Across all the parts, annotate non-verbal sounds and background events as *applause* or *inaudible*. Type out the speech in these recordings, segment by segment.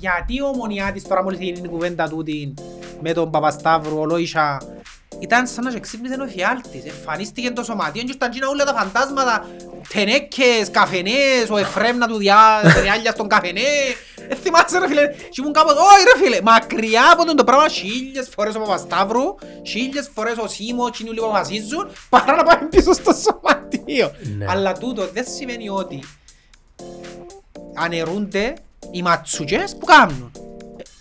γιατί ο Ομονιάτης τώρα μόλις έγινε η κουβέντα τούτη με τον Παπασταύρου, ο Λόισα, ήταν σαν να σε ξύπνησε ο φιάλτης. Εμφανίστηκε το σωματείο και ήταν όλα τα φαντάσματα, τενέκες, καφενές, ο Εφρέμ να του διάλια στον καφενέ. Ε, θυμάσαι ρε φίλε, και ήμουν κάπως, όχι ρε φίλε, μακριά από τον το πράγμα χίλιες φορές ο Παπασταύρου, χίλιες φορές ο Σίμο, και είναι όλοι που αποφασίζουν, παρά να πάμε πίσω στο σωματείο. Ναι. Αλλά τούτο δεν σημαίνει ότι αναιρούνται οι ματσουκές που κάνουν.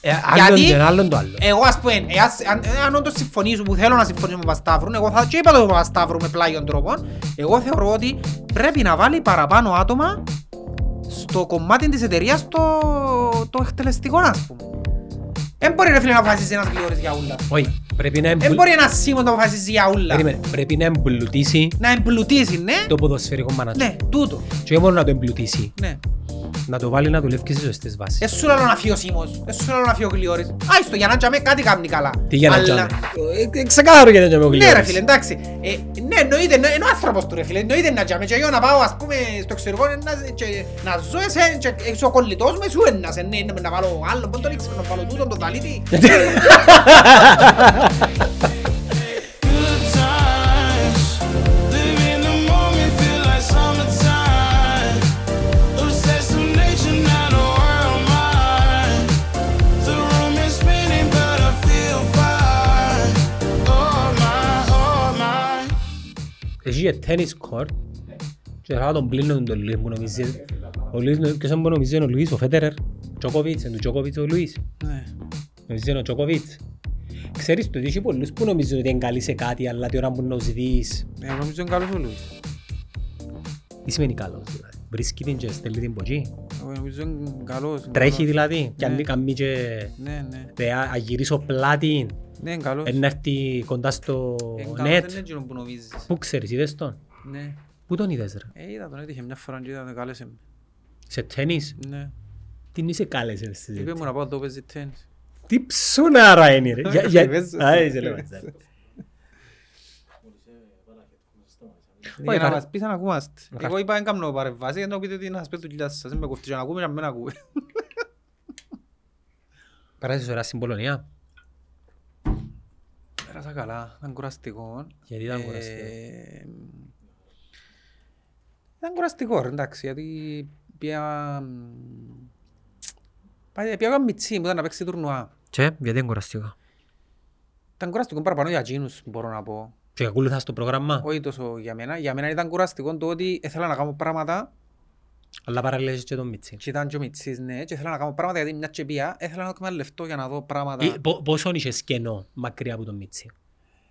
Ε, άλλον Γιατί- και άλλον το άλλο. Εγώ ας πούμε, ε, ας- αν, ε, αν όντως συμφωνήσω που θέλω να συμφωνήσω με τον Παπασταύρου, εγώ θα και είπα τον Παπασταύρου με πλάγιον τρόπο, εγώ θεωρώ ότι πρέπει να βάλει παραπάνω άτομα στο κομμάτι της εταιρείας το, το εκτελεστικό, ας πούμε. Δεν μπορεί ρε φίλε να αποφασίσει ένας γλυόρης για ούλα. Όχι, πρέπει να Δεν εμπλου- μπορεί ένας Σίμον να αποφασίσει για ούλα. Περίμενε, πρέπει να εμπλουτίσει Να εμπλουτίσει, ναι. το ποδοσφαιρικό μάνατζερ. Ναι, τούτο. Και όχι μόνο να το εμπλουτίσει, Ναι. να το βάλει να δουλεύει σε σωστές βάσεις. Εσύ σου λέω να φύγει ο Σίμος, εσύ σου λέω να φύγει ο Γλυόρης. Άιστο, για να τζαμε κάτι κάνει καλά. Τι για να Αλλά- τζάμε. Ε, ε, Ξεκάθαρο γιατί δεν τζάμε ο Ναι ρε Γλυόρης. φίλε, εντάξει. Ε, ναι, εννοείται, εννο- είναι ο άνθρωπος του ρε φίλε. Εννοείται να τζάμε. Και εγώ να πάω ας πούμε στο εξωτερικό να, και, να ζω εσέ, και είσαι ο κολλητός μου, εσύ ένας. Ε, ναι, να βάλω άλλο, πώς τον ήξερα, να βάλω τούτον, τον reality. Έχει και τένις κόρτ και θα τον πλύνω τον Ο Λουίς, ποιος μου είναι ο Λουίς, ο Φέτερερ. Τζοκοβίτς, είναι του Τζοκοβίτς ο Λουίς. Ναι. Νομίζεις είναι ο Τζοκοβίτς; Ξέρεις το ότι έχει πολλούς που νομίζουν ότι είναι καλοί σε κάτι, αλλά τη ώρα που να τους δεις, Ε, νομίζω είναι καλός ο Λουίς. τι σημαίνει καλός δηλαδή; Βρίσκει την και στέλνει την ποκή. Εγώ νομίζω είναι καλός. είναι Τρέχει καλός. δηλαδή, και αν Ναι. δει καμί και Ναι, ναι. δε, α- αγυρίσω πλάτη, Ναι, είναι καλός. να έρθει κοντά στο Είναι καλός, net. δεν είναι εκείνο που νομίζεις. Πού ξέρεις, είδες τον; Ναι. Πού τον είδες ρε; Ε, είδα τον, έτυχε μια φορά και είδα τον κάλεσε με. Σε τένις; Ναι. Τι είσαι κάλεσαι στη Είπε μου να πάω εδώ παίζει τένις. Τι ψουνάρα είναι ρε. Για- για- *laughs* Είπες. Α, είσαι λέω, έτσι. Για να φαρε- μας πεις αν ακούμαστε. Να Εγώ είπα δεν κάνω παρεμβάση, για να πείτε τι να σας πείτε δουλειά σας. Δεν με κοφτεί και να ακούμε, να μην ακούμε. Πέρασες ώρα στην Πολωνία. Πέρασα καλά, ήταν κουραστικό. Γιατί ήταν Ε, κουραστικό. Ήταν κουραστικό, ρε, εντάξει, γιατί πήγα... Πάει- Πήγα μιτσί, μου ήταν να παίξει τουρνουά. Και, γιατί είναι κουραστικό. Ήταν κουραστικό παραπάνω για εκείνους, μπορώ να πω. Και ακολουθάς το πρόγραμμα, Όχι τόσο για μένα. Για μένα ήταν κουραστικό το ότι ήθελα να κάνω πράγματα αλλά παράλληλα έχεις και τον Μίτσι. και ήταν και ο Μιτσής, ναι, και ήθελα να κάνω πράγματα γιατί μια και πήγα, ήθελα να το εκμεταλλευτώ για να δω πράγματα. Ε, πο- Πόσο είχες κενό μακριά από τον Μίτσι.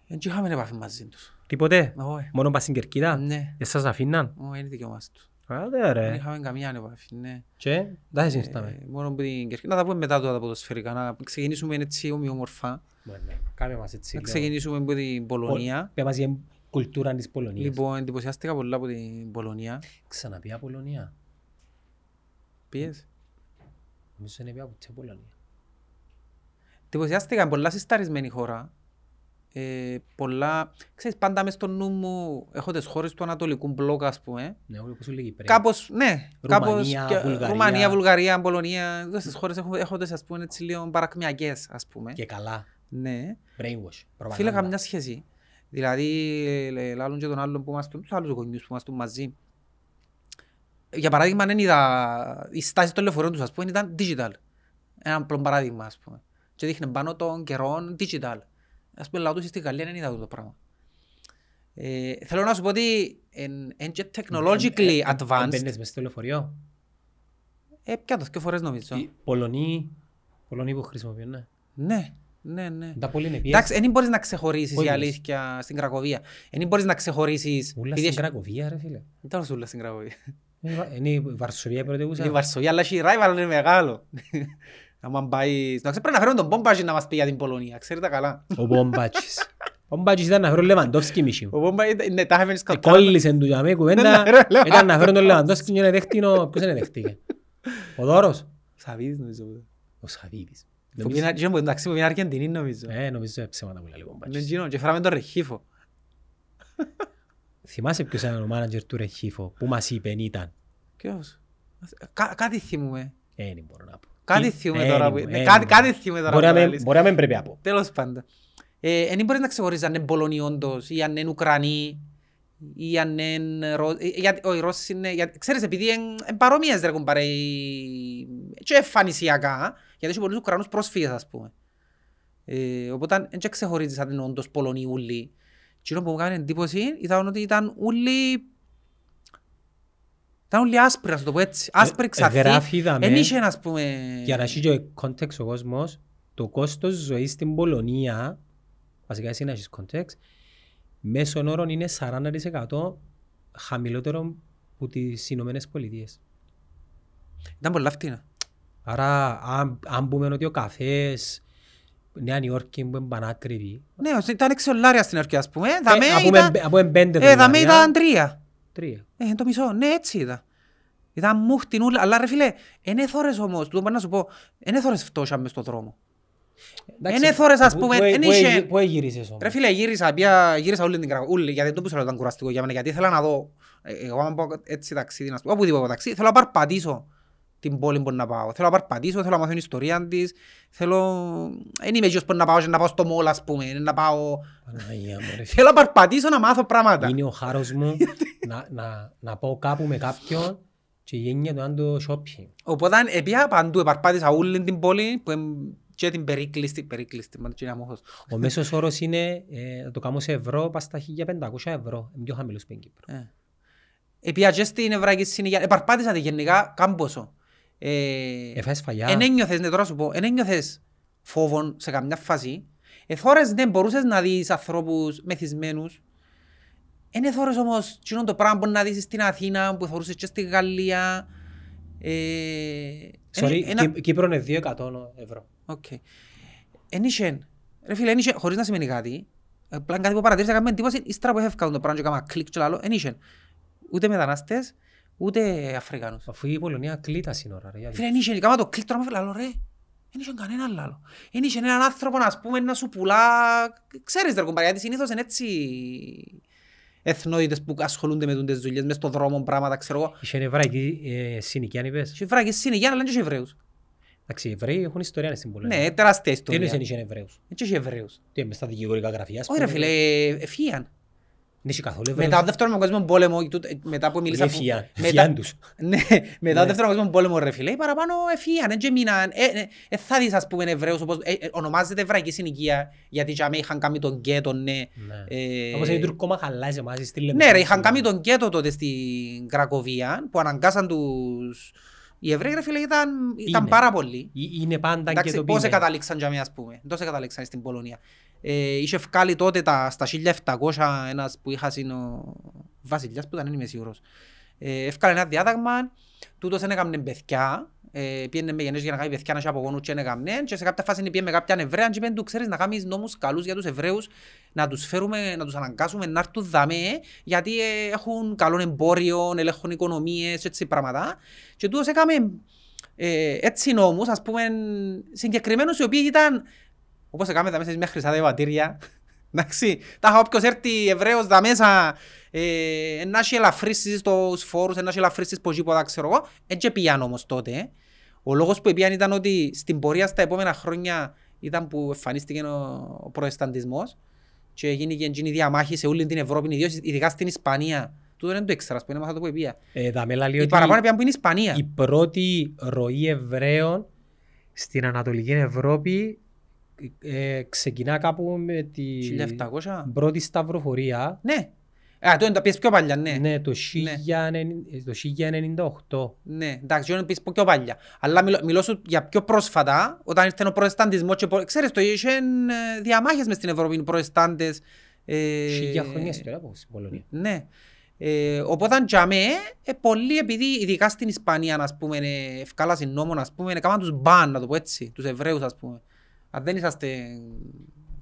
Δεν είχαμε επαφή μαζί τους. Τίποτε; Όχι. Μόνο πας στην Κερκίδα; Ναι. Δεν σας αφήναν. Όχι, είναι δικαιωμάς τους. Άντε Δεν ρε. είχαμε καμία επαφή, ναι. Και, δεν συνιστάμε. Ε, Μόνο που την Κερκίδα. Να τα πούμε μετά τώρα τα ποδοσφαιρικά. Να ξεκινήσουμε έτσι ομοιόμορφα. Κάμε μας έτσι. Να λίγο. ξεκινήσουμε από την Πολωνία. Πέ μας για την κουλτούρα της Πολωνίας. Λοιπόν, εντυπωσιάστηκα πολλά από την Πολωνία. Ξαναπεί από Πολωνία. Πήγες. Νομίζω είναι πια από την Πολωνία. Εντυπωσιάστηκα, είναι πολλά συσταρισμένη χώρα. Ε, πολλά... Ξέρεις, πάντα μες στο νου μου έχω τις χώρες του Ανατολικού μπλοκ, ας πούμε. Ναι, όπως σου λέγει πριν. Κάπως, ναι, κάπως... Ρουμανία, και- Βουλγαρία. Ρουμανία, Βουλγαρία, Πολωνία. Αυτές τις χώρες έχω, έχω τις, ας πούμε, έτσι λίγο παρακμιακές, ας πούμε. Και καλά. Ναι. Brainwash. Φίλε, προπαγάνδα. καμιά σχέση. Δηλαδή, ε, λάλλον και τον άλλον που είμαστε, τους άλλους γονιούς που είμαστε μαζί. Για παράδειγμα, δεν είδα, η στάση των λεωφορείων τους, ας πούμε, ήταν digital. Ένα απλό παράδειγμα, ας πούμε. Και δείχνε πάνω των καιρών digital. Ας πούμε, λαό τους στη Γαλλία δεν είδα αυτό το πράγμα. Ε, θέλω να σου πω ότι είναι και technologically Ε, ε, advanced. Έμπαινες μες στο λεωφορείο; Ε, πια το δύο φορές νομίζω. Οι Πολωνοί, Πολωνοί που χρησιμοποιούν, ναι. Ναι, ναι, ναι. Τα πολύ είναι Εντάξει, δεν μπορείς να ξεχωρίσεις Πού η ήμουν; αλήθεια στην Κρακοβία. Δεν μπορείς να ξεχωρίσεις... Ούλα επειδή στην έχει- Κρακοβία ρε φίλε. Δεν τα ούλα στην Κρακοβία. Είναι η Βα- Είναι η Βαρσοβία Είναι η πρωτεύουσα. Βαρσοβία, αλλά έχει rival είναι μεγάλο. Αν πάει... Να πρέπει να φέρουμε τον Μπόμπαζι να μας πει για την Πολωνία, ξέρετε καλά. Ο Μπομπάτσις. *laughs* Ο Μπομπάτσις ήταν να φέρω Λεβαντόφσκι μισή. Ο Μπόμπαζι, ναι, τα είχαμε σκοτά. Κόλλησεν του για μέ κουβέντα. Ναι, ρε, λέω. Ήταν να φέρω τον Λεβαντόφσκι και να δέχτηκε ο... Ποιος είναι δέχτηκε. Ο Δώρος. Σαβίδης νομίζω. Ο Σαβίδης. Που Νομίζω- πήγαινε- και που εντάξει, που πήγαινε Αργεντινή νομίζω. Ε, νομίζω ψέματα που λέει ο Είναι Μπομπάτσις. εκείνο, και φέραμε τον Ρεχίφο. *laughs* Θυμάσαι ποιος ήταν ο μάνατζερ του Ρεχίφο που μας είπε ήταν. Ποιος; Κα- Κάτι θυμούμε. Ε, δεν μπορώ να πω. Κάτι Τι- θυμούμε ε, τώρα που- anyway, ναι, κάτι- anyway. κάτι θυμούμε τώρα Μπορεί που να μην- λαλείς. Μπορεί να μην πρέπει να πω. Τέλος πάντων. Ε, Εν μπορείς να ξεχωρίσεις αν είναι Πολωνοί όντως ή αν είναι Ουκρανοί ή αν είναι Ρω... ε, γιατί- Όχι, οι Ρώσοι είναι... γιατί- Ξέρεις, επειδή είναι παρόμοιες ρε κουμπάρε οι- και εμφανισιακά, γιατί έχει πολλούς Ουκρανούς πρόσφυγες ας πούμε. Ε, οπότε δεν και ξεχωρίζεις αν είναι όντως Πολωνοί ούλοι. Εκείνο που μου κάνει εντύπωση ήταν ότι ήταν ούλοι... Ήταν όλοι άσπροι, να σου το πω έτσι. Άσπροι Ε, ξαθοί. γράφει, δαμε, Εν είχε, ας πούμε... Για να έχει και context ο κόσμος, το κόστος ζωής στην Πολωνία, βασικά εσύ να έχεις context, μέσον όρων είναι 40% χαμηλότερο από τις Ηνωμένες Πολιτείες. Ήταν πολλά φτύνα. Άρα, αν, αν πούμε ότι ο καφές, Νέα Νιόρκη που είναι πανάκριβη, Ναι, ως- ήταν 6 δολάρια στην αρχή, ας πούμε. Δαμέ ε, από ήταν... εμπ- από εμπέντε Ε, δαμέ ήταν τρία. Τρία. Ε, είναι το μισό. Ναι, έτσι ήταν. Ήταν μούχτινούλα. Αλλά ρε φίλε, είναι θόρες όμως. Του μπορώ να σου πω, είναι θόρες φτώχεια μες στον δρόμο. Εντάξει, Είναι θόρες, ας πού- πούμε, πού- εν πού- είχε- Πού έγυρισες όμως. Ρε φίλε, γύρισα, πια, γύρισα όλη την Κρακοβία. Όλη, γιατί δεν το πούσα ήταν κουραστικό για μένα. Γιατί ήθελα να δω, ε, εγώ άμα πάω έτσι ταξίδι, να σου πω, οπουδήποτε ταξίδι, θέλω να παρπατήσω την πόλη που να πάω. Θέλω να παρπατήσω, θέλω να μάθω την ιστορία της. Θέλω... Δεν είμαι γιος που να πάω και να πάω στο μόλ, ας πούμε. να πάω... Παναγία μου, ρε Θέλω να παρπατήσω να μάθω πράγματα. Είναι ο χάρος μου να, να, να πάω κάπου με κάποιον και γίνεται να το shopping. Οπότε επία παντού, επαρπάτησα όλη την πόλη που εμ- και την περίκλειστη, περίκλειστη, μα και είναι αμόχος. Ο μέσος όρος είναι, ε, να το κάνω σε ευρώ, πας στα 1500 ευρώ. Είναι πιο χαμηλός που είναι Κύπρο. Ε. Επήα και στην Εβραϊκή Συνοικία, επαρπάτησα τη γενικά κάμποσο. Ε, Εφάες φαγιά. Εν ένιωθες, ναι τώρα σου πω, εν ένιωθες φόβον σε καμιά φάση. Εθώρες ναι, μπορούσες να δεις ανθρώπους μεθυσμένους. Εν εθώρες όμως, εκείνο το πράγμα που να δεις στην Αθήνα, που θεωρούσες και στη Γαλλία. Ε, Sorry, ένα- Κύ- Κύπρο είναι 200 ευρώ. Οκ. Εν είχε, ρε φίλε, εν είχε, χωρίς να σημαίνει κάτι, απλά κάτι που παρατήρησα, έκαμε εντύπωση, ύστερα που έφευκα το πράγμα και έκανα κλικ και λαλό, εν είχε, ούτε μετανάστες, ούτε Αφρικάνους. Αφού η Πολωνία κλεί τα σύνορα. Ρε, γιατί. Φίλε, εν είχε, έκανα το κλικ τώρα με λαλό, ρε, εν είχε κανένα άλλο. Εν είχε έναν άνθρωπο, ας πούμε, να σου πουλά, ξέρεις ρε κουμπάρια, γιατί συνήθως είναι έτσι εθνότητες που ασχολούνται με τις δουλειές, μες στον δρόμο, πράγματα, ξέρω εγώ. Είχε εβραϊκή ε, συνοικία, αν είπες. Και βράκες συνοικία, αλλά είναι και Εβραίους. Εντάξει, οι Εβραίοι έχουν ιστορία στην Πολωνία. Ναι, τεράστια Τι ιστορία. εννοείς εν είχε Εβραίους. Είναι και Εβραίους. Τι, μες στα δικηγορικά γραφεία. ας Όχι ρε πούμε. φίλε, εφίαν. Δεν είχε καθόλου Εβραίους. Μετά το δεύτερο παγκόσμιο πόλεμο, τούτο- ε, μετά που μίλησα... Όχι, που- εφιάν. μετά- Εφιάν τους. *laughs* Ναι, μετά το δεύτερο παγκόσμιο πόλεμο ρε φίλε, οι παραπάνω εφίαν, έτσι μείναν. Ε, ε, ε, θα δεις ας πούμε Εβραίους, όπως ε, ε, ονομάζεται Εβραϊκή συνοικία, γιατί και άμα είχαν κάνει τον γκέτο, ναι. Ναι. Ε, Όπως είναι οι Τουρκομαχαλάς εμάς, στη λέμε. Ναι ρε, είχαν κάνει τον γκέτο τότε στην Κρακοβία, που αναγκάσαν τους... Οι Εβραίοι ρε φίλε ήταν, ήταν Είναι. πάρα πολλοί. Ε- Είναι πάντα και Εντάξει, το πώς ποιημένο. καταλήξαν για μένα, ας πούμε. Πώς καταλήξαν στην Πολωνία. Ε, είχε βγάλει τότε τα, στα 1700 ένας που είχα είναι ο βασιλιάς που ήταν, δεν είμαι σίγουρος. Ε, ευκάλε ένα διάταγμα, τούτος δεν έκαμνε παιδιά, ε, πήγαινε με γεννές για να κάνει παιδιά να έχει απογόνους και δεν έκαμνε και σε κάποια φάση πήγαινε με κάποιαν Εβραία και είπαν του ξέρεις να κάνεις νόμους καλούς για τους Εβραίους να τους φέρουμε, να τους αναγκάσουμε να έρθουν δαμέ γιατί ε, έχουν καλό εμπόριο, ελέγχουν οικονομίες, έτσι πράγματα. Και τούτος έκαμε ε, έτσι νόμους, ας πούμε, συγκεκριμένους οι οποίοι ήταν, όπως έκαμε τα μέσα σε μια χρυσά διαβατήρια, *laughs* εντάξει, τα είχα όποιος έρθει Εβραίος τα μέσα, ε, να έχει ελαφρύσεις στους φόρους, να έχει ελαφρύσεις πως τίποτα, ξέρω εγώ, έτσι πήγαν όμως τότε. Ο λόγος που πήγαν ήταν ότι στην πορεία στα επόμενα χρόνια ήταν που εμφανίστηκε ο, ο προεσταντισμός και γίνηκε εκείνη η διαμάχη σε όλη την Ευρώπη, ιδίως ειδικά στην Ισπανία. Τούτο δεν το ήξερα, ας πούμε, έμαθα το που πήγα. Ε, δαμέ λέει Οι ότι παραπάνω πήγαν που είναι Ισπανία. η πρώτη ροή Εβραίων στην Ανατολική Ευρώπη ε, ξεκινά κάπου με τη 1700. πρώτη σταυροφορία. Ναι. Α, το είναι το πιες πιο παλιά, ναι. Ναι, το 1090 το 1098. Ναι, εντάξει, είναι πιες πιο παλιά. Αλλά μιλώ, μιλώ σου για πιο πρόσφατα, όταν ήρθε ο προεσταντισμός και... πο- Ξέρεις, το είχαν ε, διαμάχες μες στην Ευρώπη, οι προεστάντες. Ε, Χίλια χρόνια ιστορία από στην Πολωνία. Ναι. Ε, οπότε για μέ, ε, πολλοί επειδή ειδικά στην Ισπανία, ας πούμε, ε, ευκάλασαν νόμο, ας πούμε, έκαναν τους μπαν, να το πω έτσι, τους Εβραίους, ας πούμε. Αν δεν είσαστε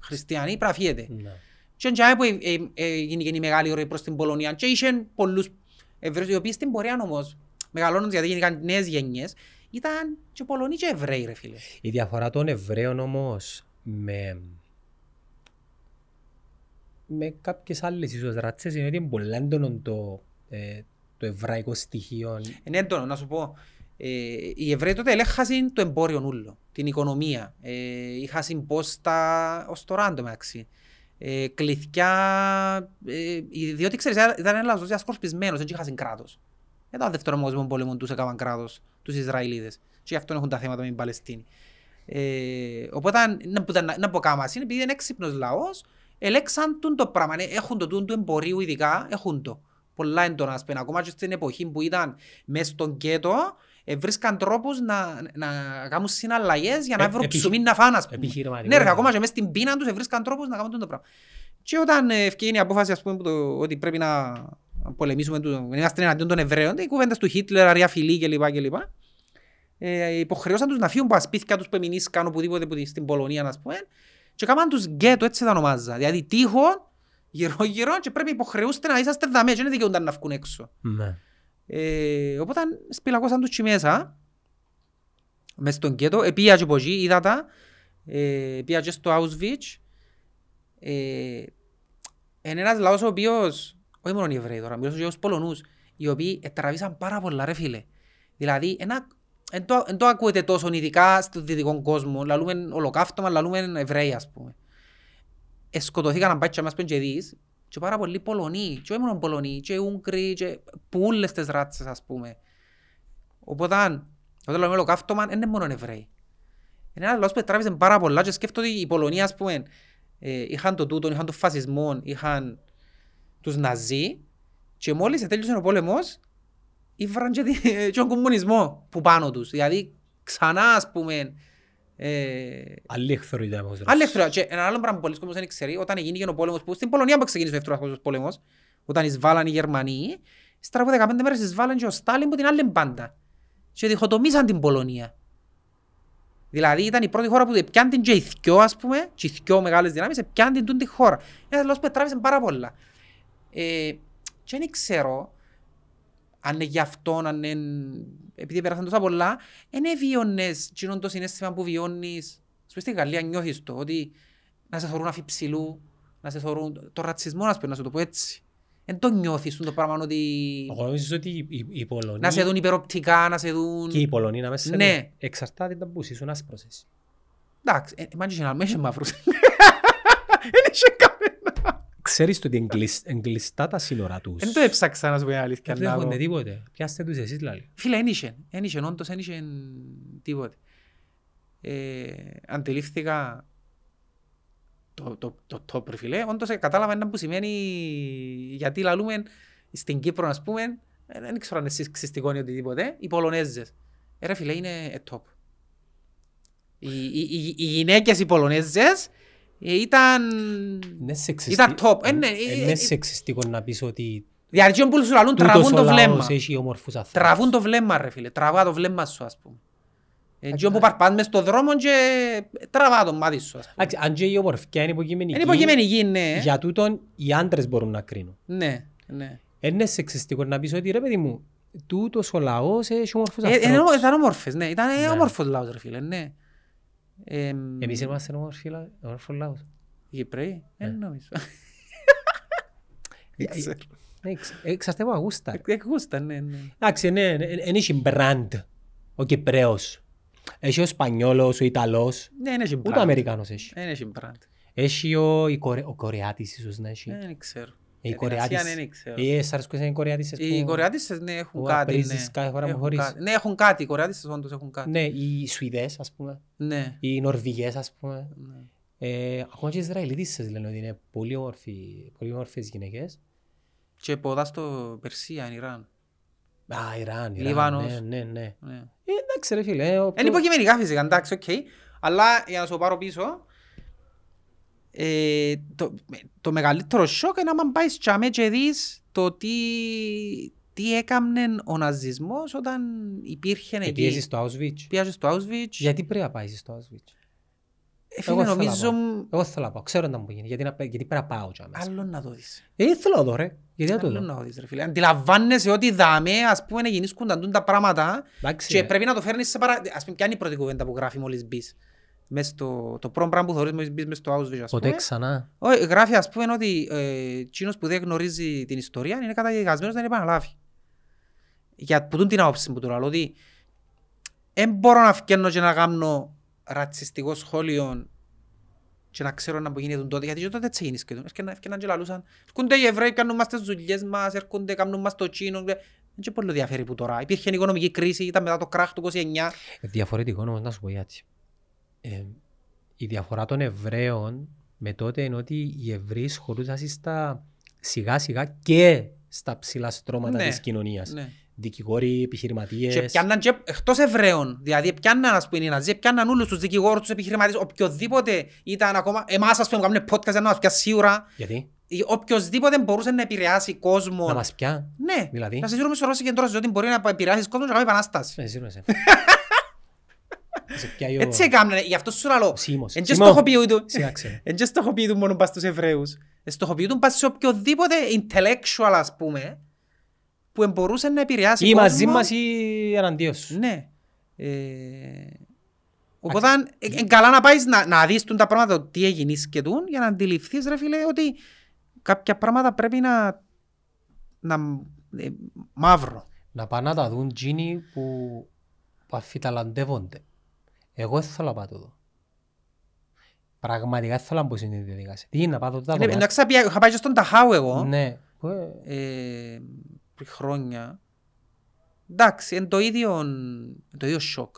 χριστιανοί, πρέπει να φύγετε. Ναι. Και για μέ που ε, ε, ε, γίνηκε η μεγάλη ροή προς την Πολωνία και είχαν πολλούς Εβραίους, οι οποίοι στην πορεία όμως, μεγαλώνοντας γιατί γίνηκαν νέες γενιές, ήταν και Πολωνοί και Εβραίοι, ρε φίλε. Η διαφορά των Εβραίων όμως με, με κάποιες άλλες ίσως ρατσές είναι ότι είναι πολύ έντονο το, ε, το εβραϊκό στοιχείο. Είναι έντονο, να σου πω. Ε, οι Εβραίοι τότε ελέγχασαν το εμπόριο ούλο, την οικονομία. Ε, είχαν πόστα ως τώρα αν το μεταξύ. Ε, κληθιά, ε, διότι ξέρεις ήταν ένας λαός διασκορπισμένος, δεν είχαν κράτος. Μετά το δεύτερο παγκόσμιο πόλεμο τους έκαναν κράτος, τους Ισραηλίδες. Και γι' αυτό έχουν τα θέματα με την Παλαιστίνη. Ε, οπότε να, που, να, να πω κάμας είναι επειδή είναι έξυπνος λαός, ελέξαν τον το πράγμα. Ε, Έχουν το τούν του εμπορίου ειδικά, έχουν το. Πολλά έντονα, ας πούμε, ακόμα και στην εποχή που ήταν μέσα στον κέτο, ε, βρίσκαν τρόπους να, να κάνουν συναλλαγές για να Ε, βρουν επιχει- ψωμί να φάνε, ας πούμε. επιχειρηματικό. Ναι, ρε, ακόμα και μέσα στην πείνα τους ε, βρίσκαν τρόπους να κάνουν το πράγμα. Και όταν ε, ευκαιρία η απόφαση, ας πούμε, που το, ότι πρέπει να πολεμήσουμε, του, να είμαστε εναντίον των Εβραίων, οι κουβέντες του Χίτλερ, αρία φιλή κλπ. κλπ. Ε, υποχρεώσαν τους να φύγουν από τα σπίτια τους που εμεινίσκαν οπουδήποτε που, στην Πολωνία, ας πούμε, και έκαναν τους γκέτο, έτσι τα ονομάζα. Δηλαδή τείχο, γύρω-γύρω και πρέπει υποχρεούστε να είσαστε δαμέ και δεν δικαιούνταν να βγουν έξω. Ναι. Ε, οπότε σπηλακώσαν τους και μέσα, μες στον κέτο, επία και από εκεί, είδα τα, ε, πήγα και στο Auschwitz. Ε, είναι ένας λαός ο οποίος, όχι μόνο οι Εβραίοι τώρα, μιλώ και για τους Πολωνούς, οι οποίοι τραβήσαν πάρα πολλά ρε φίλε. Δηλαδή, ένα, εν το, εν το ακούετε τόσο ειδικά στον δυτικό κόσμο, λαλούμε ολοκαύτωμα, λαλούμε Εβραίοι ας πούμε. Εσκοτωθήκαν να πάει και μας πέντε και δεις, και πάρα πολλοί Πολωνοί, και όχι μόνο Πολωνοί, και Ούγγροι, και που όλες τις ράτσες ας πούμε. Οπότε, όταν λέμε ολοκαύτωμα, δεν είναι μόνο Εβραίοι. Είναι ένας λαός που τράβησε πάρα πολλά και σκέφτομαι ότι η Πολωνία, ας πούμε, ε, είχαν το τούτο, είχαν τον φασισμό, είχαν τους Ναζί και μόλις τέλειωσε ο πόλεμος, ήβραν και, τη- *laughs* και τον κομμουνισμό που πάνω τους. Δηλαδή, ξανά, ας πούμε, ε, Άλλη εχθρότητα όμως. Άλλη εχθρότητα. Και ένα άλλο πράγμα που πολλοί κόσμος δεν ξέρει, όταν έγινε ο πόλεμος, που στην Πολωνία που ξεκίνησε ο δεύτερος παγκόσμιος πόλεμος, όταν εισβάλλαν οι Γερμανοί, ύστερα από 15 μέρες εισβάλλαν και ο Στάλιν που την άλλη μπάντα. Και διχοτομήσαν την Πολωνία. Δηλαδή ήταν η πρώτη χώρα που πιάνει την και οι θκυο, ας πούμε, και οι θκυο μεγάλες δυνάμεις, πιάνει την τούν τη χώρα. Ένας λόγος που τράβησε πάρα πολλά. Ε, και δεν ξέρω αν είναι γι' αυτό, αν είναι... επειδή πέρασαν τόσα πολλά, δεν εβίωνες εκείνον το συνέστημα που βιώνεις. Ας πούμε στη Γαλλία νιώθεις το, ότι να σε θωρούν αφιψηλού, να σε θωρούν... Το ρατσισμό, ας πούμε, να σου το πω έτσι. Δεν το νιώθεις το πράγμα ότι... Εγώ νομίζω ότι οι- οι- οι Πολωνοί Να σε δουν υπεροπτικά, να σε δουν... και οι Πολωνοί να μέσα Ναι. εξαρτάται τα που ζήσουν άσπρος εσύ. Εντάξει, ε, μάτσι και να μην είσαι μαύρος. *laughs* Δεν είσαι κανένα. Ξέρεις το ότι εγκλεισ- εγκλειστά τα σύνορα τους. Δεν το έψαξα να σου πω την αλήθεια. Δεν να έχουν δω. τίποτε. Πιάστε τους εσείς δηλαδή. Φίλε, δεν είχε. Δεν είχε, όντως δεν είχε τίποτε. Ε, αντιλήφθηκα το, το, το, το, το φίλε, όντως ε, κατάλαβα ένα που σημαίνει γιατί λαλούμε στην Κύπρο, ας πούμε, ε, δεν ξέρω αν είναι σεξιστικό ή οτιδήποτε, οι Πολωνέζες. Ε, ρε φίλε, είναι ε, top. Οι, οι, οι, οι γυναίκες οι Πολωνέζες ε, ήταν... Είναι σεξιστι- Ήταν top. Ε, Ε, ναι, ε, Είναι ε, σεξιστικό να πεις ότι Διαρκείον που σου λαλούν τούτος τραβούν ο το λαός βλέμμα. έχει όμορφους ανθρώπους. Τραβούν το βλέμμα ρε φίλε, τραβά το βλέμμα σου ας πούμε. Έτσι όπου παρπάς μες στο δρόμο και τραβά το μάτι σου ας πούμε. Εντάξει, Αν και η ομορφιά είναι υποκειμενική, Είναι υποκειμενική, ναι. για τούτον οι άντρες μπορούν να κρίνουν. Ναι, ναι. Είναι σεξιστικό να πεις ότι ρε παιδί μου, τούτος ο λαός έχει όμορφους Ε, είναι, ανθρώπους. ήταν όμορφες, ναι. Ήταν Ναι. όμορφος λαός ρε φίλε, ναι. Εμ, Εμείς είμαστε όμορφοι λα- όμορφος λαός. Οι Εβραίοι, δεν Ναι. νομίζω. Ε, ξέρω. ε, εξ- Εξαρτάται από αγούστα. ρε. Εκ γούστα, ναι, ναι. Εντάξει, ναι, δεν έχει μπραντ ο Κυπρέος. Έχει ο Σπανιόλος, ο Ιταλός, Ναι, δεν έχει ούτε ο μπραντ. Αμερικάνος έχει. Δεν έχει μπραντ. Έχει ο, η Κορε... ο Κορεάτης ίσως να έχει. Δεν ξέρω. Οι Ε, την Κορεάτης. Ασία δεν ξέρω. Ε, σ' αρέσκουν οι Κορεάτισες Οι που- Κορεάτισσες ναι έχουν που κάτι, απρίζεις ναι. κάθε φορά που Έχουν χωρείς. κάτι. Ναι, έχουν κάτι. Οι Κορεάτισσες όντως έχουν κάτι. Ναι, οι Σουηδές ας πούμε, Ναι. οι Νορβηγές ας πούμε. ναι. Ε, ακόμα και οι Ισραηλίτισσες λένε ότι είναι πολύ, όμορφοι, πολύ όμορφες γυναίκες. Και ποδά στο Περσία, Ιράν. Α, Ιράν, Ιράν, Λίβανος. ναι, ναι, ναι. Ναι. Ε, εντάξει ρε φίλε. ε, ο- Είναι υποκειμενικά φυσικά, εντάξει, οκ. Αλλά για να σου πάρω πίσω, ε, το, το μεγαλύτερο σοκ είναι να πάεις τσάμε και δεις το τι, τι έκαμνε ο ναζισμός όταν υπήρχε Και εκεί. πιέσεις στο Auschwitz. Πήγα στο Auschwitz. Γιατί πρέπει να πάεις στο Auschwitz; Ε, φίλε, Εγώ θέλω να νομίζω πάω. Εγώ θέλω να πάω. Ξέρω να μου γίνει. Γιατί, να, πα- γιατί πρέπει να πάω κι αμέσως. άλλο να το δεις. Ε, θέλω να δω ρε. Γιατί να το Άλλο δω; να το δεις ρε φίλε. Αντιλαμβάνεσαι ότι δάμε ας πούμε να γεννήσκουν τα τα πράγματα Εντάξει, και ρε. πρέπει να το φέρνεις σε παρά... Ας πούμε ποια είναι η πρώτη κουβέντα που γράφει μόλις μπεις; Μες στο... Το πρώτο πράγμα που θεωρείς μόλις μπεις μες στο Auschwitz ας Ποτέ πούμε. ξανά. Όχι, γράφει ας πούμε ότι ε, εκείνος που δεν γνωρίζει την ιστορία είναι καταδικασμένος να την επαναλάβει. Για που τούν την άποψη που του λέω, ότι δεν μπορώ να φκένω και να κάνω ρατσιστικό σχόλιο και να ξέρω να που γίνεται τότε, γιατί και τότε έτσι γίνεις και έφκαιναν και λαλούσαν. Έρχονται οι Εβραίοι, κάνουν μας τις δουλειές μας, έρχονται, κάνουν μας το τσίνο. Δεν και πολύ διαφέρει που τώρα. Υπήρχε οικονομική κρίση, ήταν μετά το κράχ του 29. Ε, Διαφορετικό όμως να σου πω γιατί. Ε, η διαφορά των Εβραίων με τότε είναι ότι οι Εβραίοι σχολούσαν στα σιγά σιγά και στα ψηλά στρώματα Ναι, της κοινωνίας. ναι. Δικηγόροι, επιχειρηματίες. Και πιάνναν και εκτός Εβραίων, δηλαδή πιάνναν ας πούμε οι Ναζί, πιάνναν όλους τους δικηγόρους, τους επιχειρηματίες, οποιοδήποτε ήταν ακόμα, εμάς ας πούμε κάνουμε podcast για να μας πιάσει σίγουρα, Γιατί; ή οποιοσδήποτε μπορούσε να επηρεάσει κόσμο. Να μας πια. Ναι, Δηλαδή; να σε σίγουρο με σωρό συγκεντρώσεις, ότι μπορεί να επηρεάσει κόσμο και να κάνει επανάσταση. Ε, *laughs* σίγουρα σε. Σε πιάει ο- Έτσι έκαναν, γι' αυτό σου λαλώ. ο Σίμος. Εν και Σίμω, στοχοποιούνται. σιγά ξέρω. Εν και στοχοποιούνται μόνο πας στους Εβραίους. Ε, Στοχοποιούνται πας σε οποιοδήποτε intellectual ας πούμε, που μπορούσε να επηρεάσει Ή μαζί κόσμο. μας ή εναντίον σου. Ναι. Ε, Οπότε είναι καλά να πάεις να, να δεις τούν τα πράγματα το τι έγινε και τούν για να αντιληφθείς ρε φίλε ότι κάποια πράγματα πρέπει να, να ε, μαύρο. Να πάνε να τα δουν τζίνοι που που αφιταλαντεύονται. Εγώ δεν θέλω να πάω το Πραγματικά δεν θέλω να μπω στην διαδικασία. Τι είναι να πάω το τα Είναι- δω. Εντάξει, είχα είχα πάει και στον Ταχάου εγώ Ναι. Ε, ε, πριν χρόνια. Εντάξει, είναι το ίδιο, το ίδιο σοκ.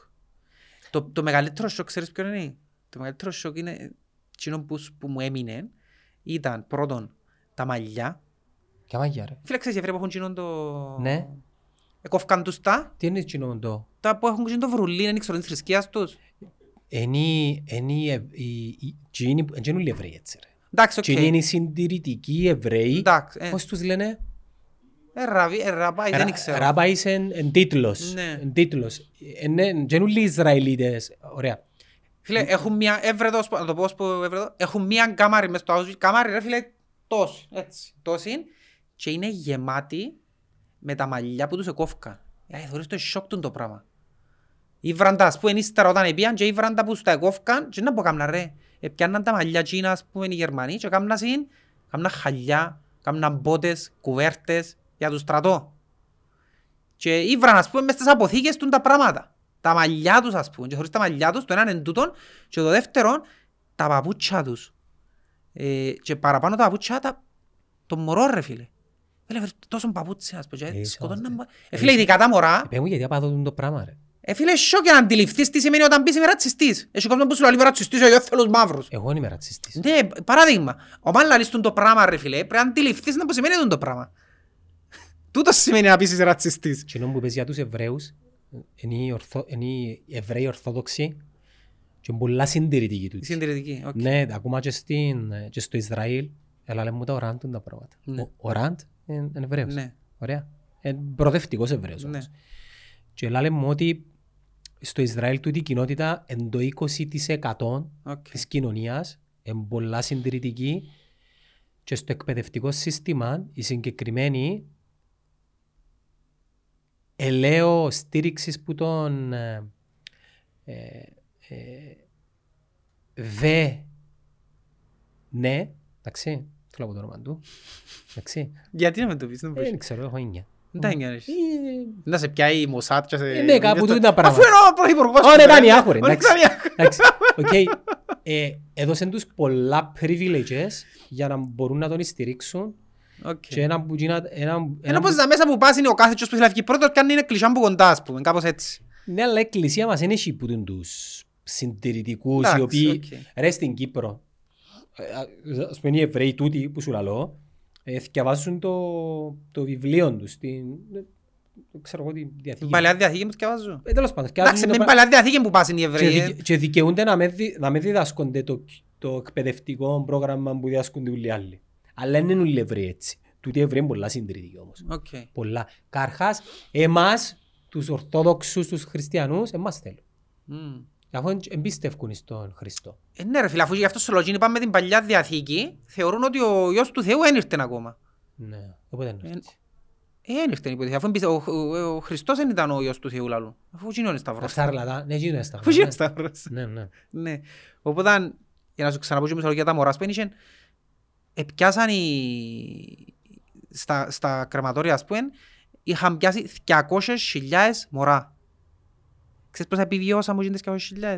Το, το μεγαλύτερο σοκ, ξέρεις ποιο είναι; Το μεγαλύτερο σοκ είναι εκείνο που, που μου έμεινε ήταν πρώτον τα μαλλιά. Ποια μαγιά ρε; Φίλε, ξέρεις, οι Εβραίοι που έχουν εκείνον το... Ναι. Εκόφκαν τους τα, Τι είναι εκείνο το; τα που έχουν εκείνον το βρουλί, δεν ξέρω, της θρησκείας τους. Είναι οι- είναι οι Ευ- οι- οι- τζίνοι που- δεν είναι όλοι Εβραίοι έτσι ρε. Εντάξει, οκ. Τζίνοι είναι οι συντηρητικοί Εβραίοι. Εντάξει, ε. Πώς τους λένε; Ε, ραβί, ε, ραμπάι, δεν Ρα- ξέρω. Ράμπαις εν εν τίτλος. Ναι. Εν τίτλος. Είναι- Δεν είναι όλοι Ισραηλίτες. Ωραία. Φίλε, έχουν μια έβρεδος, να το πω ως που έβρεδο, έχουν μια κάμαρη μες στο Auschwitz. Κάμαρη ρε φίλε, τόση, έτσι, τόση. Και είναι γεμάτη με τα μαλλιά που τους εκόφηκαν. Ε, θεωρείς το σοκ του το πράγμα. Οι βράντα, ας πούμε, ύστερα όταν επίαν και οι βράντα που στα εκόφηκαν, και να πω κάμνα ρε. Επιάνναν τα μαλλιά τσίνα, ας πούμε, οι Γερμανοί και κάμνα συν, κάμνα χαλιά, κάμνα μπότες, κουβέρτες για τους στρατό. Και ήβραν, ας πούμε, μες στις αποθήκες του τα πράγματα. Τα μαλλιά τους, ας πούμε. Και χωρίς τα μαλλιά τους, το έναν εν τούτον. Και το δεύτερο, τα παπούτσια τους. Ε, και παραπάνω τα παπούτσια, τα... το μωρό ρε φίλε. Φίλε, βρε, τόσο παπούτσια, ας πούμε. και Ε, σκοτώναν ε, μω- Ε, φίλε, ειδικά τα μωρά. Πες μου γιατί απαντούν το πράγμα ρε. Ε, φίλε, σοκ για να αντιληφθείς τι σημαίνει όταν πεις είμαι ρατσιστής. Έχει κόσμος που σου λέει είμαι ρατσιστής, εγώ θέλω τους μαύρους. Εγώ είμαι ρατσιστής. Ναι, παράδειγμα. Όταν λαλείς τον το πράγμα ρε φίλε, πρέπει να αντιληφθείς να που σημαίνει τον το πράγμα. Τούτο σημαίνει να πεις είσαι ρατσιστής. Και ενώ που πες για τους Εβραίους, είναι οι, ορθο, είναι οι Εβραίοι Ορθόδοξοι και είναι πολλά συντηρητικοί Η τούτοι. συντηρητική. οκ. Ναι, ακόμα και, στην, και στο Ισραήλ, αλλά λέει μου τα ο Ραντ είναι τα πράγματα. Ναι. Ο, ο Ραντ είναι, είναι Εβραίος. Ναι. Ωραία. Είναι προοδευτικός Εβραίος Ναι. όμως. Και λέει μου ότι στο Ισραήλ τούτη η κοινότητα είναι το 20% Οκ. της κοινωνίας, είναι πολλά συντηρητική και στο εκπαιδευτικό σύστημα οι συγκεκριμένοι ελαίο στήριξης που τον ε, ε, ε, δε ναι, εντάξει, θέλω από το όνομα του, εντάξει, Γιατί να με το πεις, δεν μπορείς. δεν ξέρω, έχω ίνια. Δεν τα νιώθεις. Ε, Να σε πιάει η Μοσάτ και σε... Ε, ναι, κάπου τούτα τα πράγματα. Αφού είναι ο πρωθυπουργός Ω, του, ναι, ρε. ήταν η άχουρη, Ο εντάξει. Νετανιάχου. Εντάξει, οκ. Ε, Έδωσαν τους πολλά privileges για να μπορούν να τον στηρίξουν Οκ. και ένα που γίνα- ένα- Ενώ ένα πως που- τα μέσα που πας είναι ο κάθε τσος που θέλει να βγει πρώτος και αν είναι κλεισάν που κοντά, ας πούμε, κάπως έτσι. Ναι, αλλά η εκκλησία μας είναι εκεί που είναι τους συντηρητικούς οι Εντάξει, οποίοι οκ. ρε στην Κύπρο ε, ας πούμε οι Εβραίοι τούτοι που σου λαλώ ε, θυκευάζουν το, το βιβλίο τους την, ε, δεν ξέρω εγώ τη Την διαθήκη Παλαιά Διαθήκη που θυκευάζω. ε, τέλος πάντων Εντάξει, θυκευάζουν με το την πρα- Παλαιά Διαθήκη που πας είναι οι και, Εβραίοι. δικαι- και δικαιούνται να με, δι- να με διδάσκονται το, το εκπαιδευτικό πρόγραμμα που διδάσκονται όλοι οι άλλοι αλλά δεν είναι όλοι οι Εβραίοι έτσι τούτοι οι Εβραίοι είναι πολλά συντηρητικοί όμως Οκ. πολλά. Καρχάς, εμάς, τους Ορθόδοξους, τους Χριστιανούς, εμάς θέλουν. Μμ. Αφού εν- εμπιστεύκουν στον Χριστό. Ε, Ναι ρε φίλε, αφού γι' αυτό στο λόγιο πάμε την Παλιά Διαθήκη, θεωρούν ότι ο Υιός του Θεού δεν ήρθε ακόμα. Ναι, οπότε είναι Ε, έτσι. Ε, δεν ήρθε υποτίθεται. Αφού εμπιστε- ο, ο, ο Χριστός δεν ήταν ο Υιός του Θεού λαλού. Αφού εκείνο είναι σταυρός. Σάρλατα, ναι, γίνονται στα Αφού εκείνο είναι σταυρός. Ναι, ναι. Ναι. Οπότε, για να σου ξαναπώ και μισό για τα μωράς σπένιχεν, επιάσαν οι... στα, στα κρεματόρια, ας πούμε, είχαν πιάσει 200.000 μωρά. Ξέρεις πόσα επιβιώσα μου γίνοντες και 200.000.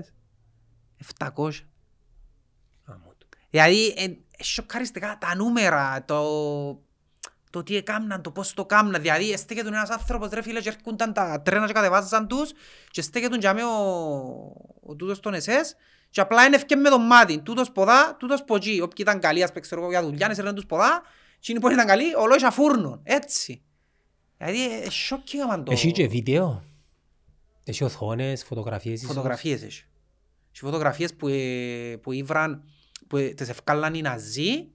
700. Άμμο του. Δηλαδή, ε, σοκαριστικά τα νούμερα, το, το τι έκαναν, το πώς το κάμναν. Δηλαδή, στέκεται ένας άνθρωπος, ρε φίλε, και έρχονταν τα τρένα και κατεβάζαν τους και στέκεται για με ο, ο τούτος των ΕΣΕΣ και απλά ένευκε με το μάτι. Τούτος ποδά, τούτος ποδί. Όποιοι ήταν καλοί, ας πούμε, ξέρω εγώ, για δουλειά, έστελναν τους ποδά, εκείνοι που ήταν καλοί, ολόισα φούρνον. Έτσι. Δηλαδή, ε, σοκίγαμαν το... Έχει και βίντεο. Έχει οθόνες, φωτογραφίες. ίσως; Φωτογραφίες έχει. Και φωτογραφίες που, ε, που ήβραν, που ε, τις ευκάλαν οι Ναζί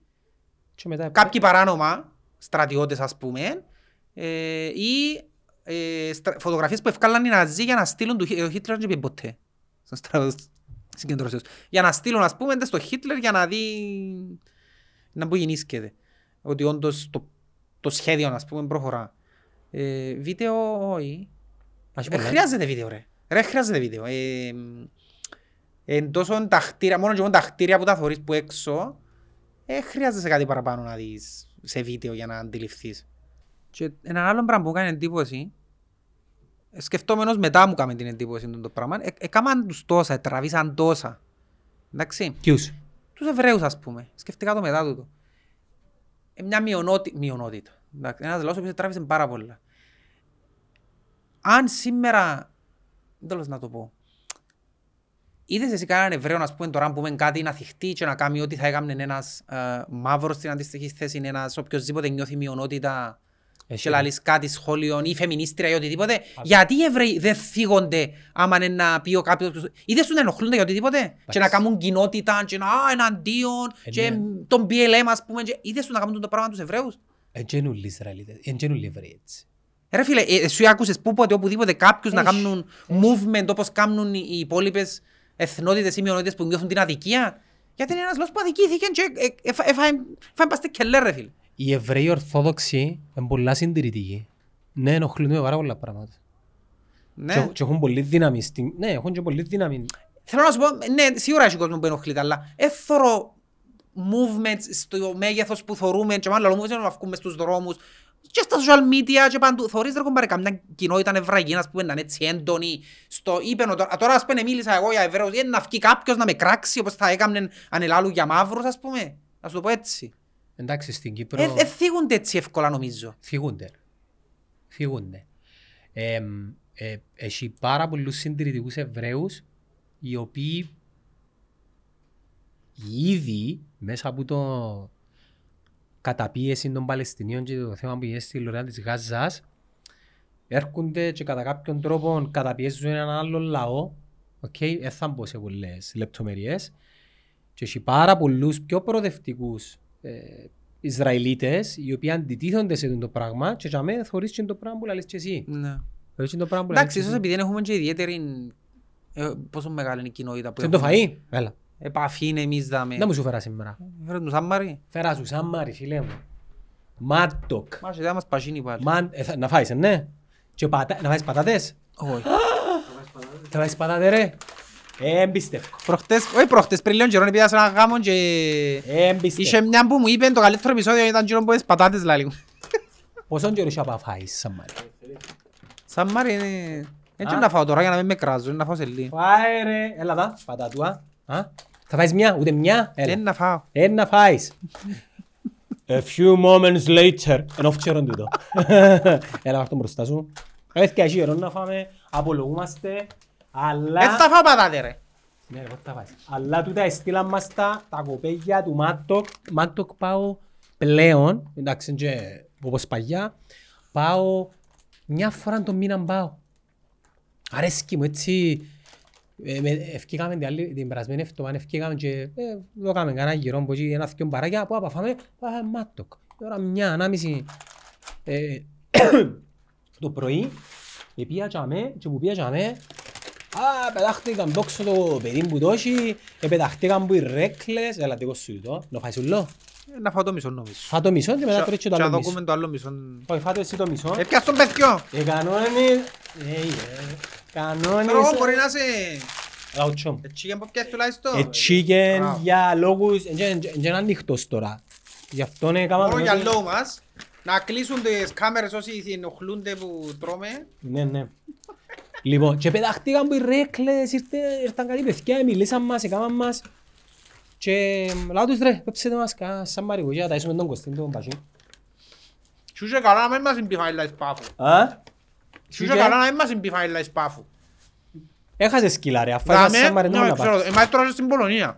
Και μετά... κάποιοι παράνομα, στρατιώτες ας πούμε, ε, ή ε, στρα- φωτογραφίες που ευκάλαν οι Ναζί για να στείλουν του Χι- ο Χίτλερ δεν πήγε ποτέ. Στον στρατό συγκεντρώσεως. Για να στείλουν ας πούμε στο Χίτλερ για να δει να που γεννήσκεται. Ότι όντως το, το σχέδιο ας πούμε προχωρά. Ε, βίντεο όχι. Έχει Ε, πολλά. χρειάζεται βίντεο ρε. Ρε χρειάζεται βίντεο. Ε, εν τόσο τα χτίρια, μόνο και μόνο τα χτίρια που τα θωρείς που έξω, ε, χρειάζεται κάτι παραπάνω να δεις σε βίντεο για να αντιληφθείς. Και ένα άλλο πράγμα που κάνει εντύπωση, ε, σκεφτόμενος μετά μου κάνει την εντύπωση το πράγμα, ε, έκαναν τους τόσα, ε, τραβήσαν τόσα. Εντάξει, Ποιους; τους Εβραίους ας πούμε, σκεφτικά το μετά τούτο. Ε, μια μειονότι... μειονότητα. Εντάξει, ένας λαός που τράβησε πάρα πολλά. Αν σήμερα, τέλος να το πω, είδες εσύ κανέναν Εβραίο να πούμε τώρα που πούμε κάτι να θυχτεί και να κάνει ό,τι θα έκαμνε ένας ε, μαύρος στην αντίστοιχη θέση, ένας οποιοσδήποτε νιώθει μειονότητα Έχει. και λαλείς κάτι σχόλιο ή φεμινίστρια ή οτιδήποτε. Γιατί οι Εβραίοι δεν θίγονται άμα είναι να πει ο κάποιος... Είδες τους να ενοχλούνται για οτιδήποτε; Και να κάνουν κοινότητα και να «Α, εναντίον Ε, και ναι. τον BLM ας πούμε. και- Είδες τους να κάνουν το πράγμα τους Εβραίους; Εν τζένουν Ισραηλίτες. Εν τζένουν Εβραίοι έτσι. Ρε φίλε, ε, εσύ άκουσες πού ποτέ οπουδήποτε κάποιους να Έχει, κάνουν movement όπως κάνουν οι οι υπόλοιπες εθνότητες ή μειονότητες που νιώθουν την αδικία. Γιατί είναι ένας λόγος που αδικήθηκε και ε, ε, έφα- έφαγε έφαγε πας στη κελέ ρε φίλε. Οι Εβραίοι Ορθόδοξοι είναι πολλά συντηρητικοί. Ναι, ενοχλούνται με πάρα πολλά πράγματα. Ναι. Και, και έχουν πολύ δύναμη. στην- Ναι, έχουν και πολύ δύναμη. Θέλω να σου πω, ναι, σίγουρα έχει κόσμος που ενοχλείται, αλλά έθωρο movements στο μέγεθος που θωρούμε και μάλλον movements να βγούμε στους δρόμους και στα social media και παντού. Θωρείς ρε κομπάρε καμιά κοινότητα νευραγή, ας πούμε, να είναι έτσι έντονη. Στο είπεν, ο- τώρα, τώρα ας πούμε μίλησα εγώ για Εβραίους, ή να βγει κάποιος να με κράξει όπως θα έκαμνε αν ελάλου για μαύρους, ας πούμε. Ας το πω έτσι. Εντάξει, στην Κύπρο Ε, ε, θίγονται έτσι εύκολα νομίζω. φύγονται. Φύγονται. Ε, ε, έχει πάρα πολλούς συντηρητικούς Εβραίους οι οποίοι ήδη μέσα από το καταπίεση των Παλαιστινίων και το θέμα που γίνεται στη Λωριά της Γάζας έρχονται και κατά κάποιον τρόπο καταπιέζουν έναν άλλο λαό okay, δεν θα μπω σε πολλές λεπτομέρειες και έχει πάρα πολλούς πιο προοδευτικούς ε, Ισραηλίτες οι οποίοι αντιτίθονται σε αυτό το πράγμα και για μένα θωρείς και το πράγμα που λες και εσύ. Ναι. Θωρείς και το πράγμα που λες Εντάξει, και ίσως εσύ. επειδή δεν έχουμε και ιδιαίτερη... ε, πόσο μεγάλη είναι η κοινότητα που Σε το έχουμε. φαΐ. Έλα. Επαφή είναι εμείς δάμε. Δεν μου σου φέρα σήμερα. Φέρε του Σάμμαρη. Φέρα σου σάμμαρι φίλε μου. Μάτοκ. Μάσε, δεν μας πασίνει πάλι. Μαν... ε, θα- Να φάεις, ε, ναι. Και πατα... Να φάεις πατάτες. Όχι. Θα φάεις πατάτε ρε. Ε, εμπιστεύω. Προχτές, όχι προχτές, πριν λίγον καιρό πήγα σε ένα γάμο και Ε, εμπιστεύω. είχε μια που μου είπε το καλύτερο επεισόδιο ήταν καιρό που τις πατάτες λάλη μου. Πόσον καιρό είσαι να φάεις σάμμαρι. Σάμμαρη είναι... Έτσι Α. να φάω τώρα για να μην με κράζουν, να φάω σε λίγο. Φάε ρε. Έλα δα. Πατάτουα. Α; Θα φάεις μια, ούτε μια. Είναι Έλα. να φάω. Ε, να φάεις. A few moments later. Ενώ φτσέρον τούτο. *laughs* Έλα, βάρ' το μπροστά σου. Έφτια έχει καιρό να φάμε. Απολογούμαστε. Αλλά... Έτσι θα φάω πατάτε ρε. Ναι, ρε, πώς τα βάζεις. Αλλά τούτα έστειλαν μας τα, τα κοπέγια του Μάτοκ. Μάτοκ πάω πλέον, εντάξει, και όπως παλιά, πάω μια φορά το μήνα πάω. Αρέσκει μου έτσι. Ε, με- Ευκήκαμε την, άλλη, την περασμένη εβδομάδα, ευκήκαμε και ε, δώκαμε κανένα γυρό από εκεί, ένα δυο μπαράκια, που απαφάμε, πάμε Μάτοκ. Τώρα μια, ανάμιση. Ε, *coughs* το πρωί, επία τζαμέ και που πια τζαμέ, Α, πετάχτηκαν δόξω το παιδί που το έχει, ε, πετάχτηκαν που οι ρέκλες, έλα δικό σου το, να φάεις ούλο. Ε, Να φάω το μισό νομίζω. Φά το μισό και μετά τρώεις και το Και να άλλο μισό. δοκούμε το άλλο μισό. Όχι, φάτε εσύ το μισό. Ε, πιάσ' τον παιδιό. Ε, κανόνες, ε, ε, κανόνες, Τώρα μπορεί να σε... λαουτσό μου. Έτσι για που πιάσεις τουλάχιστον. Ε, chicken Μπράβο. για λόγους, δεν είναι ανοιχτός τώρα. Γι' αυτό είναι κάμα Μόνο για λόγο μας. Να κλείσουν τις κάμερες όσοι ενοχλούνται που τρώμε. Ναι, ναι. Λοιπόν, και πετάχτηκαν που οι ρέκλες, ήρθε- ήρθαν κάτι παιδιά, μιλήσαν μας, έκαναν μας. Και λάω τους ρε, πέψετε μας κα- σαν μαρικογιά, τα ίσουμε τον Κωστίν τον Πασί. Σου είχε καλά να μην μας εμπιφάει εις πάφου. Α, Σου είχε καλά να μην μας εμπιφάει εις πάφου. έχασες σκύλα ρε, αφού έχασες σαν Δάμε, μαρινό ναι, να ξέρω, πάρεις. ε, μα έτρωγες στην Πολωνία.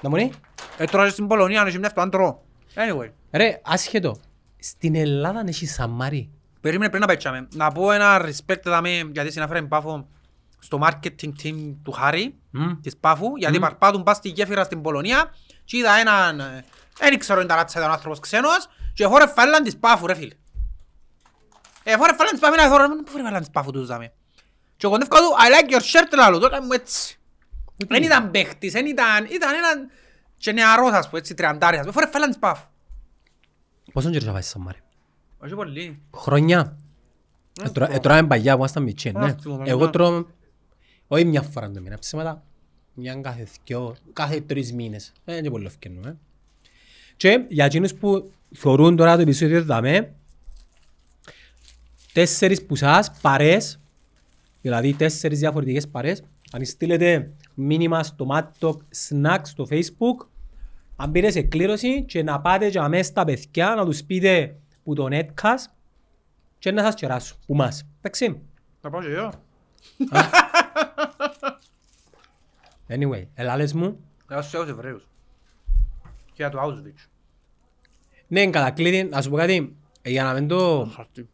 Να μου ναι. Έτρωγες στην Πολωνία, αν έχει μια αυτόν τρώω. Anyway. Ρε, άσχετο, στην Ελλάδα έχεις σαμάρι. Περίμενε πριν να πέτσαμε. Να πω ένα respect δάμε, γιατί συνάφερα την Πάφο στο marketing team του Χάρη, Μμ. της Πάφου, γιατί παρπάτουν πας στη γέφυρα στην Πολωνία και είδα έναν, ε, δεν ξέρω αν ταράτσα ήταν ο άνθρωπος ξένος και φόρε φάλαν της Πάφου ρε φίλε. Ε, φόρε φάλαν της Πάφου, να θωρώ, πού φόρε φάλαν της Πάφου τους δάμε. Και ο κοντεύκα του, I like your shirt λαλού, το έκανε μου έτσι. Δεν ήταν παίχτης, δεν ήταν, ήταν έναν και νεαρός ας πούμε, έτσι, τριαντάρι ας πούμε, φόρε φάλαν της Πάφου. Πόσον καιρός θα φάεις σαμάρι. Όχι πολύ. Χρόνια. Ε, Έτρωα- τρώω. Έτρωαμε παγιά που ήμασταν μητσί, ναι. Α, θυμούμαι, Εγώ ναι. τρώω, όχι μια φορά το μήνα, ψήματα, μια κάθε δυο, κάθε τρεις μήνες. Ε, Είναι και πολύ ευκαινό, ε. Και για εκείνους που θεωρούν τώρα το επεισόδιο δαμέ, τέσσερις που σας παρές, δηλαδή τέσσερις διαφορετικές παρές, αν στείλετε μήνυμα στο Mad Snack στο Facebook, αν πήρε σε κλήρωση και να πάτε και αμέσως στα παιδιά να τους πείτε που το Netcast και να σας κεράσουν, που μας. Εντάξει. Θα πάω και εγώ. Anyway, ελάλες μου. Να σου τους Εβραίους. Και για το Auschwitz. Ναι, εν κατακλείδη, να σου πω κάτι, ε, για να μην το, Χαρτί.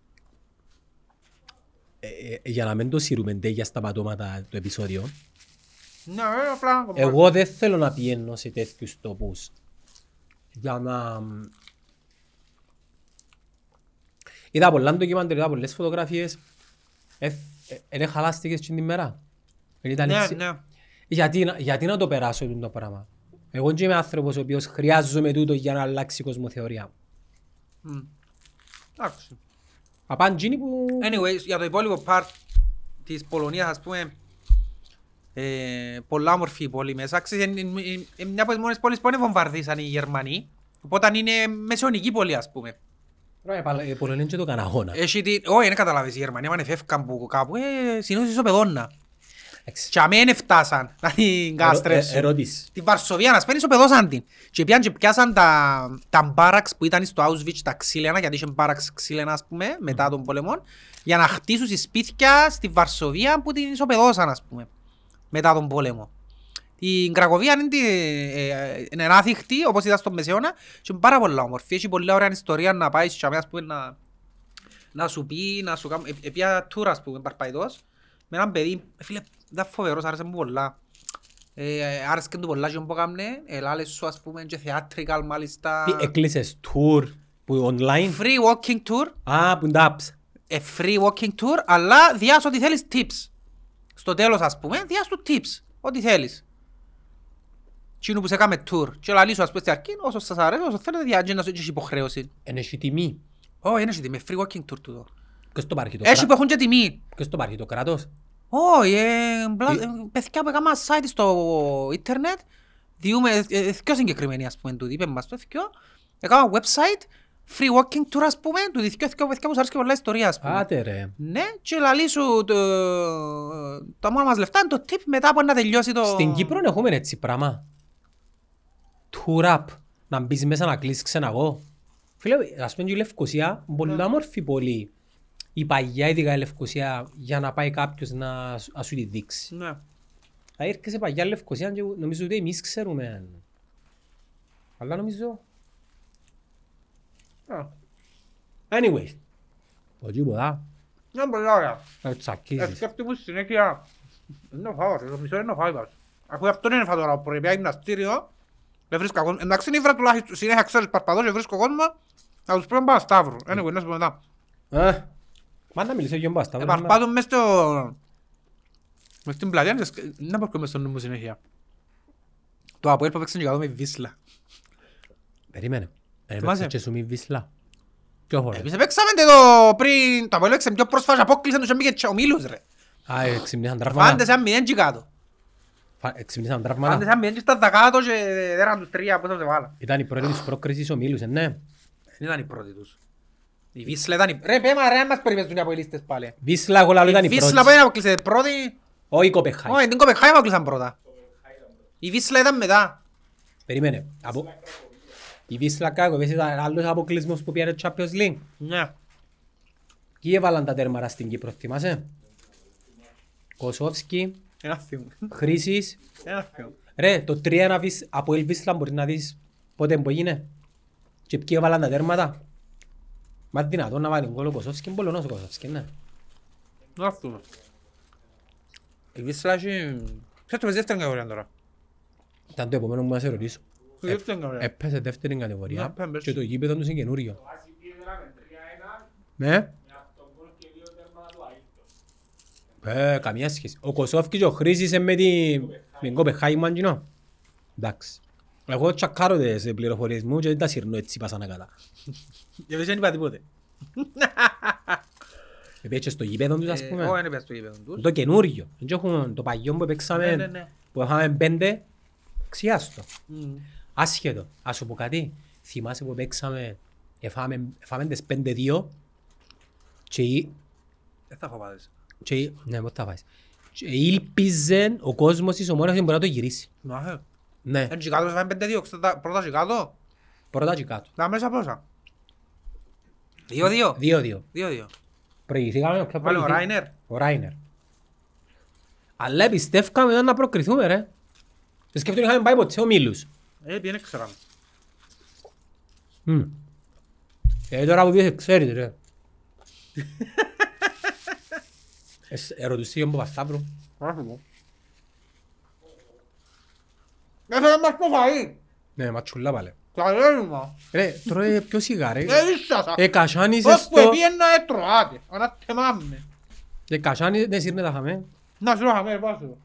ε, ε, για να μην το σύρουμε για στα πατώματα το επεισόδιο, Ναι, ε, απλά... εγώ δεν θέλω να πηγαίνω σε τέτοιους τόπους για να... μ, Είδα πολλά ντοκιμαντέρ, είδα πολλές φωτογραφίες, ε, ε, είναι χαλάστηκες την ημέρα. Δεν ήταν Ναι, έτσι. ναι. Γιατί, να- γιατί να το περάσω τούτο το πράγμα; Εγώ και είμαι άνθρωπος ο οποίος χρειάζομαι τούτο για να αλλάξει η κοσμοθεωρία. Μμ. Εντάξει. Απάντζινη που... Anyway, για το υπόλοιπο part της Πολωνίας, ας πούμε, ε, πολλά όμορφη η πόλη μέσα. Ξέρεις, είναι- είναι είναι μια από τις μόνες πόλεις που δεν βομβαρδίσαν οι Γερμανοί. Οπότε είναι μεσαιωνική πόλη, ας πούμε. Ρε, η Παλα- η Πολωνία είναι και το καναγώνα. Έχει τι... Όχι, δεν καταλάβεις οι Γερμανοί, αν εφεύκαν που κάπου, ε, συνήθως ισοπεδώνα. Εντάξει. Και αμέν εφτάσαν να την Ερω- καστρέψουν. ε, Ερώτηση. Τη Βαρσοβία, να σπένει ισοπεδώσαν την. Και πιάνε και πιάσαν τα, τα μπάραξ που ήταν στο Auschwitz, τα ξύλαινα, γιατί είχε μπάραξ ξύλαινα, ας πούμε, μετά τον πολεμόν, για να χτίσουν στις σπίτια στη Βαρσοβία που την ισοπεδώσαν, ας πούμε, μετά τον πόλεμο. Η Κρακοβία είναι, τη- ε, είναι ανάθιχτη, όπως ήταν στον Μεσαίωνα, και είναι πάρα πολλά όμορφη. Έχει πολλά ωραία ιστορία να πάεις και ας πούμε, να, να σου πει, να σου κάνει... Ε, Επία τούρα, ας πούμε, παρπαϊτός, με έναν παιδί, ε, φίλε, ήταν φοβερός, άρεσε μου πολλά. Ε, άρεσκε του πολλά και που έκαμνε, ελάλες σου ας πούμε και θεάτρικαλ μάλιστα. Τι έκλεισες tour που online; Free walking tour, Α, που είναι τα apps. ε, free walking tour, αλλά διάσου ό,τι θέλεις tips. Στο τέλος ας πούμε, διάσου tips, ό,τι θέλεις. Τσίνου που σε κάμε tour. Και λαλί σου ας πούμε στην αρχή, όσο σας αρέσει, όσο θέλετε διάγει να σου έχεις υποχρέωση. Εν έχει τιμή. Όχι, είναι έχει τιμή, free walking tour τούτο. Ποιος το πάρει το Έχει που κράτος. έχουν και τιμή. Ποιος το πάρει το κράτος. Όχι, ε, μπλα- ε, παιδιά που έκανα site στο ίντερνετ, διούμε, ε, ε, δυο συγκεκριμένοι ας πούμε, τούτοι, είπε μας το δυο, έκανα website, free walking tour ας πούμε, του δυο δυο παιδιά που σου αρέσει και πολλά ιστορία ας πούμε. Άτε ρε. Ναι, και λαλί σου το, τα μόνα μας λεφτά είναι το tip μετά από να τελειώσει το... Στην Κύπρο έχουμε έτσι πράγμα. Tour app. Να μπεις μέσα να κλείσεις ξεναγώ. Φίλε, ας πούμε και η Λευκοσία, πολλά όμορφη πόλη. Η παγιά ειδικά η Λευκοσία για να πάει κάποιος να, σου- να σου τη δείξει. Ναι. Θα έρχεσαι παγιά Λευκοσία και νομίζω ότι εμείς ξέρουμε. Αλλά νομίζω... Α, Anyway. Το τίποτα. Είναι πολύ ωραία. Θα το Ε, τσακίζεις. σκέφτομαι συνέχεια, είναι φάω, ρε, το μισό είναι φάω είπα. Αφού αυτό είναι φάω τώρα, πρέπει να γυμναστήριο, δεν βρίσκω κόσμο. Εντάξει είναι η βρά τουλάχιστον, συνέχεια ξέρεις παρπατώ και βρίσκω κόσμο, να τους πρέπει να πάω σταύρου. Anyway, να σου πω μετά. Ε, Μα να μιλήσω για μπάστα. Ε, Παρπάτω μες στο... Μες στην πλατεία, και σκ- δεν μπορώ μες στον νου μου συνέχεια. Το Αποέλ που παίξαν και κάτω με Βίσλα. Περίμενε. Ε, Θυμάσαι; παίξες και σου μη βίσλα. Ποιο χώρο. Εμείς παίξαμε τε το πριν, το Αποέλ παίξαν πιο πρόσφατα και απόκλεισαν τους και μπήκε και ο Μίλους ρε. Α, εξυμνήσαν Φάντε τραύματα. σαν μηδέν και κάτω. Φα- Εξυμνήσαν Φάντε τραύματα. σαν μηδέν και στα δακάτω και δέραν τους τρία, πώς θα σε βάλα. Ήταν η πρώτη της πρόκρισης ο Μίλους, ε, ναι. Δεν ήταν η πρώτη τους. Η Βίσλα ήταν η... Ρε πέμα ρε, αν μας περιπέζουν οι αποελίστες πάλι. Βίσλα εγώ λαλό ήταν Η η Βίσλα πρώτη. πάλι αποκλείσε πρώτη; Όχι η Κοπεχάη. Όχι, την Κοπεχάη αποκλείσαν πρώτα. Η Βίσλα ήταν μετά. Περίμενε. Από... Η Βίσλα Κάκοβες ήταν άλλος αποκλεισμός που πήρε Champions League. Ναι. Ποιοι έβαλαν τα τέρμαρα στην Κύπρο, θυμάσαι; Κοσόφσκι, Ένα θύμο. Χρήσης. Ένα θύμο. Ρε, το 3-1 Βίσ- από El Βίσλα μπορείς να δεις πότε που έγινε. Και ποιοι έβαλαν τα τέρματα; Μα δυνατόν να βάλει γκολ ο Κοσόφσκι, είναι πολλονός ο Κοσόφσκι, ναι. Ένα θύμο. Η Βίσλα έχει... Ξέρεις το παίζει δεύτερη κατηγορία τώρα; Ήταν το επόμενο που να σε ρωτήσω. Η δεύτερη κατηγορία. Έπαιζε δεύτερη κατηγορία Να, πέμπες. και το γήπεδο τους είναι καινούριο. Ναι. Ε, καμία σχέση. Ο Κοσόφκης και ο Χρήσης είναι με την με την Κοπεχάη μου αντζινό. Εντάξει. Εγώ τσακάρω τις πληροφορίες μου και δεν τα συρνώ έτσι πάσανα κατά. Γιατί δεν είπα τίποτε. *laughs* Επέτσε στο γήπεδο τους ας Ε, πούμε. Όχι, δεν είπα στο γήπεδο τους. Το καινούριο. Δεν έχουν το παγιό που Ναι, ναι, παίξαμε, ναι. που είχαμε πέντε. Ξιάστο. Μμμ. Άσχετο. Ας σου πω κάτι. Θυμάσαι που παίξαμε, εφάμε, εφάμε τις πέντε δύο και, η- Δεν θα έχω πάθεις. και, η- ναι, πώς θα πάεις. Και ήλπιζε ο κόσμος της ομόνας να μπορεί να το γυρίσει. Να, ε. Ναι, Εν Τσικάτο σε φάμε πέντε δύο, ξτα- πρώτα Τσικάτο. πρώτα και κάτω. Τα μέσα πόσα. Δύο-δύο. Δύο-δύο. Δύο-δύο. Προηγηθήκαμε. ποια Βάλε ο προηγηθεί- Ράινερ. Ο Ράινερ. Αλλά πιστεύκαμε ήταν να προκριθούμε ρε. Δεν σκέφτομαι είχαμε πάει ποτέ ο Μίλους. Ε, πιένε ξέραμε. Μμ. Ε, τώρα που πήγες ξέρεις ρε. Εσ- Ερωτούσαι τον Παπασταύρου. Έφερε μας το φαΐ. Ναι, ματσουλά πάλι. Καλέρημα. Ρε, τρώει πιο σιγά ρε. Ε, ίσασα. Ε, κασάνισε Ως που στο... επίεννα έτρωάτε. Ανατεμάμε. Ε, κασάνισε, δεν σύρνε τα χαμέ. Να σου είχαμε, πάσω.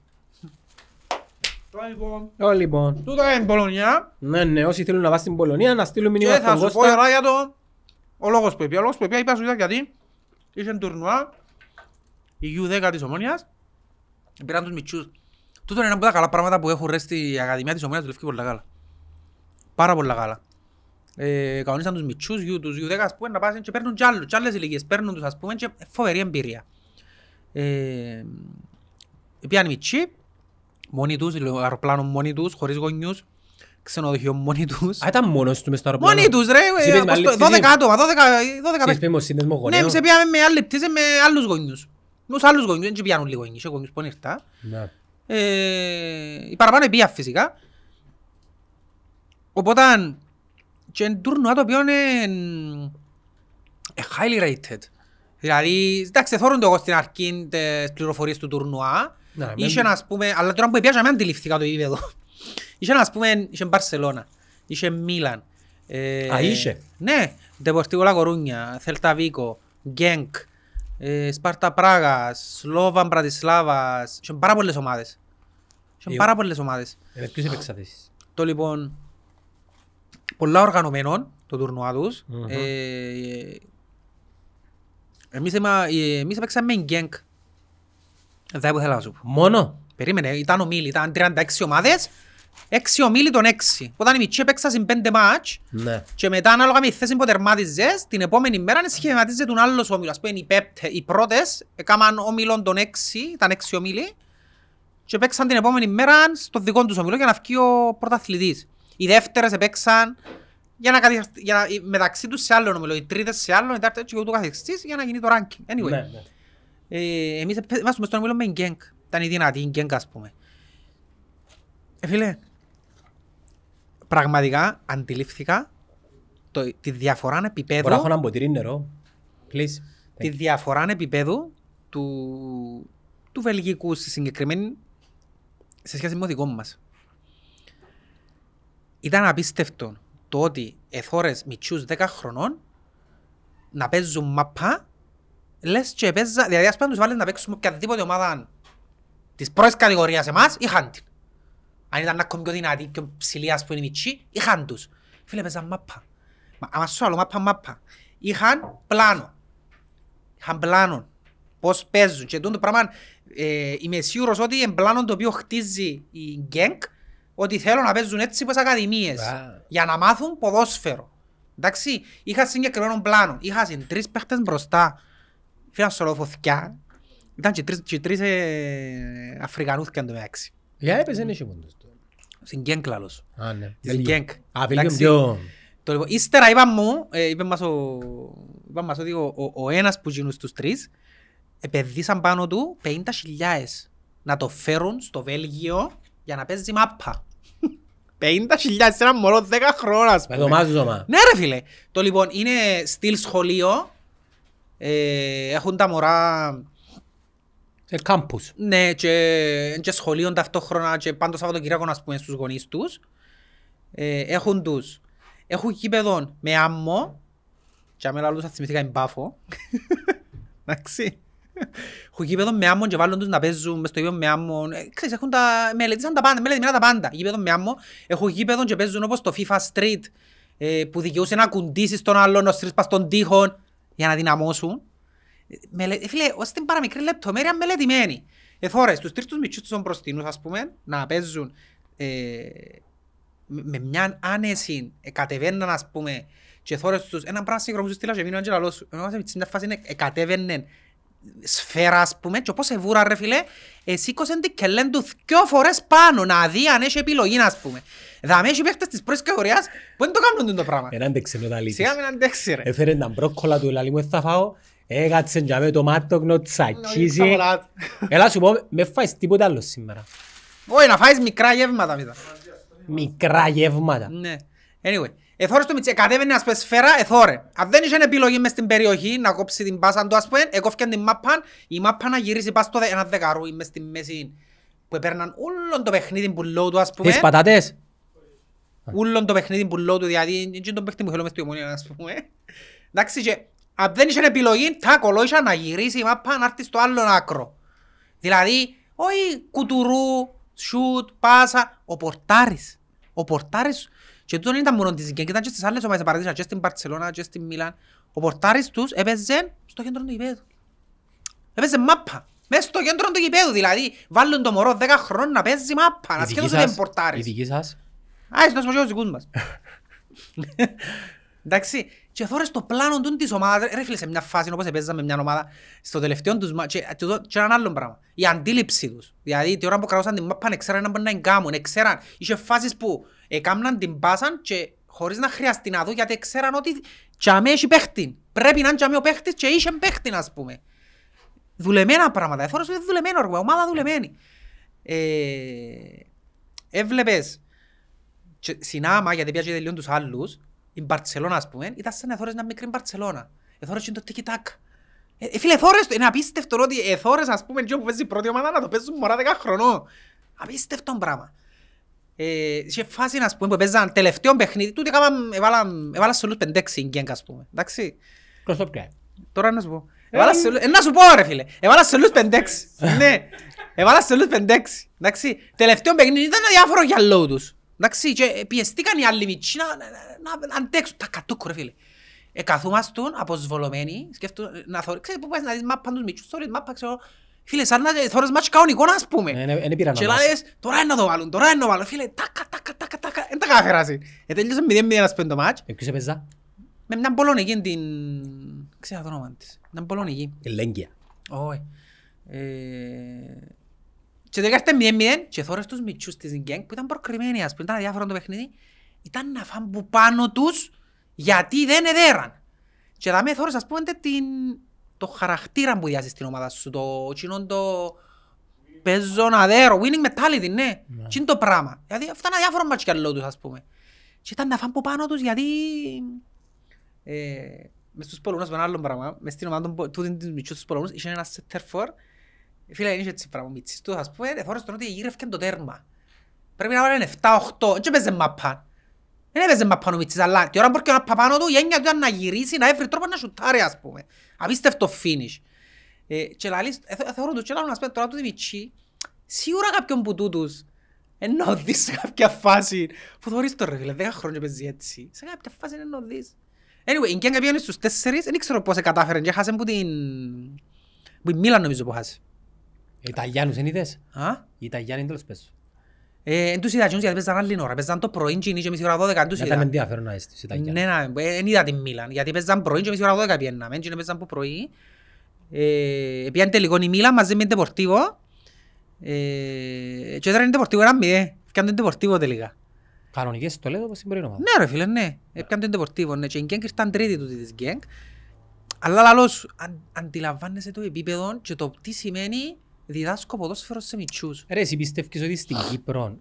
Τώρα λοιπόν, Ω, λοιπόν. τούτα είναι Πολωνιά Ναι, ναι, όσοι θέλουν να πας στην Πολωνία, να στείλουν και μήνυμα θα στον σου πω Κώστα. τώρα για το ο λόγος που είπε. Ο λόγος που είπε είπα σου γιατί είχε τουρνουά η U10 της Ομόνιας πήραν τους μητσούς. Τούτο είναι ένα από τα καλά πράγματα που έχουν ρε στη Ακαδημία της Ομόνιας δουλεύει πολλά καλά. Πάρα πολλά καλά. Ε, κανονίσαν τους μητσούς, U, τους U10 ας πούμε να πάσουν και παίρνουν κι άλλους, κι άλλες ηλικίες, παίρνουν τους ας πούμε και φοβερή εμπειρία. Ε, πήγαν οι μητσοί, μόνοι τους, δηλαδή, αεροπλάνο μόνοι τους, χωρίς γονιούς, ξενοδοχείο μόνοι τους. Α, ήταν μόνος τους μες στο αεροπλάνο. Μόνοι τους ρε, Εσύ ε, είπες με άλλη αποστο- 12 πτήση. άτομα, 12, 12 Ξέρεις παίκτες. πες μου σύνδεσμο Ναι, γονέων. εμείς πήγαμε με άλλη πτήση με άλλους γονιούς. Τους άλλους γονιούς, δεν πιάνουν λίγο γονιούς, γονιούς που είναι ήρθα. Ναι. Ε, οι παραπάνω πήγαν φυσικά. Οπότε, και είναι τουρνουά το οποίο είναι ε, highly rated. Δηλαδή, εντάξει, θόρουν το εγώ στην αρχή τις πληροφορίες του τουρνουά. Ναι, με- Είχε να πούμε, αλλά τώρα που πιάσα με αντιληφθήκα το επίπεδο. *laughs* Είχε να πούμε, είχε Μπαρσελώνα, είχε Μίλαν. ε, Α, είχε. Ναι, Deportivo La Coruña, Celta Vigo, Genk, ε, Σπάρτα Πράγας, Σλόβαν Μπρατισλάβας. Είχε πάρα πολλές ομάδες. Είχε Ε, πάρα πολλές ομάδες. Ε, με ποιους έπαιξατε εσείς. Το λοιπόν, πολλά οργανωμένο το τουρνουά τους. Μμμ. Ε, εμείς, είμα- ε, εμείς παίξαμε με Genk. Δεν που θέλω να σου πω. Μόνο; Περίμενε, ήταν ομίλοι, ήταν 36 ομάδες, 6 ομίλοι των 6. Όταν οι μητσοί έπαιξαν πέντε μάτς Ναι. και μετά ανάλογα με τη θέση που τερμάτιζες, την επόμενη μέρα σχηματίζεται τον άλλος όμιλο. Ας πούμε οι, πέπτε, οι πρώτες έκαναν όμιλον των 6, ήταν 6 ομίλοι και παίξαν την επόμενη μέρα στο δικό τους όμιλο για να βγει ο πρωταθλητής. Οι δεύτερες έπαιξαν για να, κατη- για να, μεταξύ τους σε άλλον όμιλο, οι τρίτες σε άλλον, οι τέταρτες και ούτω καθεξής για να γίνει το ranking. Anyway. Ναι, ναι. Ε, εμείς επέ- είμαστε στον όμιλο με Γκενκ. Ήταν η δυνατή η Γκενκ ας πούμε. Ε, φίλε, πραγματικά αντιλήφθηκα το, τη διαφορά επίπεδου, Μπορώ να έχω ένα ποτήρι νερό. Please. τη διαφορά επίπεδου του, του Βελγικού στη συγκεκριμένη σε σχέση με το δικό μας. Ήταν απίστευτο το ότι εθώρες μητσούς 10 χρονών να παίζουν μαπά λες και παίζα, δηλαδή ας πούμε να τους βάλεις να παίξουν με οποιαδήποτε ομάδα της πρώτης κατηγορίας εμάς, είχαν την. Αν ήταν ακόμη πιο δυνατή, πιο ψηλή ας πούμε οι μητσοί, είχαν τους. Φίλε παίζαν μάπα. Μα, άμα σου άλλο μάπα μάπα. Είχαν πλάνο. Είχαν πλάνο. Πώς παίζουν. Και τούτο το πράγμα ε, είμαι σίγουρος ότι είναι πλάνο το οποίο χτίζει η γκένκ ότι θέλουν να παίζουν έτσι όπως ακαδημίες. Α. Για να μάθουν ποδόσφαιρο. Εντάξει, είχα συγκεκριμένο πλάνο. Είχα συν τρεις παίχτες μπροστά. Φύγαν σολοφοθκιά. Ήταν και τρεις, και τρεις ε, Αφρικανούθκια εν τω μεταξύ. Για έπαιζε είναι σίγουρο. Στην Γκένκ λαλός. Α, ναι. Στην Βέλγιο. Γκένκ. Α, Βέλγιο Εντάξει. πιο... Το λοιπόν, ύστερα είπαν μου, ε, είπε μας, ο, είπαν μας ότι ο, ο, ο ένας που γίνουν στους τρεις επενδύσαν πάνω του 50.000 να το φέρουν στο Βέλγιο για να παίζει μάπα. 50.000 σε ένα μωρό 10 χρόνια ας Με πούμε. το μάζωμα. Ναι ρε φίλε. Το λοιπόν είναι στυλ σχολείο. Ε, έχουν τα μωρά Σε κάμπους. ναι, και, και σχολείων ταυτόχρονα και πάντο Σαββατοκύριακο ας πούμε στους γονείς τους. Ε, έχουν τους. Έχουν γήπεδο με άμμο. Και αμέλα άλλους θα θυμηθήκα είναι μπάφο. *laughs* Εντάξει. *laughs* Έχουν γήπεδο με άμμο και βάλουν τους να παίζουν μες στο γήπεδο με άμμο. Ε, ξέρεις, έχουν τα... μελετήσαν τα πάντα, μελετημένα τα πάντα. Γήπεδο με άμμο. Έχουν γήπεδο και παίζουν όπως το FIFA Street ε, που δικαιούσε να κουντήσεις τον άλλον, ο στρις πας στον τοίχο για να δυναμώσουν. Μελε... ε, Φίλε, ως την παραμικρή λεπτομέρεια μελετημένη. Εθώρες, τους τρεις τους μητσούς τους μπροστινούς, ας πούμε, να παίζουν ε, με με μια άνεση, ε, κατεβαίναν, ας πούμε, και θόρες τους, έναν πράγμα συγκρομούς στείλα και μείνω και λαλός, εμάς σε μια φάση είναι, ε, κατέβαινε σφαίρα, ας πούμε, και όπως εβούρα, ρε φίλε, ε, σήκωσαν την κελέν του δυο φορές πάνω, να δει αν έχει επιλογή, ας πούμε. Δαμε έχει παίχτες της πρώτης κατηγορίας που δεν το κάνουν το πράγμα. Έναν τεξινοταλίτης. Σιγά μην αντέξει, ρε. Έφερε τα μπρόκκολα του, λαλί μου θα φάω. Έκατσε για με το μάτοκνο, τσακίζει. Έλα σου πω, με φάεις τίποτα άλλο σήμερα. Όχι, να φάεις μικρά γεύματα μετά. Μικρά γεύματα. Ναι. Anyway, εθώρες το Μιτσέ, κατέβαινε ας πούμε σφαίρα, εθώρε. Αν δεν είχε επιλογή μες στην περιοχή να κόψει την πάσα του ας πούμε, έκοφκαν την μάπα, η μάπα να γυρίσει πας στο δε- ένα δεκαρούι μες στη μέση που έπαιρναν όλον το παιχνίδι που λόγω του ας πούμε. Τις πατάτες. Ούλον το παιχνίδι που λέω του, δηλαδή είναι τον παίχτη που θέλω μες στη ομονία, ας πούμε. Εντάξει, και αν δεν είχε επιλογή, τα κολόισα να γυρίσει η μάπα να έρθει στο άλλο άκρο. Δηλαδή, όχι κουτουρού, σούτ, πάσα, ο πορτάρης. Ο πορτάρης, και τούτον δεν ήταν μόνο της Γκένκ, ήταν και στις άλλες ομάδες παραδείγμα, και στην Παρτσελώνα και στην Μίλαν. Ο πορτάρης τους έπαιζε στο κέντρο του γηπέδου. Έπαιζε μάπα. Μες στο κέντρο του γηπέδου, δηλαδή, βάλουν το μωρό 10 χρόνων να παίζει μάπα, να Η δική σκέφτονται δεν σας- πορτάρης. Η δική σας; Α, είσαι τόσο δικούς μας. Εντάξει, και θόρες το πλάνο του της ομάδας, ρε φίλε σε μια φάση όπως παίζαμε μια ομάδα, στο τελευταίο τους μάτς, και, και, το- και έναν άλλο πράγμα, η αντίληψη τους. Δηλαδή, την ώρα που κρατούσαν την μάπα, ξέραν να μπορούν να εγκάμουν, ξέραν, είχε φάσεις που έκαμναν την πάσαν και χωρίς να χρειαστεί να δω, γιατί ξέραν ότι τζαμέ έχει παίχτη. Πρέπει να είναι τζαμέ ο παίχτης και είχε παίχτη, ας πούμε. Δουλεμένα πράγματα, ε, θόρες είναι δουλεμένο, ρε, ομάδα δουλεμένη. Ε, έβλεπες και συνάμα, γιατί πιάζει τελειών τους άλλους, η Μπαρτσελώνα ας πούμε, ήταν σαν εθώρες μια μικρή Μπαρτσελώνα. Εθώρες και το τικι-τακ. Ε, ε, φίλε, εθώρες, είναι απίστευτο ότι εθώρες ας πούμε, και που παίζει η πρώτη ομάδα να το παίζουν μωρά 10 χρονών. Απίστευτο πράγμα. Ε, σε φάση ας πούμε που παίζαν τελευταίο παιχνίδι, τούτοι έκαναν, έβαλαν, έβαλαν σε όλους πεντέξι η γκένκα ας πούμε. Εντάξει. Προς το πια. Τώρα να σου πω. Έβαλα σε όλους- ε, να σου πω ρε φίλε. Έβαλα σε όλους πεντέξι. *laughs* Ναι. Έβαλα σε όλους πεντέξι. Εντάξει. Τελευταίο παιχνίδι ήταν αδιάφορο για λόγου τους. Εντάξει. Και ε, πιεστήκαν οι άλλοι μητσί να, να, να, να αντέξουν. Τα κατούκο ρε φίλε. Ε, καθούμαστον αποσβολωμένοι. Σκέφτον να θωρεί. Ξέρεις που πας να δεις μάπα τους μητσούς. Θωρείς μάπα ξέρω. Φίλε σαν να θωρείς μάτσι κανονικό ας πούμε. Ε, ε, ε, πήραν Και να μας. λες, τώρα είναι να το βάλουν, τώρα είναι να το βάλουν. Φίλε, τάκα, τάκα, τάκα, τάκα. Δεν τα καταφέρασαι. Ε, τελείωσε 0-0 ας πούμε το μάτς. Ε, ποιος έπαιζα; Με μια Πολωνική την... Ξέρω το όνομα της. Μια Πολωνική. Ελέγγυα. Όχι. Ε... Και τελικά ήρθε 0-0 και θόρες τους μητσούς της γκέγκ που ήταν προκριμένοι ας πούμε, ήταν αδιάφορο το παιχνίδι, ήταν να φάνε που πάνω τους γιατί δεν εδέραν. Και δάμε θόρες ας πούμε την... το χαρακτήρα που διάσεις στην ομάδα σου, το εκείνον το παίζω να δέρω, winning mentality, ναι. Τι είναι το πράγμα. Δηλαδή αυτά είναι αδιάφορο μάτς κι άλλο τους ας πούμε. Και ήταν να φάνε που πάνω τους γιατί ε, μες στους Πολωνούς με ένα άλλο πράγμα, μες στην ομάδα των τούτην της μητσούς στους Πολωνούς, είχε ένα center for, φίλε, είναι έτσι πράγμα, μητσής τους, ας πούμε, εθώρες τον ότι γύρευκε το τέρμα. Πρέπει να βάλουν 7-8, δεν έπαιζε μαπάν. Δεν έπαιζε μαπάν ο μητσής, αλλά την ώρα που έρχεται ο μαπάν του, η έννοια του ήταν να γυρίσει, να έβρει τρόπο να σουτάρει, ας πούμε. Απίστευτο finish. Ε, και λαλείς, ε, θε- θεωρώ τους και λαλούν, ας πούμε, τώρα του μητσί, σίγουρα κάποιον που τούτους, ενώ δεις σε κάποια φάση, που θωρείς το ρε φίλε, 10 χρόνια παίζει έτσι, σε κάποια φάση ενώ δεις. Anyway, η Γκένκα πήγαινε στους τέσσερις, δεν ξέρω πώς κατάφερε και χάσε που την... που η Μίλαν νομίζω που χάσε. Οι Ιταλιάνους δεν είδες. Α; Οι Ιταλιάνοι τέλος πέσου. Ε, Εν τους είδα εκείνους γιατί παίζαν άλλη ώρα. Παίζαν το πρωί και είναι και μισή ώρα 12. εν τους Να ήταν είδα. ενδιαφέρον να είσαι στη Ταγιά. Ναι, ναι, ε, εν είδα την Μίλαν. Γιατί παίζαν πρωί και μισή ώρα 12 πιέναμε. Και παίζαν που πρωί. Ε, Πήγαν τελικό η Μίλαν μαζί με την Τεπορτίβο. Ε, Και έδραν την Τεπορτίβο ένα μηδέ. Φτιάνε την Τεπορτίβο τελικά. Κανονικές στολές όπως στην πρώτη ομάδα. Ναι ρε φίλε, ναι. Έπιαν την Deportivo, ναι. Και η Γκένκ ήταν τρίτη τούτη της Γκένκ. Αλλά λαλώς, αν, αντιλαμβάνεσαι το επίπεδο και το τι σημαίνει διδάσκω ποδόσφαιρο σε μητσούς. Ρε, εσύ πιστεύεις ότι στην Κύπρο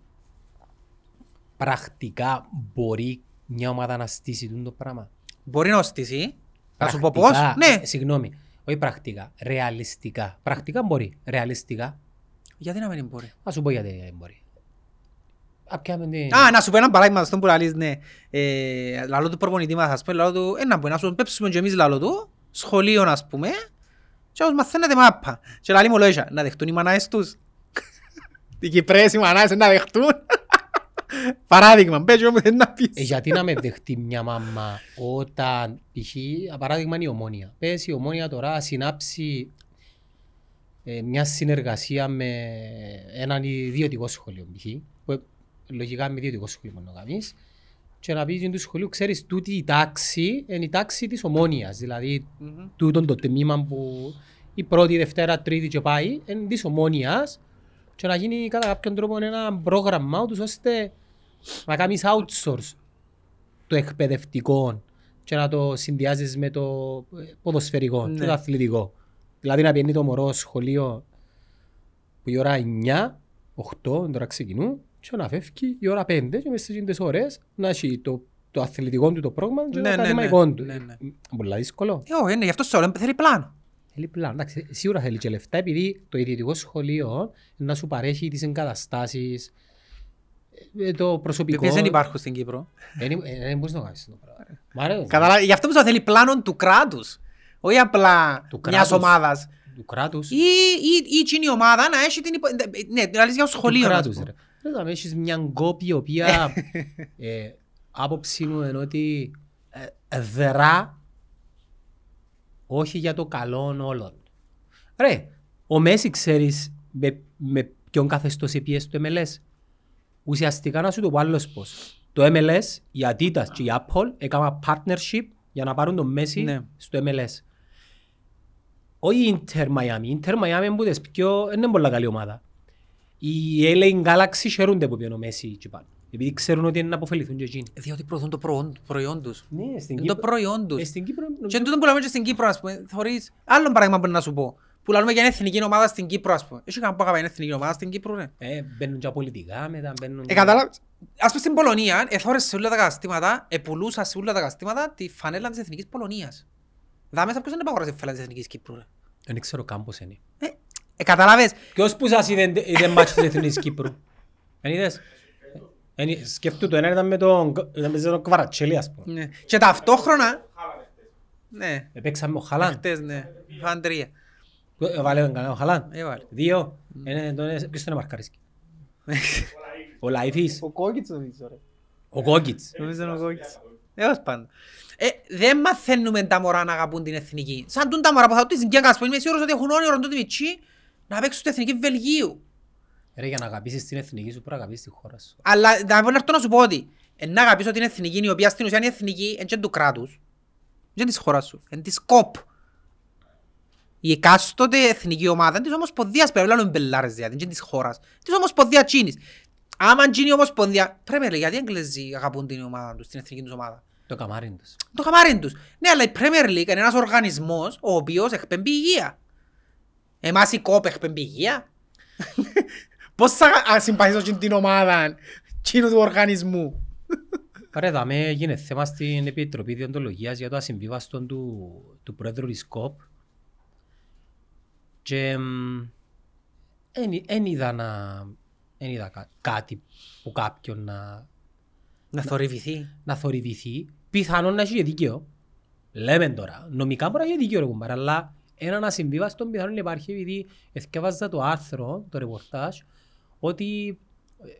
πρακτικά μπορεί μια ομάδα να στήσει τούτο το πράγμα; Μπορεί να στήσει. Να σου πω πώς. Πρακτικά, Ναι. ε, Συγγνώμη, όχι πρακτικά, ρεαλιστικά. Πρακτικά μπορεί, ρεαλιστικά. Γιατί να μην μπορεί; Θα σου πω γιατί δεν μπορεί. Απιάμε την... Α, να σου πω ένα παράδειγμα στον που λαλείς, ναι. Ε, λαλό του προπονητή μας, ας πούμε, λαλό του, ε, να μπορεί να σου πέψουμε και εμείς λαλό του, σχολείο, ας πούμε, και όπως μαθαίνετε μάπα. Και λαλεί μου λόγια, να δεχτούν οι μανάες τους. *laughs* Οι Κυπρέες οι μανάες να δεχτούν. *laughs* Παράδειγμα, πες μου δεν να πεις. Ε, γιατί να με δεχτεί μια μάμα όταν π.χ. παράδειγμα είναι η ομόνια. Πες η ομόνια τώρα συνάψει ε, μια συνεργασία με έναν ιδιωτικό σχολείο π.χ. που ε, λογικά με ιδιωτικό σχολείο μόνο να κάνεις και να πεις του σχολείου ξέρεις τούτη η τάξη είναι η τάξη της ομόνιας δηλαδή Μμμ. τούτον το τμήμα που η πρώτη, η δευτέρα, τρίτη και πάει είναι της ομόνιας και να γίνει κατά κάποιον τρόπο ένα πρόγραμμα ούτως ώστε να κάνεις outsource το εκπαιδευτικό και να το συνδυάζεις με το ε, ποδοσφαιρικό και Ναι. το αθλητικό. Δηλαδή να πιένει το μωρό σχολείο που η ώρα 9, 8, τώρα ξεκινούν και να φεύγει η ώρα 5 και μέσα στις τις ώρες να έχει το, το αθλητικό του το πρόγραμμα και Ναι, το ναι, ναι. ακαδημαϊκό του. Ναι, ναι. Πολύ δύσκολο. Ε, όχι, ναι, γι' αυτό σε όλο θέλει πλάνο. Θέλει πλάνο. Εντάξει, σίγουρα θέλει και λεφτά επειδή το ιδιωτικό σχολείο να σου παρέχει τις εγκαταστάσεις, ε, το προσωπικό. Ποιες δεν υπάρχουν στην Κύπρο. Δεν ε, δεν μπορείς να το κάνεις το πράγμα. Μ' αρέσει. Καταλάβει, γι' αυτό που θέλει πλάνο του κράτους. Όχι απλά Του μιας κράτους. ομάδας. Του κράτους. Ή, ή, ή εκείνη η ομάδα να έχει την υπο... Ναι, δηλαδή για το Του σχολείο. να κράτους, σου πω. Ρε. Ρε, να έχεις μια γκόπη η οποία *laughs* ε, άποψη μου είναι ότι ε, δρά όχι για το καλό όλων. Ρε, ο Μέση ξέρεις με, με ποιον καθεστώς επίες το MLS. Ουσιαστικά να σου το πω άλλος πώς. Το MLS, η Adidas και η Apple έκαναν partnership για να πάρουν τον Μέση Ναι. στο MLS. Όχι η Inter Miami. Η Inter Miami είναι που τις πιο... δεν είναι πολλά καλή ομάδα. Οι LA Galaxy χαιρούνται που πιένει ο Μέση εκεί πάνω. Επειδή ξέρουν ότι είναι να αποφεληθούν και εκείνοι. Διότι προωθούν το προϊόν, προϊόν τους. Ναι, στην Είναι το προϊόν τους. Ε, στην Κύπρο... Και τούτο που λέμε και στην Κύπρο, ας πούμε, θωρείς... Άλλο παράδειγμα μπορεί να σου πω. Που λέμε για εθνική ομάδα στην Κύπρο, ας πούμε. Έχει κανένα που αγαπάει εθνική ομάδα στην Κύπρο, ρε. Ε, μπαίνουν και πολιτικά μετά, μπαίνουν... Ε, κατάλαβες. Ας πούμε στην Πολωνία, εθώρες σε όλα τα καταστήματα, επουλούσαν σε όλα τα καταστήματα τη φανέλα της Εθνικής Πολωνίας. Δαμέ θα ποιος δεν επαγοράζει τη φανέλα της Εθνικής Κύπρου, ρε. Δεν ξέρω καν πώς είναι. Ε, ε, καταλάβες; Ποιος που σας είδε, είδε μάτσι της Εθνικής Κύπρου. Δεν είδες; Εν- Σκέφτου το ένα ήταν με τον, ήταν με τον Κβαρατσχέλια ας πούμε. Ναι. Και ταυτόχρονα... Ναι, Επέξαμε ο Χαλάν. χτες, ναι. Φαν τρία. Ε, Βάλε τον κανένα ο Χαλάν. Έβαλε. Δύο. Είναι- τον- Ποιος τον εμαρκαρίσκει. Ο Λαϊφής. Ο Κόκκιτς νομίζω, ρε. Ο Κόκκιτς. Νομίζω είναι ο Κόκκιτς. Έως πάντα. Ε, δεν μαθαίνουμε τα μωρά να αγαπούν την εθνική. Σαν τούν τα μωρά που θα τους συγκέγκα, ας πούμε, είμαι σίγουρος ότι έχουν όνειρο τούτοι μητσί να παίξουν στην εθνική Βελγίου. Ρε για να αγαπήσεις την εθνική σου πρέπει να αγαπήσεις τη χώρα σου. Αλλά να πω να έρθω να σου πω ότι ε, να αγαπήσω την εθνική, η οποία στην ουσία είναι η εθνική, εν και του κράτους, δεν της χώρας σου, εν της κόπ. Η εκάστοτε εθνική ομάδα είναι της Ομοσπονδίας, πρέπει να λέμε μπελάρες δηλαδή, είναι της χώρας. Της Ομοσπονδίας Τσίνης. Άμα γίνει η Ομοσπονδία, πρέπει να γιατί οι Αγγλέζοι αγαπούν την ομάδα τους, την εθνική τους ομάδα; Το καμάρι τους. Το καμάρι τους. Ναι, αλλά η Premier League είναι ένας οργανισμός ο οποίος εκπέμπει υγεία. Εμάς η κόπ εκπέμπει υγεία. Πώς θα α, συμπαθήσω και την ομάδα κοινού του οργανισμού. Ρε, δαμε έγινε θέμα στην Επιτροπή Διοντολογίας για το ασυμβίβαστο του, του Πρόεδρου της ΚΟΠ και δεν είδα, να, εν είδα κα- κάτι που κάποιον να, Να θορυβηθεί. να θορυβηθεί. Πιθανόν να έχει και δίκαιο. Λέμε τώρα. Νομικά μπορεί να έχει δίκαιο ρε κουμπάρα, αλλά έναν ασυμβίβαστο πιθανόν να υπάρχει επειδή εθιέβαζα το άρθρο, το ρεπορτάζ, ότι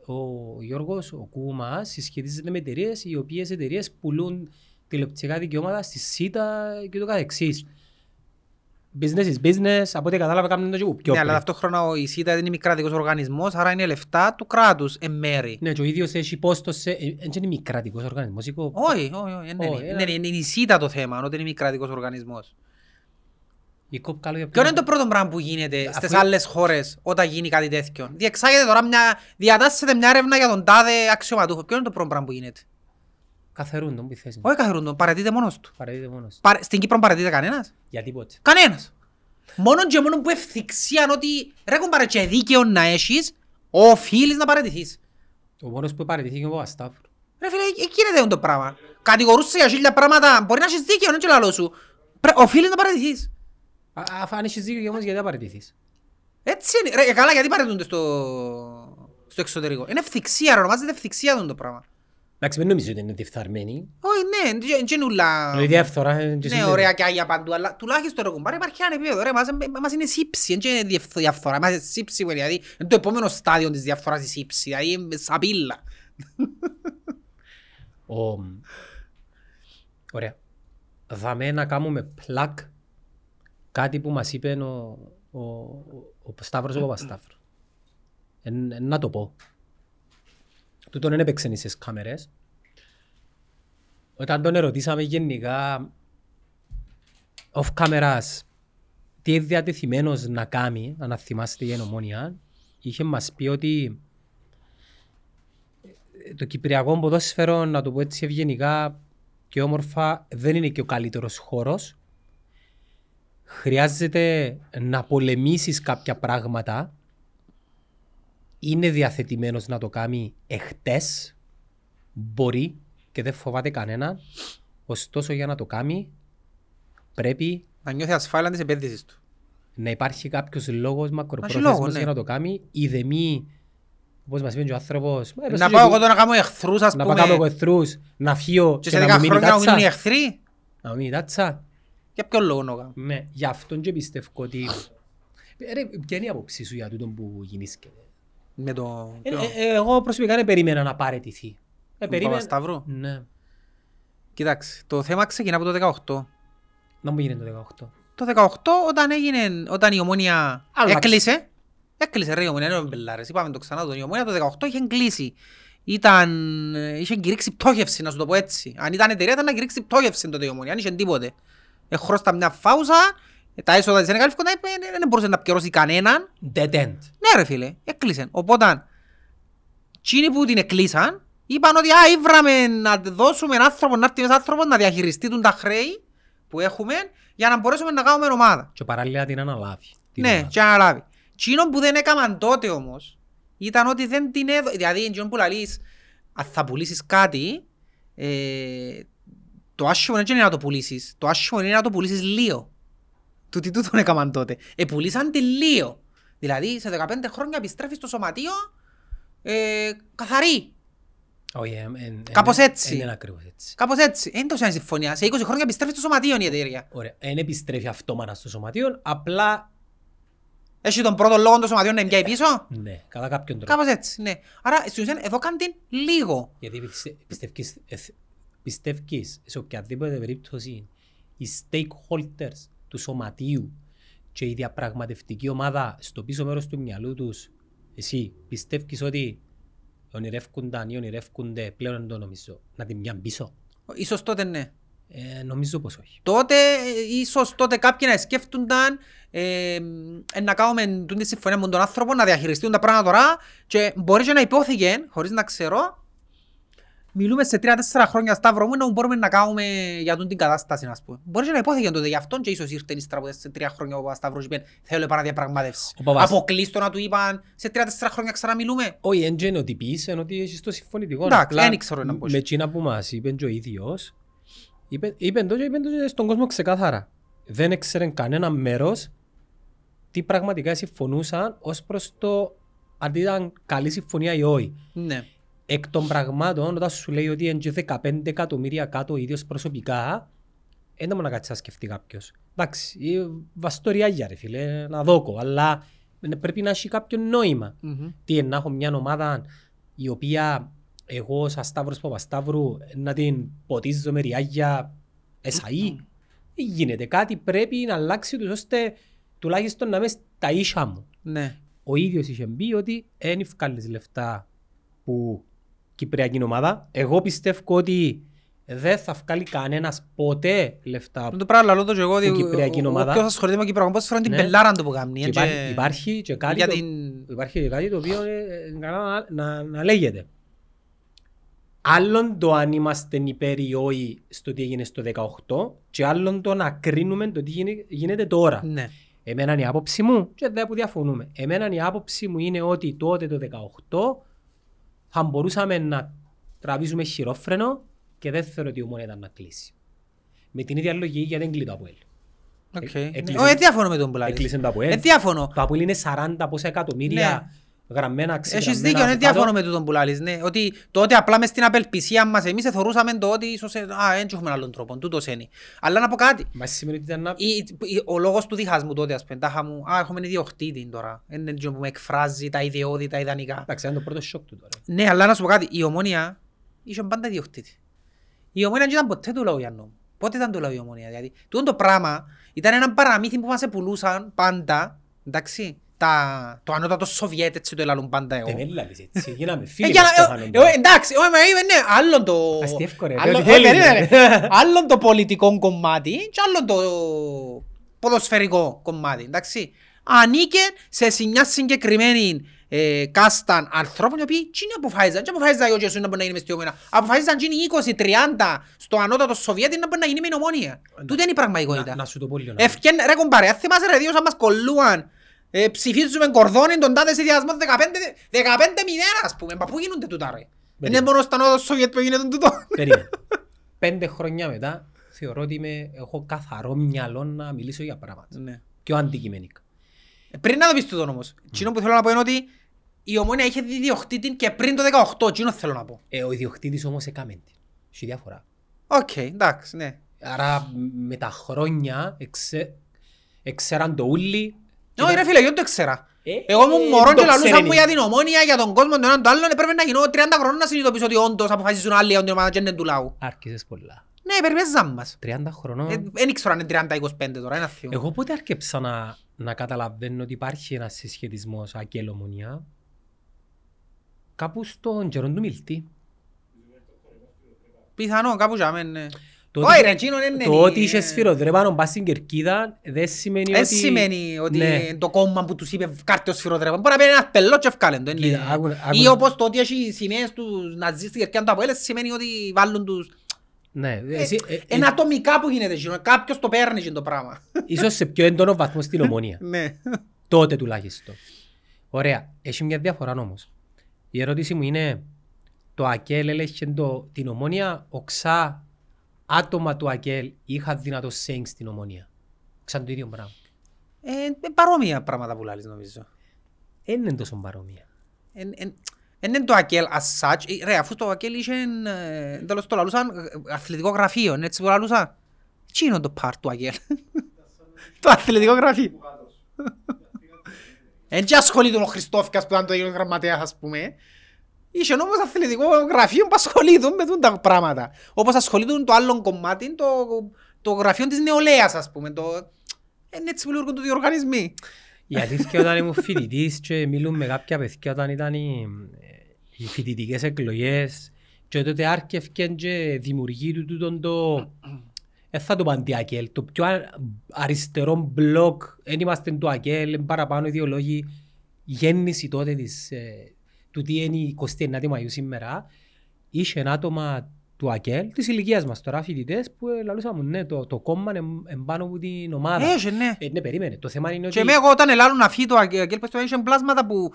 ε, ο Γιώργος ο Κούμας συσχετίζεται με εταιρείες οι οποίες εταιρείες πουλούν τηλεοπτικά δικαιώματα στη ΣΥΤΑ και το καθεξής. business is business, από ό,τι κατάλαβα κάνουν το και που πιο Ναι, αλλά πριν. ταυτόχρονα ο- η ΣΥΤΑ είναι μη κρατικός οργανισμός, άρα είναι λεφτά του κράτους, εν μέρη. Ναι, και ο ίδιος έχει πόστος σε... ε, Δεν είναι μη κρατικός οργανισμός, οικο- Όχι, όχι, όχι, δεν Όχι, είναι. ένα- Είναι- Είναι η ΣΥΤΑ το θέμα, ότι είναι μη κρατικός οργανισμός. Η κοπ καλό για Ποιο είναι το πρώτο πράγμα που γίνεται Αφού- στις άλλες χώρες όταν γίνει κάτι τέτοιο. Διεξάγεται τώρα μια, διατάσσεται μια έρευνα για τον τάδε αξιωματούχο. Ποιο είναι το πρώτο πράγμα που γίνεται; Καθαρούν τον που θέση. Όχι καθαρούν τον, παρατείται μόνος του. Παραδείγεται μόνος. Παρα- Στην Κύπρο παρατείται κανένας; Για τίποτε. Κανένας. Μόνο και μόνο που ευθυξίαν ότι ρε κουμπάρε και δίκαιο να έχεις, οφείλεις να παρατηθείς. Ο μόνος που παραιτήθηκε είναι ο Παπασταύρου. Ρε φίλε, εκεί είναι το πράγμα. Κατηγορούσε για χίλια πράγματα, μπορεί να έχεις δίκαιο, είναι και λαλό σου. Πρέ- Οφείλεις να παρατηθείς. Α- Αφού αν έχεις δίκιο και όμως γιατί να παραιτηθείς. Έτσι είναι. Ρε, καλά, γιατί παρατούνται στο, στο εξωτερικό. Είναι ευθυξία, ρε, ονομάζεται ευθυξία αυτό το πράγμα. Εντάξει, δεν νομίζω ότι είναι διεφθαρμένοι. Όχι, ναι, δεν είναι ούλα... Δηλαδή διαφθορά είναι και Ναι, συνδέεται. ωραία και άγια παντού, αλλά τουλάχιστον ρε κουμπάρε υπάρχει ένα επίπεδο, ρε, μας, μας είναι σύψη, δεν είναι διαφ- διαφθορά, μας είναι σύψη, δηλαδή, είναι το επόμενο στάδιο της διαφθοράς η σύψης, δηλαδή, είναι σαπίλα. Ο... Ωραία. Δαμε να κάνουμε πλακ κάτι που μας είπε ο, ο, ο Σταύρος ο Παπασταύρου. Εν, εν να το πω. Τούτον δεν έπαιξε στις κάμερες. Όταν τον ερωτήσαμε γενικά off cameras τι είναι διατεθειμένος να κάνει, αν θυμάστε η ενομόνια, είχε μας πει ότι το κυπριακό ποδόσφαιρο, να το πω έτσι ευγενικά και όμορφα, δεν είναι και ο καλύτερος χώρος. Χρειάζεται να πολεμήσεις κάποια πράγματα. Είναι διαθετημένος να το κάνει εχτες. Μπορεί και δεν φοβάται κανέναν. Ωστόσο για να το κάνει πρέπει Να νιώθει ασφάλεια της επένδυσης του. να υπάρχει κάποιος λόγος λόγο, μακροπρόθεσμος ναι. για να το κάνει. Είδε μη, όπως μας είπε και ο άνθρωπος, «Ε, πες Να του πάω και εγώ του- τώρα να κάνω εχθρούς, ας να πούμε, πάω εγώ εχθρούς, να φύγω και και σε να δέκα μου μείνει χρόνια να γίνουν οι τάτσα. εχθροί, Να μου μείνει τάτσα. Για ποιον λόγο να το κάνω; Ναι, γι' αυτόν και πιστεύω ότι... Ε, Ρε, ποια είναι η άποψή σου για τούτον που γεννήσκεται. Με το... Ε, ποιο; ε, ε, Εγώ προσωπικά δεν περίμενα να παραιτηθεί. Ε, Τον περίμενα... Παπασταύρου. Ναι. Κοιτάξτε, το θέμα ξεκινά από το 18. Να μου γίνει το 18. Το 18 όταν έγινε, όταν η ομόνια Άλλαξε. έκλεισε, έκλεισε ρε η ομόνια, δεν είναι μπελάρες, είπαμε το ξανά, το, η ομόνια το 18 είχε κλείσει. Ήταν, ε, είχε κηρύξει πτώχευση, να σου το πω έτσι. Αν ήταν εταιρεία ήταν να κηρύξει πτώχευση τότε η ομόνια, αν είχε τίποτε. Εχρώστα μια φάουσα, ε, τα έσοδα της ανεκαλύφκοντα, δεν μπορούσε να πληρώσει κανέναν. Dead end. Ναι ρε φίλε, έκλεισε. Οπότε, εκείνοι που την εκλείσαν, είπαν ότι α, ήβραμε να δώσουμε άνθρωπο, να έρθει ένας άνθρωπος να διαχειριστεί τον τα χρέη που έχουμε για να μπορέσουμε να κάνουμε ομάδα. Και παράλληλα την αναλάβει. την Ναι, ομάδα. και να λάβει. Εκείνο που δεν έκαναν τότε όμως, ήταν ότι δεν την έδω... Δηλαδή, εκείνο που λαλείς, αν θα πουλήσεις κάτι, ε, το άσχημο δεν είναι να το πουλήσεις. Το άσχημο είναι να το πουλήσεις λίγο. Του τι τούτον έκαναν τότε. Ε, πουλήσαν τη λίγο. Δηλαδή, σε 15 χρόνια επιστρέφεις στο σωματείο, ε, καθαρή. Όχι, ε, ε, ε, Κάπως ε, έτσι. ε, Είναι ακριβώς έτσι. Κάπως έτσι. Δεν το σαν συμφωνία. Σε 20 χρόνια επιστρέφεις στο σωματείο η εταιρεία. Ωραία. Δεν επιστρέφει αυτόματα στο σωματείο, απλά Έχει τον πρώτο λόγο το σωματείο να είναι πιάει πίσω; ναι, κατά κάποιον τρόπο. Κάπως έτσι, ναι. Άρα, στην ουσία, εδώ κάνει την λίγο. Γιατί πιστε- πιστεύεις, εθ- πιστεύεις σε οποιαδήποτε περίπτωση οι stakeholders του σωματείου και η διαπραγματευτική ομάδα στο πίσω μέρος του μυαλού τους εσύ πιστεύεις ότι ονειρεύκονταν ή ονειρεύκονται πλέον δεν το νομίζω να την πιάνουν πίσω; Ίσως τότε ναι. Ε, νομίζω πως όχι. Τότε, ε, ίσως τότε κάποιοι να σκέφτονταν ε, ε, να κάνουμε τούτη τη συμφωνία με τον άνθρωπο, να διαχειριστούν τα πράγματα τώρα και μπορεί και να υπόθηκε, χωρίς να ξέρω, μιλούμε σε 3-4 χρόνια Σταύρο μου να μπορούμε να κάνουμε για τούτη την κατάσταση, ας πούμε. Μπορείς και να υπόθηκε τότε γι' αυτόν και ίσως ήρθε ύστερα από σε 3 χρόνια ο Σταύρος είπε θέλω επαναδιαπραγμάτευση. Ο Παπάς. Αποκλείστο να του είπαν σε 3-4 χρόνια ξαναμιλούμε. Όχι, δεν είναι ότι πεις, είναι ότι έχεις το συμφωνητικό. Εντάξει, Απλά δεν ξέρω να πω. Με εκείνα που μας είπε και ο ίδιος, είπε, είπε το και είπε το και στον κόσμο ξεκάθαρα. Δεν έξερε κανένα μέρος τι πραγματικά συμφωνούσαν ως προς το αν ήταν καλή συμφωνία ή όχι. Ναι. Εκ των πραγμάτων, όταν σου λέει ότι είναι και 15 εκατομμύρια κάτω ο ίδιος προσωπικά, δεν θα να κάτσεις να σκεφτεί κάποιος. Εντάξει, ε, βαστοριάγια ρε φίλε, να δώκω, αλλά πρέπει να έχει κάποιο νόημα. Μμμ. Τι είναι, να έχω μια ομάδα η οποία εγώ σαν Σταύρος Παπασταύρου να την ποτίζω με ριάγια εσαΐ. γίνεται. Κάτι πρέπει να αλλάξει τους ώστε τουλάχιστον να είμαι στα ίσα μου. Ναι. Ο ίδιος είχε μπει ότι δεν ευκάλεις λεφτά που Κυπριακή ομάδα. Εγώ πιστεύω ότι δεν θα βγάλει κανένας ποτέ λεφτά. Αυτό το πράγμα λαλώ το και εγώ ότι Που Κυπριακή ο- ο- ομάδα. όποιος ασχολείται με Κυπριακό ποδόσφαιρο είναι την Ναι. πελάρα του που κάνει. Και εν υπάρχει, και- υπάρχει και κάτι για το, την- υπάρχει και κάτι το οποίο ε, ε, καλά να, να, να λέγεται. Άλλον το αν είμαστε υπέρ ή όχι στο τι έγινε στο 18 και άλλον το να κρίνουμε το τι γίνει- γίνεται τώρα. Ναι. Εμένα είναι η άποψη μου και δεν που διαφωνούμε. Εμένα η άποψη μου είναι ότι τότε το 18 θα μπορούσαμε να τραβήσουμε χειρόφρενο και δεν θεωρώ ότι η Ομόνοια ήταν να κλείσει. Με την ίδια λογική γιατί δεν έκλειε το το Αποέλ. Οκ. Ε- Ναι. έκλεισε- Όχι, δεν διαφωνώ με τον που λαλείς. Έκλεισε το Αποέλ. Ε, διαφωνώ. Το Αποέλ είναι 40 πόσα εκατομμύρια γραμμένα, Έχεις ξεγραμμένα δίκιο, δεν από κάτω. διαφωνώ με τούτον που λαλείς, ναι. Ότι τότε απλά μες στην απελπισία μας εμείς θεωρούσαμε το ότι ίσως ε, α, δεν έχουμε άλλον τρόπο, τούτος είναι. Αλλά να πω κάτι. Μα σημαίνει ότι ήταν να... Η- η- Ο λόγος του διχασμού τότε, ας πούμε, τάχα μου, α, έχουμε ιδιοκτήτη τώρα. Είναι έτσι που με εκφράζει τα ιδεώδη, τα ιδανικά. Εντάξει, είναι το πρώτο σοκ του τώρα. Ναι, αλλά να σου πω κάτι, η ομόνια είχε πάντα ιδιοκτήτη. Η ομόνια δεν ήταν ποτέ του λαού Γιάννο. μου. Πότε ήταν του λαού η ομόνια. Δηλαδή, τούτο το πράγμα ήταν ένα παραμύθι που μας επουλούσαν πάντα, εντάξει, τα, το ανώτατο Σοβιέτ, έτσι το ελαλούν πάντα εγώ. Δεν έλαβες έτσι, γίναμε Ε, φίλοι για με να- Στέφανο ε, τώρα. ε, Εντάξει, όχι, μα είμαι, ναι, άλλον το... Αστιεύκο, ρε, άλλον- ό,τι όχι, θέλεις, περίμενε. ρε. Άλλον το πολιτικό κομμάτι και άλλον το ποδοσφαιρικό κομμάτι, εντάξει. Ανήκε σε μια συγκεκριμένη ε, κάστα ανθρώπων οι οποίοι τι αποφάσιζαν. Τι αποφάσιζαν εγώ και εσύ να μπορεί να γίνει μες στη ομόνα. Αποφάσιζαν τι 20-30 στο ανώτατο Σοβιέτη να μπορεί να γίνει με η ομόνια. Τούτη είναι η πραγματικότητα. Να- Να σου το πω λίγο. Ευκέν, ρε κομπάρε, αν θυμάσαι ρε δύο σαν μας κολλούαν ε, ψηφίζουμε κορδόνι τον τάδε συνδυασμό 15 15-0 ας πούμε. Μα πού γίνονται τούτα ρε; Είναι μόνο στα νότο Σοβιέτ που γίνεται τούτο. Περίμενε. *laughs* Πέντε χρόνια μετά θεωρώ ότι είμαι, έχω καθαρό μυαλό να μιλήσω για πράγματα. Ναι. Πιο αντικειμενικά. Ε, Πριν να το πεις τούτον όμως. Εκείνο που θέλω να πω είναι ότι η ομόνια είχε διδιοκτήτη και πριν το 18. Εκείνο θέλω να πω. Ε, ο ιδιοκτήτης όμως έκαμε την. Έχει διαφορά. Οκ, εντάξει, ναι. Άρα μ, με τα χρόνια εξε, εξέραν το ούλλοι. Και Όχι τα- ρε φίλε, εγώ το ξέρα. Ε, Εγώ ήμουν ε, μωρό το και λαλούσα ξέρει. μου για την Ομόνοια, για τον κόσμο, τον έναν τον άλλον. Έπρεπε να γίνω 30 χρόνια να συνειδητοποιήσω ότι όντως αποφασίζουν άλλοι για την ομάδα και είναι του λαού. Άρχισες πολλά. Ναι, περιπέζαν μας. 30 χρονών. Ε, Δεν ήξερα αν είναι 30-25 τώρα, ένα θείο. Εγώ πότε άρκεψα να, να καταλαβαίνω ότι υπάρχει ένας συσχετισμός ΑΚΕΛ-Ομόνοια. Κάπου στον καιρό του Μιλτή. Πιθανό, κάπου για μένα, ναι. Το Όχι ότι- ρε, εκείνο είναι... Το ότι είχε σφυροδρέπανο πας στην κερκίδα δεν σημαίνει Δεν ότι... σημαίνει ότι Ναι. το κόμμα που τους είπε κάρτε ως σφυροδρέπαν. Μπορεί να πει ένας πελό και ευκάλεν το. είναι- Κοίτα, άκου- άκου- Ή όπως το ότι έχει σημαίες τους ναζί στην κερκίδα του Αποέλ, σημαίνει ότι βάλουν τους... Ναι, εσύ, ε, ε, Είναι ατομικά που γίνεται εκείνο. Κάποιος το παίρνει εκείνο το πράγμα. ίσως σε πιο έντονο βαθμό στην ομονία. *laughs* Ναι. Τότε τουλάχιστον. Ωραία. Έχει μια διαφορά όμως. Η ερώτηση μου είναι το ΑΚΕΛ έλεγχε το, την ομόνια οξά άτομα του ΑΚΕΛ είχαν δυνατό σέγγ στην ομόνια. Ξαν το ίδιο πράγμα. Ε, ε, παρόμοια πράγματα που λάλλεις νομίζω. Δεν είναι τόσο παρόμοια. Εν- εν- εν είναι το ΑΚΕΛ as such. Ε, Ρε, αφού το ΑΚΕΛ είχε, ε, τέλος το λαλούσαν, ε, αθλητικό γραφείο, είναι έτσι που λαλούσαν. Τι είναι το part του ΑΚΕΛ. *laughs* Το αθλητικό γραφείο. Εν και ασχολείται ο Χριστόφικας που ήταν το ίδιο γραμματέας, ας πούμε. Είχε όμως αθλητικό γραφείο που ασχολείται με τούτα τα πράγματα. Όπως ασχολείται το άλλο κομμάτι, το, το γραφείο της νεολαίας, ας πούμε. Το... Είναι έτσι που λειτουργούν οι οργανισμοί. Η αλήθεια όταν ήμουν φοιτητής και μιλούν με κάποια παιδιά όταν ήταν οι, οι φοιτητικές εκλογές και τότε άρκευκε και δημιουργεί του τούτον το δεν θα το πω αντι-ΑΚΕΛ, το πιο α- αριστερό μπλοκ, δεν είμαστε του ΑΚΕΛ, είναι παραπάνω ιδεολόγοι, γέννηση τότε της, ε, του τι είναι η 29η Μαΐου σήμερα, είχε ένα άτομα του ΑΚΕΛ, της ηλικίας μας τώρα, φοιτητές, που ε, λαλούσαν μου, ναι, το, το κόμμα είναι εμπάνω από την ομάδα. Έχει, ναι. Ε, ναι, περίμενε. Το θέμα είναι ότι... Και με εγώ όταν ελάλουν αφή το Αγγέλ πες το είχε πλάσματα που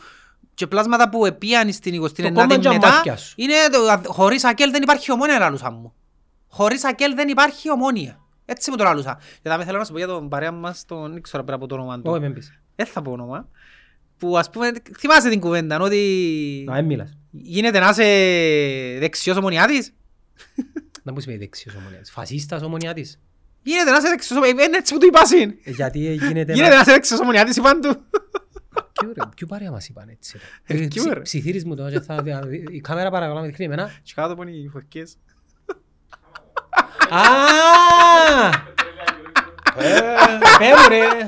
και πλάσματα που επίαν στην 29η κόμμα και μετά αμάθεια σου. είναι το, χωρίς Ακέλ δεν υπάρχει ομόνια λαλούσα μου. Χωρίς Ακέλ δεν υπάρχει ομόνια. Έτσι μου το λαλούσα. Και θα με θέλω να σου πω για τον παρέα μας, τον δεν ξέρω πέρα από το όνομα Όχι, του. μην πεις. Δεν θα πω όνομα. Που ας πούμε, θυμάσαι την κουβέντα, ότι Να, μην μιλάς. γίνεται να είσαι δεξιός ομονιάτης; Να μου σημαίνει δεξιός ομονιάτης. Φασίστας ομονιάτης. Γίνεται να είσαι δεξιός ομονιάτης. Είναι έτσι που του είπα συν. Ε, Γιατί ε, γίνεται Γίνεται να είσαι δεξιός ομονιάτης, είπαν του. Ποιο ρε, ποιο παρέα μας είπαν έτσι. ρε. Ε, Ε, ποιο, ψι- ρε. Ψιθύρεις μου τώρα και θα... Η κάμερα παρακαλώ να με δείχνει εμένα. Και κάτω από οι φωτιές. Α! Πέ μου ρε. Ε,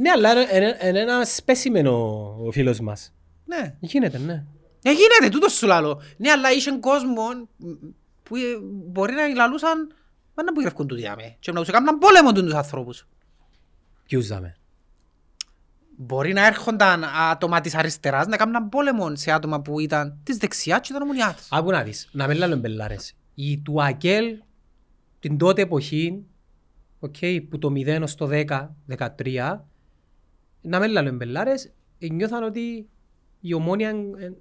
Ναι, αλλά είναι- είναι είναι ένα σπέσιμενο ο φίλος μας. Ναι. Γίνεται, ναι. Ε, γίνεται, τούτος σου λαλώ. Ναι, αλλά είχε κόσμο μ, που ε, μπορεί να λαλούσαν «Μα να που γρευκούν τούτοι άμε». Και να τους έκαναν πόλεμο τους ανθρώπους. Ποιους δάμε. Μπορεί να έρχονταν άτομα της αριστεράς να έκαναν πόλεμο σε άτομα που ήταν της δεξιάς και ήταν ομονοιάτες. Άκου να δεις, να μην λέμε πελλάρες. Η του ΑΚΕΛ την τότε εποχή, οκ, που το 0 ως το 10, 13, να μην λέμε πελλάρες, ε, νιώθαν ότι η Ομόνοια ε, ε,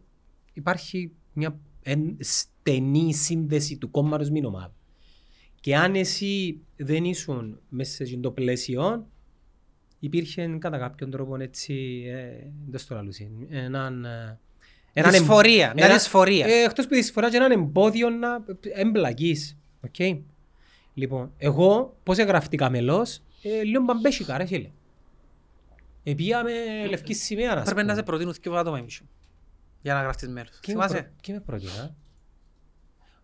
υπάρχει μια εν- στενή σύνδεση του κόμματος με την ομάδα. Και αν εσύ δεν ήσουν μέσα σε εκείνο το πλαίσιο, υπήρχε κατά κάποιον τρόπο έτσι, ε, δεν στο λαλούσιν, έναν... ε, έναν εμ- Δυσφορία, μια ένα- δυσφορία. Ε, εκτός που δυσφοράς και έναν εμπόδιο να εμπλακείς. Οκ. Λοιπόν, εγώ πώς εγγραφτήκα μέλος, ε, λίγο μπαμπέσικα ρε φίλε. Επήγαμε λευκή σημαία να Πρέπει να σε προτείνουν δύο άτομα εμείς. Για να γραφτείς μέλος. Θυμάσαι; Και με πρότεινα.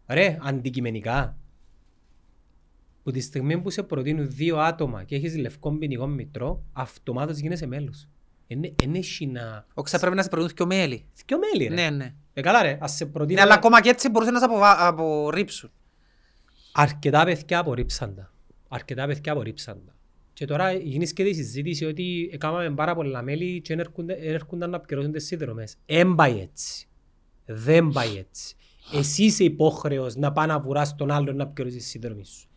Ρε, αντικειμενικά. Που τη στιγμή που σε προτείνουν δύο άτομα και έχεις λευκό ποινικό μητρό, αυτομάτως γίνεσαι μέλος. Είναι έχει να... Όχι, πρέπει να σε προτείνουν δύο μέλη. Δυο μέλη ρε. Ναι, ναι. Ε, καλά ρε, ας σε προτείνω... Ναι, αλλά ακόμα και έτσι μπορούσαν να σε αποβα- απορρίψουν. Αρκετά παιδιά απορρίψαν τα. Αρκετά παιδιά απορρίψαν τα. Και τώρα γίνεις και τη συζήτηση ότι έκαναμε πάρα πολλά μέλη και δεν έρχονται- δεν έρχονταν να πληρώσουν τις σύνδρομες. Δεν πάει έτσι. Δεν πάει έτσι. Εσύ είσαι υπόχρεος να πάει να βουράς τον άλλον να πληρώσεις τη σύνδρομη σου.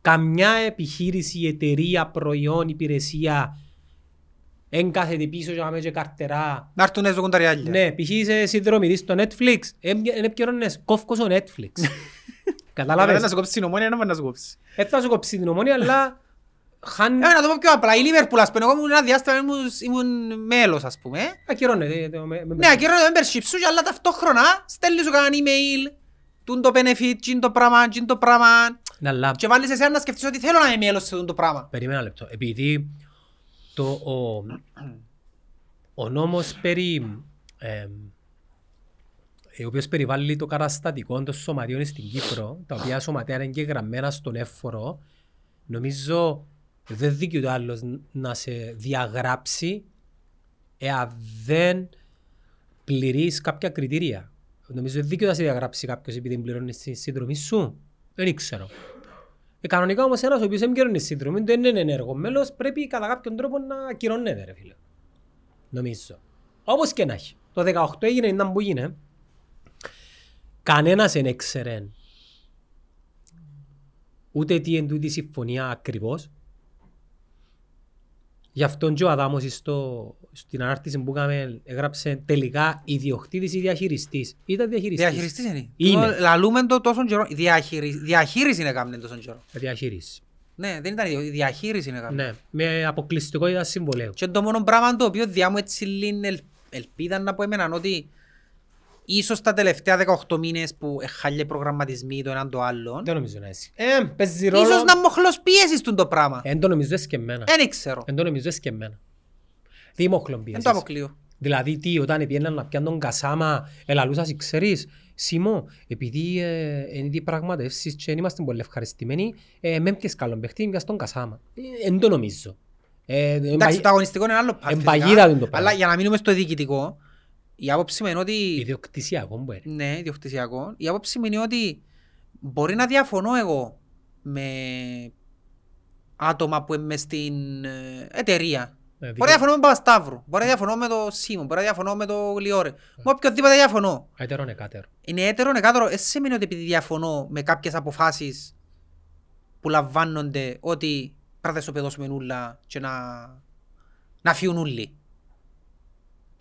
Καμιά επιχείρηση, εταιρεία, προϊόν, υπηρεσία εν κάθεται πίσω και πάμε και καρτερά. Να έρθουν να ζουν τα ριάλια. Ναι, π.χ. είσαι συνδρομητής στο Netflix. Δεν επικαιρώνες, κόφκος ο Netflix. *laughs* Αλλά Κατάλαβες. να σου κόψεις την ομόνια, να μην να σου κόψεις. Δεν θα σου κόψεις την ομόνια, αλλά χάνει... Ε, να το πω πιο απλά. Η Liverpool, ας πούμε, εγώ ήμουν ένα διάστημα, ήμουν- ήμουν μέλος, ας πούμε. Ακυρώνεται. το- με- με- Ναι, ακυρώνω το membership σου, αλλά ταυτόχρονα στέλνεις σου κανένα email, τούν το benefit, τζιν το πράγμα, τζιν το πράγμα. Ναι, αλλά Και βάλεις εσένα να σκεφτείς ότι θέλω να είμαι μέλος σε τούν το πράγμα. περίμενα ένα λεπτό. Επειδή το, ο, ο νόμος περί... εμ, ο οποίος περιβάλλει το καταστατικό των σωματείων στην Κύπρο, τα οποία σωματεία είναι εγγεγραμμένα στον έφορο, νομίζω δεν δικαιούται άλλος να σε διαγράψει εάν δεν πληρείς κάποια κριτήρια. Νομίζω δεν δικαιούται να σε διαγράψει κάποιος επειδή πληρώνεις τη σύνδρομη σου. Δεν ξέρω. Ε, κανονικά όμως ένας ο οποίος δεν πληρώνει σύνδρομη, δεν είναι ενεργό μέλος, πρέπει κατά κάποιον τρόπο να ακυρώνεται ρε φίλε. Νομίζω. Όπως και να έχει. Το 18 έγινε, ήταν που έγινε. Κανένας δεν έξερε ούτε τι είναι τούτη η συμφωνία ακριβώς. Γι' αυτόν και ο Αδάμος στο, στην ανάρτηση που έκαμε έγραψε τελικά ιδιοκτήτης ή διαχειριστής. Ήταν διαχειριστής. Διαχειριστής είναι. Είναι. Το Λαλούμε το τόσο καιρό. Διαχειρι- Διαχείριση είναι κάμνη τόσο καιρό. Διαχείριση. Ναι, δεν ήταν η διαχείριση είναι κάμνη. Ναι, με αποκλειστικότητα συμβολέου. Και το μόνο πράγμα το οποίο διά μου έτσι λύνει ελ, ελπίδα να πω εμένα ότι ίσως τα τελευταία 18 μήνες που εχάλια προγραμματισμοί το έναν το άλλο Δεν νομίζω να είσαι. Ε, παίζει ρόλο. ίσως να μοχλός πίεσης του το πράγμα. Εν το νομίζω εσκεμμένα. Δεν ξέρω. Εν το νομίζω εσκεμμένα. Τι μοχλόν Δεν πιέσεις. το αποκλείω. Δηλαδή τι, όταν πιέναν να πιάνουν τον κασάμα, ελαλούσας, ξέρεις, Σίμω, επειδή ε, είναι οι πραγματεύσεις και δεν είμαστε πολύ ευχαριστημένοι, ε, με πιες καλόν παίχτη, πιας τον κασάμα. Ε, Εν το νομίζω. Ε, εν Εντάξει, παγι- το αγωνιστικό είναι άλλο part, Εμπαγίδα φυσικά. είναι το πράγμα. Αλλά για να μείνουμε στο διοικητικό, η άποψη μου είναι ότι... Ιδιοκτησιακό μπορεί. Ναι, ιδιοκτησιακό. Η άποψη μου είναι ότι μπορεί να διαφωνώ εγώ με άτομα που είναι μες στην ε, εταιρεία. Ε, Μπορεί να διαφωνώ με τον Παπασταύρου, μπορεί να διαφωνώ με τον Σίμω, μπορεί να διαφωνώ με τον Γλιόρε. Με οποιοδήποτε διαφωνώ. Έτερον εκάτερο. Είναι έτερο, εκάτερο. Δεν σημαίνει ότι επειδή διαφωνώ με κάποιες αποφάσεις που λαμβάνονται ότι πρέπει να ισοπεδώσουμε ούλα και να, να φύγουν ούλοι.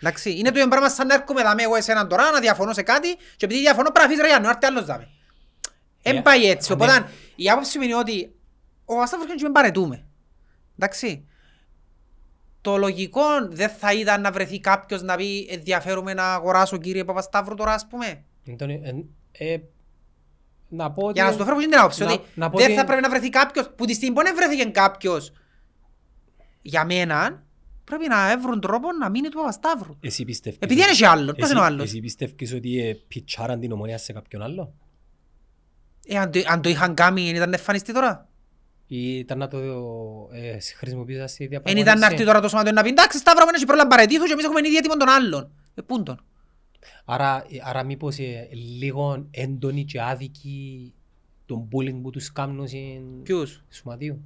Εντάξει, είναι το ίδιο πράγμα σαν να έρχομαι δάμε εγώ εσέναν τώρα να διαφωνώ σε κάτι και επειδή διαφωνώ πρέπει να αφήσεις ρε Γιάννη, να έρθει άλλος δάμε. Εν Ε, πάει έτσι, ναι. οπότε η άποψη μου είναι ότι ο Ασταύρος και μην παρετούμε. Εντάξει. Το λογικό δεν θα ήταν να βρεθεί κάποιος να πει ενδιαφέρομαι να αγοράσω κύριε Παπασταύρου τώρα ας πούμε. Εν το- εν- ε, Να πω ότι... Για να σου το φέρω από την άποψη, Να- ότι να πω δεν ότι- θα πρέπει να βρεθεί κάποιος, που τη στιγμή που δεν βρέθηκε κάποιος για μένα, πρέπει να βρουν τρόπο να μείνει του Παπασταύρου. Εσύ πιστεύεις... Επειδή είναι και άλλος, ποιος Εσύ- είναι ο άλλος; Εσύ πιστεύεις ότι ε, πιτσάραν την ομονία σε κάποιον άλλο; Ε, αν, το, αν το είχαν κάνει, δεν ήταν εμφανιστεί τώρα; Ή ήταν να το ε, χρησιμοποιήσεις στη Εν διαπραγμάτευση. ήταν να έρθει τώρα το σωματείο να πει εντάξει Σταύρο μου έχει πρόβλημα παρετήθους και εμείς έχουμε ήδη έτοιμο τον άλλον. Ε, πούν τον. Άρα, άρα μήπως ε, λίγο έντονη και άδικη τον bullying που τους κάνουν στην Ποιους; σωματείο.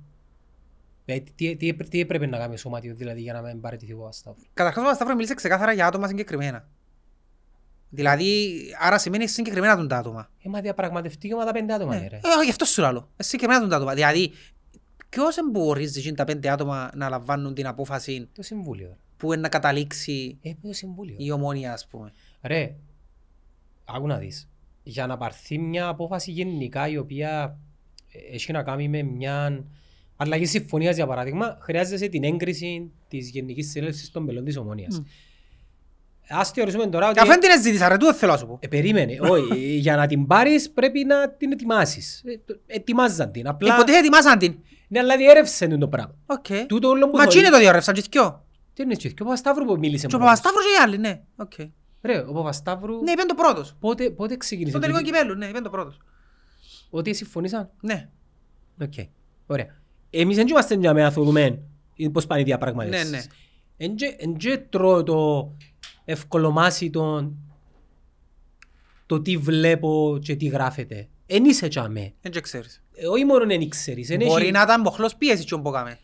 Ε, τι, τι, έπρε- τι έπρεπε να κάνει ο σωματείο δηλαδή για να μην παραιτηθεί ο Παπασταύρου. Καταρχάς ο Παπασταύρου μίλησε ξεκάθαρα για άτομα συγκεκριμένα. Δηλαδή, άρα σημαίνει συγκεκριμένα τον τα άτομα. Ε, μα διαπραγματευτεί ομάδα πέντε άτομα, Ναι. ναι. ρε. Ε, γι' αυτό σου λέω. Ε, Συγκεκριμένα τον τα άτομα. Δηλαδή, ποιος εμπορίζει εκείνα τα πέντε άτομα να λαμβάνουν την απόφαση Το συμβούλιο. που είναι να καταλήξει Ε, το συμβούλιο. η ομόνια, ας πούμε. Ρε, άκου να δεις. Για να πάρθει μια απόφαση γενικά η οποία ε, έχει να κάνει με μια αλλαγή συμφωνίας για παράδειγμα, χρειάζεται την έγκριση της Γενικής Συνέλευσης των Μελών της Ομόνοιας. Μμ. Ας θεωρήσουμε τώρα ότι... Και αφού δεν την ζήτησα, ρε, τούτο θέλω να σου πω. Ε, περίμενε, όχι, για να την πάρεις πρέπει να την ετοιμάσεις. Ε, το- ετοιμάζαν την, απλά... Υποτίθεται ετοιμάσαν την. Ναι, αλλά διέρευσε το πράγμα. Οκ. Τούτο όλο που Μα θωρεί- τι είναι το διέρρευσαν και οι δυο. Τι είναι και ο Παπασταύρου που μίλησε Και ο πρώτος. Παπασταύρος και οι άλλοι, ναι. Οκ. Ρε, ο Παπασταύρου Ναι, είπαν το πρώτος. πότε, πότε ξεκίνησε Στο τελικό τούτη- κυπέλου, ναι, είπαν το πρώτος. ότι συμφωνήσαν; Ναι. Οκ. Ωραία. Εμείς δεν είμαστε για να θεωρούμε πώς πάνε οι διαπραγματεύσεις. Ναι, ναι. Εν και- Εν και τρώω το ευκολομάσητο το τι βλέπω και τι γράφεται. Εν είσαι τζιαμέ. Δεν και ξέρεις. Ε, όχι μόνο εν ξέρεις. εν Μπορεί έχει- να ήταν μοχλός πίεσης και που τζιαμέ.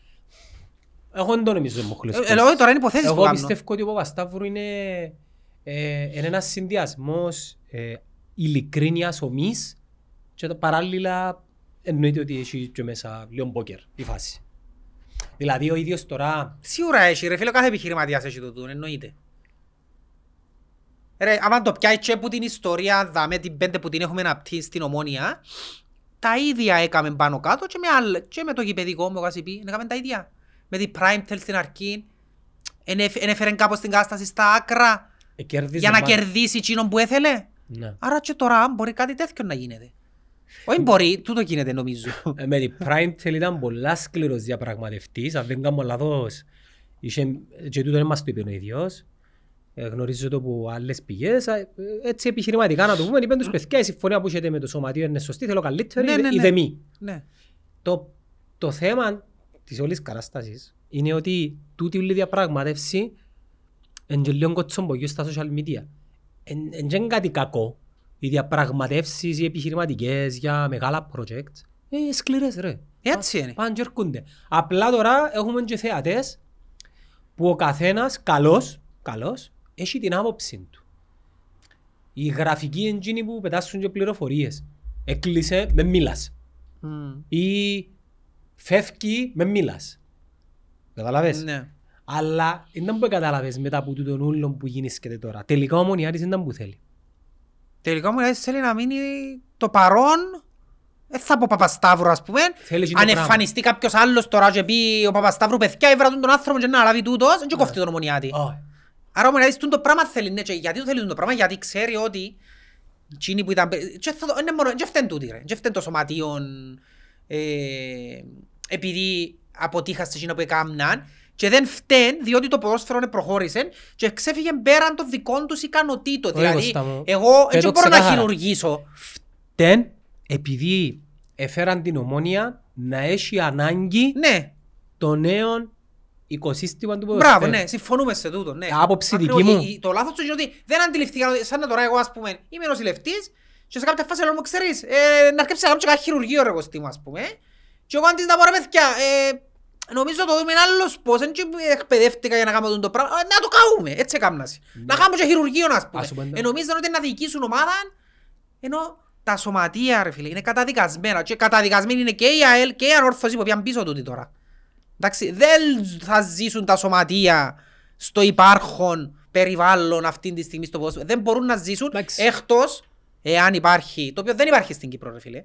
Εγώ δεν το νομίζω μοχλός. Ε, λέω, τώρα είναι υποθέσεις που Εγώ κάνω. πιστεύω ότι ο Παπασταύρου είναι, ε, είναι ένας συνδυασμός ε, ειλικρίνειας ομής και τα παράλληλα εννοείται ότι έχει και μέσα λίγο πόκερ η φάση. Δηλαδή ο ίδιος τώρα Σίγουρα έχει ρε φίλε, κάθε επιχειρηματίας έχει το τούν, εννοείται. Ρε, άμα το πιάει και που την ιστορία, δάμε την πέντε που την έχουμε αναπτύξει στην ομόνια, τα ίδια έκαμε πάνω κάτω και με, άλλ, και με το γηπαιδικό μου, όπως πει, έκαμε τα ίδια. Με την Primetel στην αρχή, ενέφ- ενέφερε κάπως την κατάσταση στα άκρα ε, κέρδιζε για να μα- κερδίσει εκείνον που έθελε. Ναι. Άρα και τώρα μπορεί κάτι τέτοιο να γίνεται. Όχι μπορεί, τούτο γίνεται νομίζω. Ε, Με την Primetel ήταν πολλά σκληρός διαπραγματευτής, αν δεν κάνω λάθος. Είχε, και τούτο δεν μας το είπε ο ίδιος. Ε, γνωρίζω το από άλλες πηγές. Ε, Έτσι επιχειρηματικά να το πούμε, είπαν τους παιδιά, η συμφωνία που έχετε με το σωματείο είναι σωστή, θέλω καλύτερη, Ναι, ναι, ή ναι. δε μη. ναι. Το, το θέμα της όλης κατάστασης είναι ότι τούτη όλη η διαπραγμάτευση είναι και λίγο κοτσομπογιό στα social media. Είναι και κάτι κακό. Οι διαπραγματεύσεις, οι επιχειρηματικές για μεγάλα project, ε, σκληρές ρε. Έτσι είναι. Πάνε και έρχονται. Απλά τώρα έχουμε και θεατές που ο καθένας καλός, καλός, έχει την άποψη του. Οι γραφικοί εντζίνοι που πετάσουν και πληροφορίες. Έκλεισε, με μίλας Μμ. ή φεύγει με μίλας. Καταλαβες; Ναι. Αλλά δεν που καταλαβες μετά από τούτον ούλον που γίνησκεται τώρα. Τελικά ο Μονιάρης δεν ήταν που θέλει. Τελικά μου λέει θέλει να μείνει το παρόν. Δεν θα πω Παπασταύρου ας πούμε. Θέλεις και το Αν πράγμα. εμφανιστεί κάποιος άλλος τώρα και πει ο Παπασταύρου παιδιά έβρα τον άνθρωπο και να λάβει τούτος δεν και κόφτει τον ομονιάτη. Όχι. Άρα ο ομονιάτης τούτο πράγμα θέλει. Ναι, και γιατί το θέλει το πράγμα γιατί ξέρει ότι εκείνοι που ήταν... Και θα το- είναι μόνο- και φταίνει τούτοι ρε. Και φταίνει το σωματείο ε, επειδή αποτύχασε εκείνο που έκαναν και δεν φταίνει διότι το ποδόσφαιρο προχώρησε και ξέφυγε πέραν των δικών τους ικανοτήτων. Όχι, Δηλαδή, Κώστα μου. εγώ Πες δεν το μπορώ να ξεκάθαρα. χειρουργήσω. Τεν, επειδή έφεραν την ομόνια να έχει ανάγκη Ναι, το νέο οικοσύστημα του ποδοσφαίρου. μπράβο, ναι, συμφωνούμε σε τούτο. Ναι. Άποψη δική Ακριβώς, μου. η- η- Το λάθος του είναι ότι δεν αντιληφθήκαν ότι σαν να τώρα εγώ ας πούμε είμαι νοσηλευτής και σε κάποια φάση λέω μου ξέρεις ε, να αρκέψει να κάνω και ένα χειρουργείο ρε κοστί μου ας πούμε και εγώ αντί να πω ρε παιδιά ε, νομίζω το δούμε άλλος πώς. Δεν και εκπαιδεύτηκα για να κάνω το πράγμα. Ε, να το κάνουμε. Έτσι έκαμναση να κάνουμε και χειρουργείο ας πούμε. Ας πούμε, ναι. ε, νομίζαν ότι είναι να διοικήσουν ομάδα ενώ τα σωματεία ρε φίλε είναι καταδικασμένα. Και καταδικασμένοι είναι και η ΑΕΛ και η Ανόρθωση που πήγαν πίσω τούτη τώρα. Εντάξει, δεν θα ζήσουν τα σωματεία στο υπάρχον περιβάλλον αυτή τη στιγμή στο ποδόσφαιρο. Δεν μπορούν να ζήσουν Εντάξει. εκτός εάν υπάρχει, το οποίο δεν υπάρχει στην Κύπρο ρε φίλε,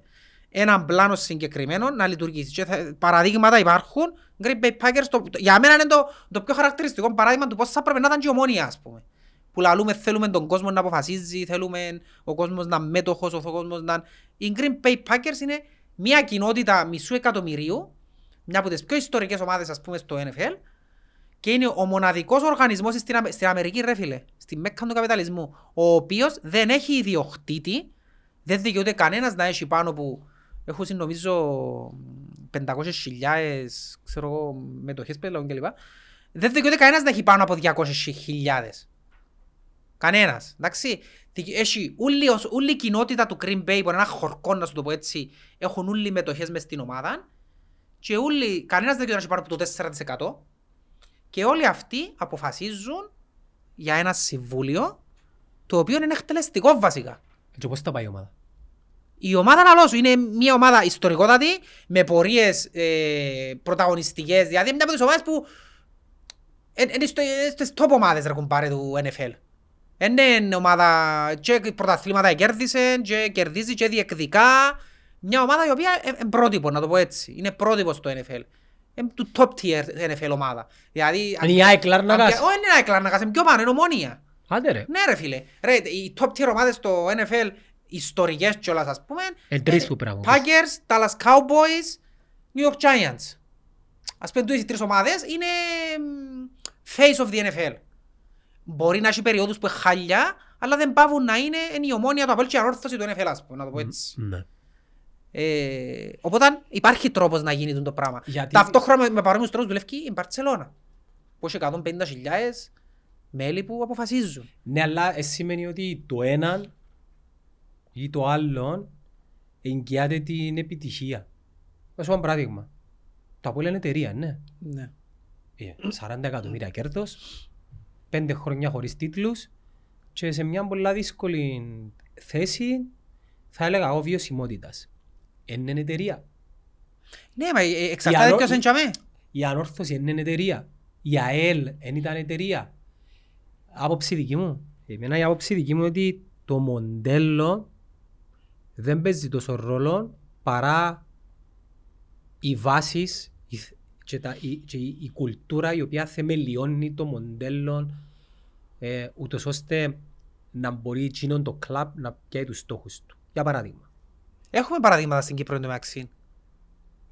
έναν πλάνο συγκεκριμένο να λειτουργήσει. Και θα, παραδείγματα υπάρχουν, Green Bay Packers, το, το- για μένα είναι το, το πιο χαρακτηριστικό παράδειγμα του πώς θα πρέπει να ήταν και η ομόνια ας πούμε. Που λαλούμε θέλουμε τον κόσμος να αποφασίζει, θέλουμε ο κόσμος να είναι μέτοχος, ο κόσμος να... Οι Green Bay Packers είναι μια κοινότητα μισού εκατομμυρίου μια από τις πιο ιστορικές ομάδες ας πούμε στο NFL και είναι ο μοναδικός οργανισμός στην, Αμε- στην Αμερική ρε φίλε, στη μέκα του καπιταλισμού ο οποίος δεν έχει ιδιοκτήτη δεν δικαιούται κανένας να έχει πάνω που έχουν νομίζω 500.000 ξέρω εγώ, μετοχές πέλαγων κλπ. Δεν δικαιούται κανένας να έχει πάνω από 200.000. Κανένας. Εντάξει. Δικαι- Έχει όλη, ως- όλη η κοινότητα του Green Bay, που είναι ένα χορκό να σου το πω έτσι, έχουν όλοι μετοχές μες στην ομάδα και όλοι, κανένας δεν δικαιούται να έχει πάνω από το 4% και όλοι αυτοί αποφασίζουν για ένα συμβούλιο το οποίο είναι εκτελεστικό βασικά. Και πώς θα πάει η ομάδα; Η ομάδα λαλό σου είναι μια ομάδα ιστορικότατη με πορείες ε, πρωταγωνιστικές. Δηλαδή μια από τις ομάδες που είναι στο- ε, στις top ομάδες ρε κουμπάρε του NFL. Είναι ομάδα και πρωταθλήματα κέρδισε και κερδίζει και διεκδικά. Μια ομάδα η οποία είναι πρότυπο, να το πω έτσι. Είναι πρότυπο στο NFL. Είναι του top tier NFL ομάδα. Δηλαδή, Είναι η ΑΕΚ Λάρνακας. Όχι, είναι η ΑΕΚ Λάρνακας, είναι πιο πάνω, είναι ομόνια. Άντε ρε. Ναι ρε φίλε. Ρε, οι top tier ομάδες στο NFL, ιστορικές κιόλας ας πούμε. Ε, τρεις που πράγμα. Packers, Dallas Cowboys, New York Giants. Ας πούμε τούτες οι τρεις ομάδες είναι μ, face of the NFL. Μπορεί να έχει περιόδους που είναι χάλια, αλλά δεν πάβουν να είναι εν η ομόνια του Απέλ και η ανόρθωση του NFL, ας πούμε, να το πω έτσι. Ναι. Ε, οπότε υπάρχει τρόπος να γίνει το πράγμα. Γιατί- Ταυτόχρονα με- με παρόμοιους τρόπους δουλεύει η Μπαρτσελώνα. Που έχει 150.000 μέλη που αποφασίζουν. Ναι, αλλά ε, σημαίνει ότι το έναν ή το άλλο εγγυάται την επιτυχία. Θα σου πω ένα παράδειγμα. Το Απόλλη είναι εταιρεία, ναι. Ναι. Ε, 40 εκατομμύρια κέρδος, 5 χρόνια χωρίς τίτλους και σε μια πολλά δύσκολη θέση θα έλεγα εγώ βιωσιμότητας. Είναι εταιρεία. Ναι, μα ε, εξαρτάται ανώ- ποιος είναι τζαμέ. Η ανόρθωση είναι εταιρεία. Η ΑΕΛ δεν ήταν εταιρεία. Άποψη δική μου. Εμένα η άποψη δική μου είναι ότι το μοντέλο δεν παίζει τόσο ρόλο παρά οι βάσεις η- και, τα, η, και η, η κουλτούρα η οποία θεμελιώνει το μοντέλο ε, ούτως ώστε να μπορεί εκείνον το κλαμπ να πιάει τους στόχους του. Για παράδειγμα. Έχουμε παραδείγματα στην Κύπρο εντωμεταξύ.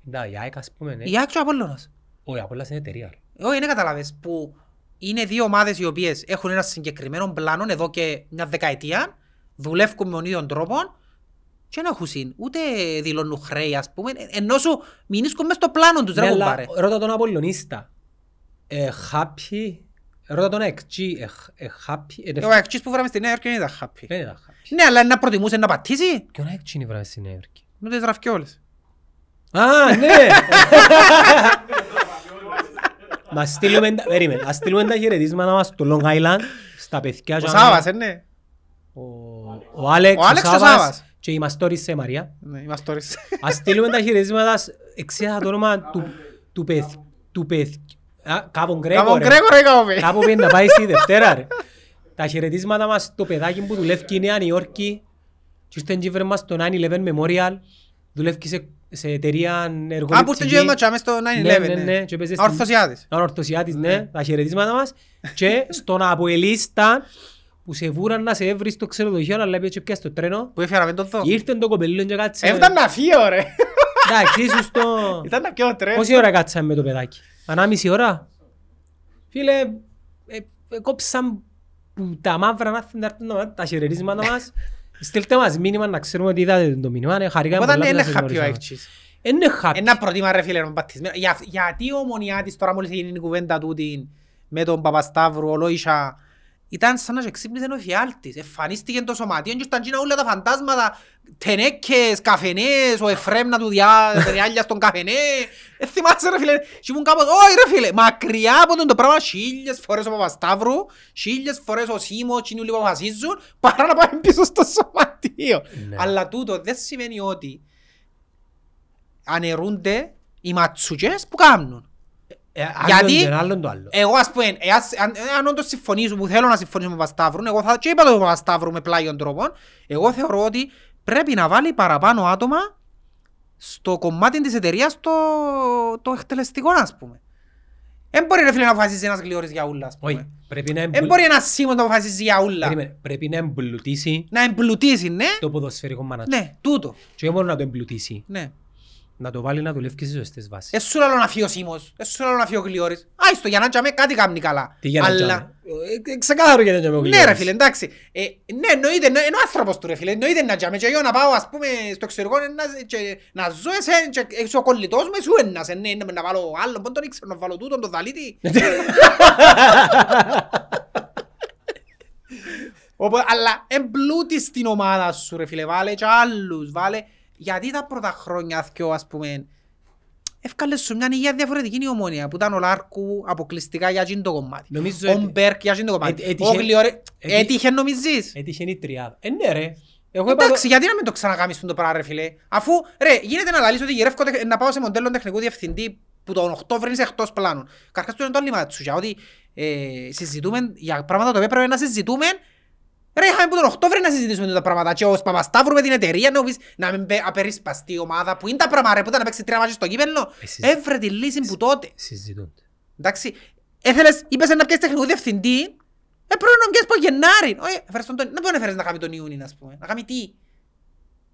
Εντάξει, η ΑΕΚ ας πούμε, ναι. Η ΑΕΚ και ο Απόλλωνας. Όχι, απλά είναι εταιρεία. ρε. Όχι, δεν καταλάβες. Που είναι δύο ομάδες οι οποίες έχουν ένα συγκεκριμένο πλάνο εδώ και μια δεκαετία, δουλεύουν με τον ίδιο τρόπο και δεν έχουν συν. Ούτε δηλώνουν χρέη, ας πούμε, ε, ενώ σου μείνισκουν μες στο πλάνο τους, ρε Ναι, αλλά κουμπάρε. ρώτα τον Απολλωνίστα. Ε, happy. Ρώτα τον XG. Ε, ε, happy. Ε, Ο Αξής που βράμε στη Νέα Υόρκη δεν ήταν happy. Δεν ήταν happy. Ναι, αλλά να προτιμούσε να πατήσει, Ποιον XG είναι η βράση στη Νέα Υόρκη; με τις ραφκιόλες. Α, ναι! *laughs* Μας στείλουμε, τα- περίμενε, ας στείλουμε τα χαιρετίσματα μας στο Long Island, στα παιδιά. Ο και Σάβας, ε, ναι. Ο, ο Άλεξ, Ο Άλεξ και ο Σάβας Σάβας. Και η Μαστόρης σε Μαρία. Ναι, είμαστε όρις. *laughs* Ας στείλουμε τα χαιρετίσματα, σ- εξήγησα το όνομα του, του παιδ, του παιδ, α, Κάπον Γκρέκο, Κάμον ρε. Γκρέκο, ρε κάμον. Κάπου πήγαινε να πάει στη *laughs* Δευτέρα ρε. Τα χαιρετίσματα μας στο παιδάκι που δουλεύει η Νέα Νιόρκη και ήρθε και βρε μας το 9-11 Memorial δουλεύει σε, σε εταιρεία Α, που ήρθε εργοληπτική. και ματσάμε στο 9-11. Ναι, ναι, ναι, και παίζει στην- Ορθωσιάδης. Ανορθωσιάτης, ναι, τα χαιρετίσματα μας και στον Αποελίστα που σε βούραν να σε έβρεις στο ξενοδοχείο αλλά πήγε και πια στο τρένο Που έφερα με το δω. ήρθε το κοπελίλο και κάτσε Έφταν να φύγει, ρε. εντάξει ήσουν στο *laughs* Ήταν να πιω τρένο. πόση ώρα κάτσαμε με το παιδάκι; Ανάμιση ώρα; Φίλε ε, ε, κόψαν που τα μαύρα να έρθουν να έρθουν να- τα χαιρετίσματα μας *laughs* στείλτε μας μήνυμα να ξέρουμε ότι είδατε το μήνυμα ε, χαρήκαμε Οπότε πολλά που είναι σας happy ο γνωρίσαμε. Αίκτσις. Είναι happy Ένα προτιμά ρε φίλε, πατισμένο. Για, γιατί ο Ομονιάτης τώρα μόλις έγινε η κουβέντα τούτη με τον Παπασταύρου, ο Λόισα, ήταν σαν να σε ξύπνησε ο φιάλτης. Εμφανίστηκε το σωματείο και ήταν όλα τα φαντάσματα, τενέκες, καφενές, ο Εφρέμ να του διά, διάλια στον καφενέ. Ε, θυμάσαι ρε φίλε, και ήμουν κάπως, όχι ρε φίλε, μακριά από τον το πράγμα χίλιες φορές ο Παπασταύρου, χίλιες φορές ο Σίμος, και είναι όλοι που αποφασίζουν, παρά να πάμε πίσω στο σωματείο. Ναι. Αλλά τούτο δεν σημαίνει ότι αναιρούνται οι ματσουκές που κάνουν. Ε, άλλον γιατί- το ένα, άλλον το άλλο Εγώ ας πούμε, εάς- αν, αν όντως συμφωνήσω που θέλω να συμφωνήσω με τον Παπασταύρου, εγώ θα και είπα το Παπασταύρου με πλάγιον τρόπο, εγώ θεωρώ ότι πρέπει να βάλει παραπάνω άτομα στο κομμάτι της εταιρείας το, το εκτελεστικό, ας πούμε. Δεν μπορεί ρε φίλε να αποφασίσει ένας γλυόρης για ούλα, ας όχι πούμε. πρέπει να Δεν εμπλου- μπορεί ένας Σίμος να αποφασίσει για ούλα. Περίμενε, πρέπει να εμπλουτίσει Να εμπλουτίσει, ναι. το ποδοσφαιρικό μάνα Ναι, τούτο. και όχι μόνο να το εμπλουτίσει Ναι. Να το βάλει να δουλεύει και στις σωστές βάσεις. Ε, σου λέω να φύγει ο Σίμος, ε, σου λέω να φύγει ο Γλιώρης. Άιστο, για να τζάμε κάτι κάνει καλά. Τι για να Αλλά- τζάμε. Ε, ε, Ξεκάθαρο για να τζάμε ο Ναι Γλιώρης. ρε φίλε, εντάξει. Ε, ναι, εννοείται, εννο- είναι ο άνθρωπος του ρε φίλε. Εννοείται να τζάμε. Και εγώ να πάω, ας πούμε, στο εξωτερικό να, και, να ζω εσέ, και είσαι ο κολλητός μου, εσύ ένας, ε, ναι, να βάλω άλλον, πόν τον ήξερα, να βάλω τούτον, τον Δαλίτη. *laughs* Οπότε, αλλά εμπλούτης στην ομάδα σου ρε φίλε, βάλε και άλλους, βάλε. Γιατί τα πρώτα χρόνια, θκιο, ας πούμε, Εύκαλες σου μια υγεία διαφορετική η ομόνια που ήταν ο Λάρκου αποκλειστικά για εκείνο το κομμάτι. Νομίζω Ο ότι- Μπέρκ για εκείνο το κομμάτι. Έ- Ο έτυχε- Γλιωρέ... έτυχε- Έτυχε νομίζεις; Έτυχε η τριάδα. Ε, ναι ρε. Εγώ είπα Εντάξει, το- γιατί να μην το ξανακάμεις το πράγμα ρε φίλε; Αφού, ρε, γίνεται να λαλείς ότι γυρεύκω τεχ- να πάω σε μοντέλο τεχνικού διευθυντή που τον Οκτώβρη είσαι εκτός πλάνων. Καρχάς του είναι το άλλη τσουσιά, ότι ε, συζητούμε για πράγματα τα οποία πρέπει να συζητούμε Ρε, είχαμε που τον Οκτώβρη να συζητήσουμε τα πράγματα και ο Παπασταύρου με την εταιρεία να, πεις, να μην πε- απερισπαστεί η ομάδα που είναι τα πράγματα ρε, που ήταν να παίξει τρία μάτια στο κύπελλο. Εσείς- Έβρε τη λύση που τότε. Συζητούνται. Εντάξει, έθελες, είπες να πιέσεις τεχνικού διευθυντή, ε, πρέπει να πιέσεις από Γενάρη. Όχι, έφερες τον, να μπορεί να φέρεις να κάνει τον Ιούνιο, ας πούμε. Να κάνει τι;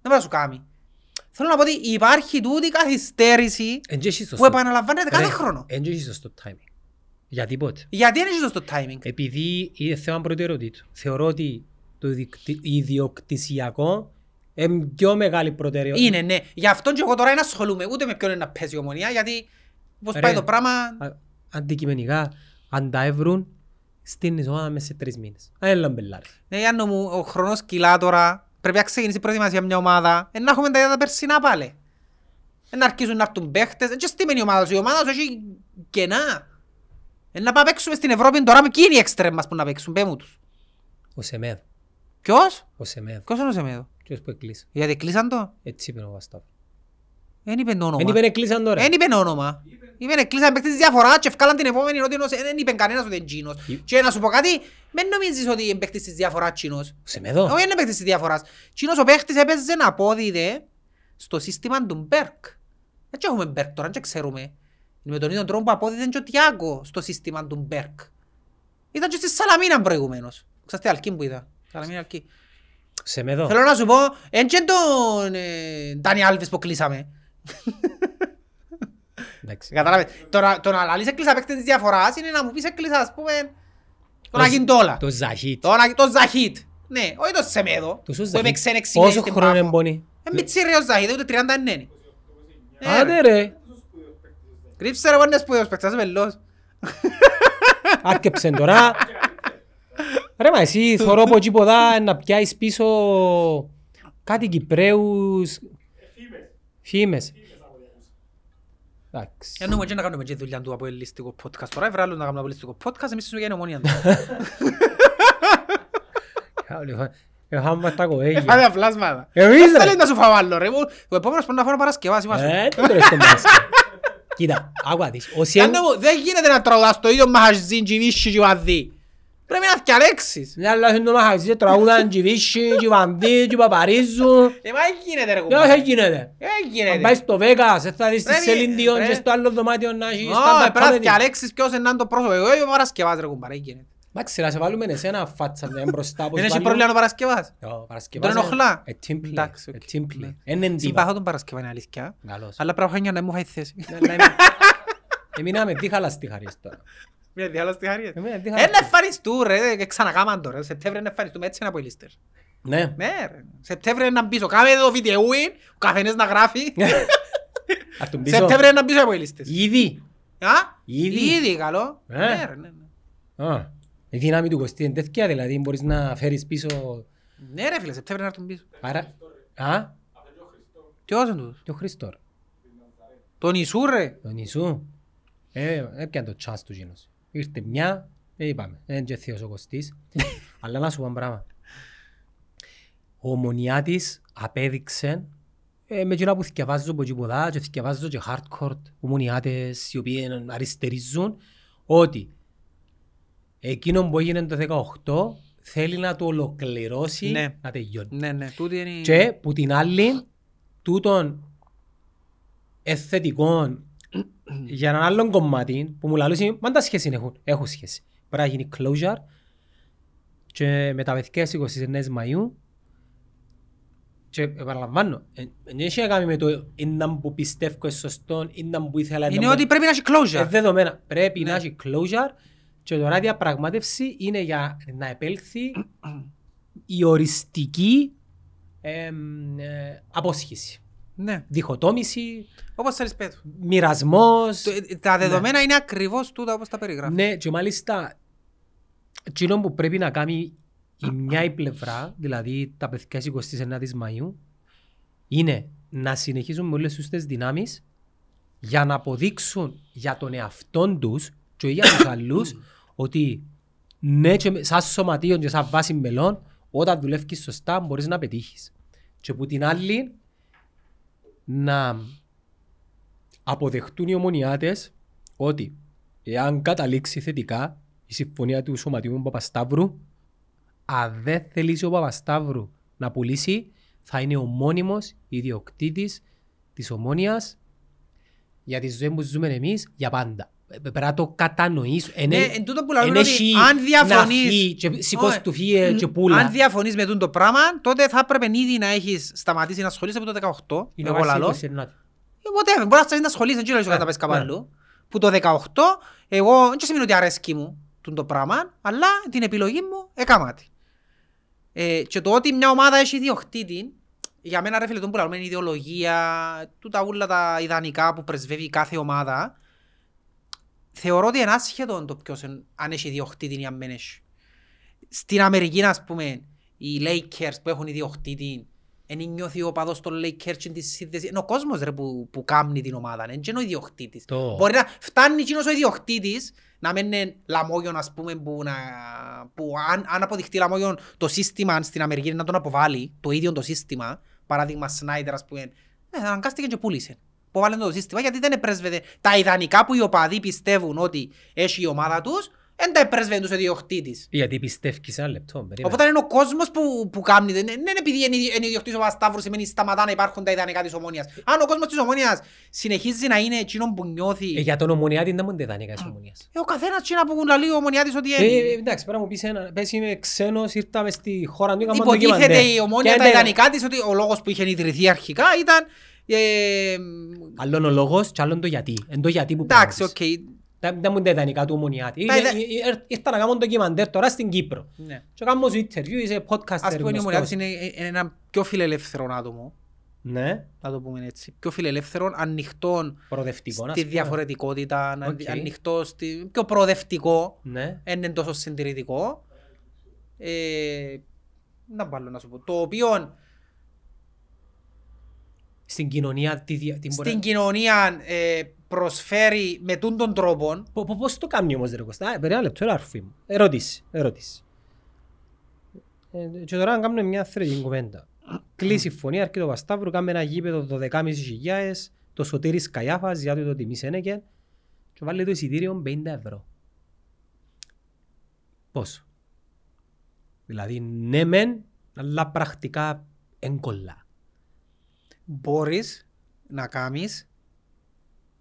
Να μπορεί να σου κάνει. Θέλω να πω ότι υπάρχει τούτη καθυστέρηση Εν και έχεις το που στο- επαναλαμβάνεται κάθε Ρε, χρόνο. εν και έχεις το στο timing. Για τίποτε. Γιατί δεν έχεις το timing. Επειδή είναι θέμα προτεραιοτήτου. Θεωρώ ότι το ιδιοκτη- ιδιοκτησιακό είναι πιο μεγάλη προτεραιότητα. Είναι, ναι. Γι' αυτό και εγώ τώρα δεν ασχολούμαι ούτε με ποιον είναι να παίζει η ομονία, γιατί πώς Ρε. πάει το πράγμα... Α- Αντικειμενικά, αν τα έβρουν, στείνεις ομάδα μέσα σε τρεις μήνες. Αν είναι λαμπελάρες. Ναι, Γιάννο μου, ο χρόνος κυλά τώρα. Πρέπει να ξεκινήσει η προετοιμασία μια ομάδα. Ε, να έχουμε τα ίδια τα περσινά πάλι. Ε, να αρχίσουν να έρθουν παίχτες. Ε, και στήμενη η ομάδα σου. Η ομάδα σου έχει κενά. Ε, να πάμε παίξουμε στην Ευρώπη τώρα με εκείνοι οι εξτρέμ μας που να παίξουν. Πέ μου τους. Ο Σεμέδ. Ποιος; Ο Σεμέδ. Ποιος είναι ο Σεμέδο. Ποιος που εκλείσει. Γιατί κλείσαν το. Έτσι είπε ο Βαστάβ. Δεν είπε το Εν όνομα. είπε εκλείσαν τώρα. Δεν είπε όνομα. Είπε κλείσαν παίκτες της διαφοράς και εφκάλαν την επόμενη ότι είναι ο Σε- δεν είπε κανένας ότι είναι τζείνος. Ή- Και να σου πω κάτι, μην νομίζεις ότι είναι παίκτης της διαφοράς τζείνος. Ο Σεμέδο. Όχι είναι παίκτης της διαφοράς. Τζείνος ο παίκτης έπαιζε να απόδιδε στο σύστημα του Μπεργκ. Έτσι έχουμε Μπεργκ τώρα, δεν ξέρουμε. Είναι με τον ίδιο τρόπο που απόδιδε και ο Τιάγκο στο σύστημα του Μπεργκ. Ήταν και στη Σαλαμίνα προηγουμένως. Ξέρετε Αλκή που είδα. Σαλαμίνα Αλκή. Ο Σεμέδο. Θέλω να σου πω, εν και τον ε, Ντάνι Άλβες που κλείσαμε. Εντάξει. Κατάλαβες. Τώρα, το να λαλείς έκλεισα παίκτες της διαφοράς είναι να μου πεις έκλεισα ας πούμε τον Το- Αγιντόλα. Το Ζαχίτ. Τον Αγι- τον Ζαχίτ. Ναι, όχι τον Σεμέδο. Τόσο Που είμαι Ζαχίτ. ξενεξιμένη Πόσο στην χρόνο Πάφο. εμπονεί. Ε, μητσίρι ο Ζαχίτ, ούτε 30 είναι. Ε, Άντε ρε. Κρύψε ρε πόνες σπουδαίος παίκτης, είσαι βελός. Άρκεψε τώρα. *laughs* Ρε μα εσύ θωρώ από εκεί ποδά να πιάσεις πίσω κάτι Κυπρέους φήμες. Εντάξει. Για νούμε και να κάνουμε και δουλειά του από ελιστικό podcast. Τώρα έβρε άλλον να κάνουμε από ελιστικό podcast, εμείς jsme για ομόνια. Έχαμε τα κοέγια. Φάτε αφλάσματα. Εμείς, Δεν ρε. θέλει να σου φάω άλλο ρε. Ο επόμενος πρέπει να φάω Παρασκευάς, είμαστε. Ε, τι τώρα στο μπάσκετ. Κοίτα, άκουα της. Ο Σιέν... Γιάννη μου, δεν γίνεται να τραγουδάς το ίδιο μαχαζίν και βίσχυ και βαδί. Πρέπει να διαλέξεις. Μια άλλα είναι το μαχαζί, τραγούδαν και βίσχυ, και βαντί, και παπαρίζουν. Ε, μα δεν γίνεται ρε Δεν κουμπάρε. θα γίνεται. Δεν Αν γίνεται. πάεις στο Vegas, δεν θα δεις τη Ρε, Celine Dion ρε. και στο άλλο δωμάτιο να έχεις Ω, stand-up πρέπει να comedy. διαλέξεις ποιος είναι να είναι το πρόσωπο. Εγώ είμαι ο Παρασκευάς ρε κουμπάρε, δεν γίνεται. Εντάξει, να σε βάλουμε εσένα φάτσα μια μπροστά. πως Δεν έχει βάλουμε- πρόβλημα ο Παρασκευάς. Ω, Παρασκευάς Τον είναι- ενοχλά. ε, team play, Εντάξει, ε, οκ. team play. Ναι. Είναι ντύπα. Συμπαθώ τον Παρασκευά είναι αλήθεια. Καλώς. Αλλά πρέπει να να μου φάει θέση. Ναι, αλλά εμεί- Εμείναμε δίχαλα στη χαρίς τώρα. Μια διάλα στη χαρία. Εμείναμε δίχαλα Ένα στη- εμφανιστούν ρε, και ξανακάμαν τώρα. Σεπτέμβρη να εμφανιστούμε έτσι είναι από οι λίστες. Ναι. Ναι ρε. Σεπτέμβρη να μπίσω. Κάμε εδώ βιντεούιν, ο καθένας να γράφει. *laughs* Ας τον πείσω. Σεπτέμβρη να μπίσω από οι λίστες. Ήδη. Α, Ήδη. ήδη καλό. Ε. Ναι ρε, ναι, ναι. Α, Η δύναμη του Κωστή είναι τέτοια, δηλαδή μπορείς να φέρεις πίσω... Ναι ρε φίλε, Σεπτέμβρη να έρθουν πίσω. Άρα... Α, Ποιος είναι τούτος; και ο Χριστό. ρε. Τον Ιησού ρε. Τον Ιησού. Ε, έπιανε το τσάς του γίνος. Ήρθε μια, ε, είπαμε, δεν είναι και θείος ο Κωστής. *laughs* Αλλά να σου πω ένα πράγμα. Ο Ομονιάτης απέδειξε ε, με εκείνα που θυκευάζω από εκεί ποδά και θυκευάζω και hardcore ομονιάτες οι οποίοι αριστερίζουν ότι εκείνο που έγινε το 18 θέλει να το ολοκληρώσει Ναι. να τελειώνει. Ναι, ναι, τούτη είναι... η- Και που την άλλη, τούτον εθετικό για έναν άλλον κομμάτι που μου λαλούσε, μα τα σχέση έχουν, έχουν σχέση. Πρέπει να γίνει closure και μεταβεθήκες στις 29 Μαΐου Και επαναλαμβάνω, δεν έχει να κάνει με το είναι που πιστεύω είναι σωστό, είναι που ήθελα Είναι να ότι πρέπει να έχει Ε, closure. δεδομένα. Πρέπει Ναι. να έχει closure και τώρα η διαπραγμάτευση είναι για να επέλθει *clears throat* η οριστική εμ, ε, απόσχηση. Ναι. Διχοτόμηση, Όπως θέλεις πέτω. μοιρασμός. Το- ε, Τα δεδομένα είναι ακριβώς τούτα όπως τα περιγράφεις. Ναι, και μάλιστα εκείνο που πρέπει να κάνει η μια η πλευρά, δηλαδή τα παιδιά 29 Μαΐου, είναι να συνεχίσουν με όλες τους τις δυνάμεις για να αποδείξουν για τον εαυτόν τους και για τους άλλους *coughs* ότι ναι και με- σαν σωματείο και σαν βάση μελών όταν δουλεύεις σωστά μπορείς να πετύχεις. Και που την άλλη να αποδεχτούν οι ομονιάτες ότι εάν καταλήξει θετικά η συμφωνία του Σωματείου Παπασταύρου, αν δεν θελήσει ο Παπασταύρου να πουλήσει, θα είναι ο μόνιμος ιδιοκτήτης της ομόνιας για τη ζωή που ζούμε εμείς για πάντα. Ε, Πρέπει να το κατανοήσω. Εν- Ναι, εν τούτο που λέμε εν είναι ότι έχει αν να διαφωνείς- φύγει και σηκώς Όχι. του φύγε και πουλα. Αν διαφωνείς με τούτο πράγμα, τότε θα έπρεπε ήδη να έχεις σταματήσει να ασχολείσαι από το 18. Είναι Εγώ ο λαλώ. Βασίλης Ενάτη. Ε, Whatever, μπορείς να σταματήσεις να ασχολείσαι, δεν ξέρω να Ναι, πας κάπου ναι. αλλού. Που το 18, εγώ δεν σημαίνει ότι αρέσκει μου τούτο το πράγμα, αλλά την επιλογή μου έκανα τη. Ε, και το ότι μια ομάδα έχει ιδιοκτήτη, για μένα ρε φίλε, τον που λέμε, είναι η ιδεολογία, τούτα ούλα τα ιδανικά που πρεσβεύει κάθε ομάδα, θεωρώ ότι είναι άσχετο το ποιος εν- αν έχει ιδιοκτήτη ή αν δεν έχει. Στην Αμερική, ας πούμε, οι Lakers που έχουν ιδιοκτήτη, εν νιώθει ο παδός των Lakers και της σύνδεσης. Είναι ο κόσμος ρε, που, που κάμνει την ομάδα, είναι και είναι ο ιδιοκτήτης. Το- Μπορεί να φτάνει εκείνος ο ιδιοκτήτης να μην είναι λαμόγιον, ας πούμε, που, να, που αν, αν αποδειχτεί λαμόγιον το σύστημα στην Αμερική να τον αποβάλει, το ίδιο το σύστημα, παράδειγμα Σνάιντερ, ας πούμε, ε, αναγκάστηκε και πούλησε. Που βάλουν το σύστημα γιατί δεν επρέσβεται τα ιδανικά που οι οπαδοί πιστεύουν ότι έχει η ομάδα τους, δεν τα επρέσβεται τους ο ιδιοκτήτης. Γιατί πιστεύεις ένα λεπτό. περίμενε. Οπότε είναι ο κόσμος που, που κάνει. Δεν δεν είναι επειδή είναι ιδι- είναι ιδιοκτήτης ο Παπασταύρου σημαίνει σταματά να υπάρχουν τα ιδανικά της ομόνιας. Αν ο κόσμος της ομόνιας συνεχίζει να είναι εκείνον που νιώθει... Ε, Για τον ομονιάτη δεν μου είναι ιδανικά της ομονίας. Ε, ο καθένας εκείνα που λαλεί ο ομονιάτης ότι Ε, είναι. ε, εντάξει, πρέπει να μου πεις ένα, πες είμαι ξένος, ήρθα μες στη χώρα του, έκανα Υποτίθεται ντοκιμαντέρ. η ομόνια Και τα δεν- ιδανικά της ότι ο λόγος που είχε ιδρυθεί αρχικά ήταν... Ε, Άλλον ο λόγος και άλλον το γιατί. Εν το γιατί που εντάξει, πρέπει να οκ. πεις. Δεν δεν μου είναι τα ιδανικά του ομονοιάτη. Τα ιδα- Ε, ε, ε, Ήρθα να κάνω ντοκιμαντέρ τώρα στην Κύπρο. Ναι. Και κάνω σου interview, είσαι podcaster Ας πούμε η γνωστός. ομονοιάτης είναι ε, ένα πιο φιλελεύθερο άτομο. Ναι, Να το πούμε έτσι. Πιο φιλελεύθερο, ανοιχτό προοδευτικό. να στη πούμε. διαφορετικότητα, ανα- Οκ. ανοιχτό, στη... πιο προοδευτικό. Ναι. δεν είναι τόσο συντηρητικό. Ε, να βάλω να σου πω. Το οποίο Στην κοινωνία τι, δια- τι μπορεί... στην κοινωνία ε, προσφέρει με τούν τον τρόπο. Πο- πο- Πώς το κάνει όμως ρε Κωστά, ε, περί ένα λεπτό, ρε αρφή μου. Ερώτηση, ερώτηση. Ε, Και τώρα να κάνουμε μια θετική κουβέντα. Κλείσει η φωνή, αρκεί το Πασταύρου, κάνουμε ένα γήπεδο 12.500, το Σωτήρης Καϊάφας, για το τιμή Σένεκεν, και βάλει το εισιτήριο 50 ευρώ. Πόσο; Δηλαδή ναι μεν, αλλά πρακτικά εγκολλά. Μπορείς να κάνεις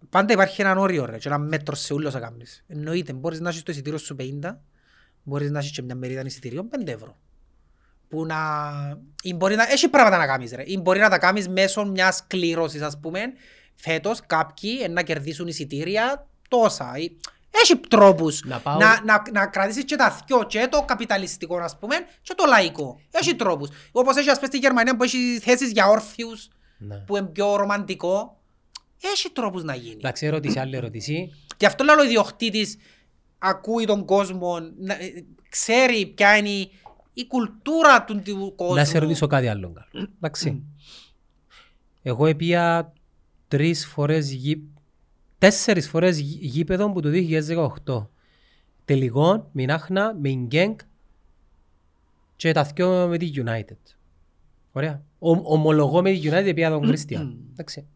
Πάντα υπάρχει έναν όριο ρε, και ένα μέτρο σε ούλος να κάνεις. Εννοείται, μπορείς να έχεις το εισιτήριο σου 50, μπορείς να έχεις και μια μερίδα εισιτήριων 5 ευρώ. Που να... ή μπορεί να... Έχει πράγματα να κάνεις ρε. Ή μπορεί να τα κάνεις μέσω μιας κλήρωσης ας πούμε. Φέτος κάποιοι ε, να κερδίσουν εισιτήρια τόσα. Ή- Έχει τρόπους Να πάω- να, να, να κρατήσεις και τα δυο και το καπιταλιστικό ας πούμε και το λαϊκό. Έχει τρόπους. Όπως έχει ας πούμε στη Γερμανία που έχει θέσεις για όρθιους Ναι. που είναι πιο ρομαντικό. Έχει τρόπους να γίνει. Εντάξει, ερώτηση, άλλη ερώτηση. Γι' αυτό λέω ο ιδιοκτήτης ακούει τον κόσμο, να- ε, ξέρει ποια είναι η, η κουλτούρα του, του κόσμου. Να σε ρωτήσω κάτι άλλο. καλό. Εντάξει. Εγώ έπια τρεις φορές γη... τέσσερις φορές γη- γήπεδο που το 2018. Τελικών, με Νάχνα, με Γκένκ και τα δυο με τη United. Ωραία. Ο, ομολογώ με τη United επία τον Κριστιαν. Εντάξει.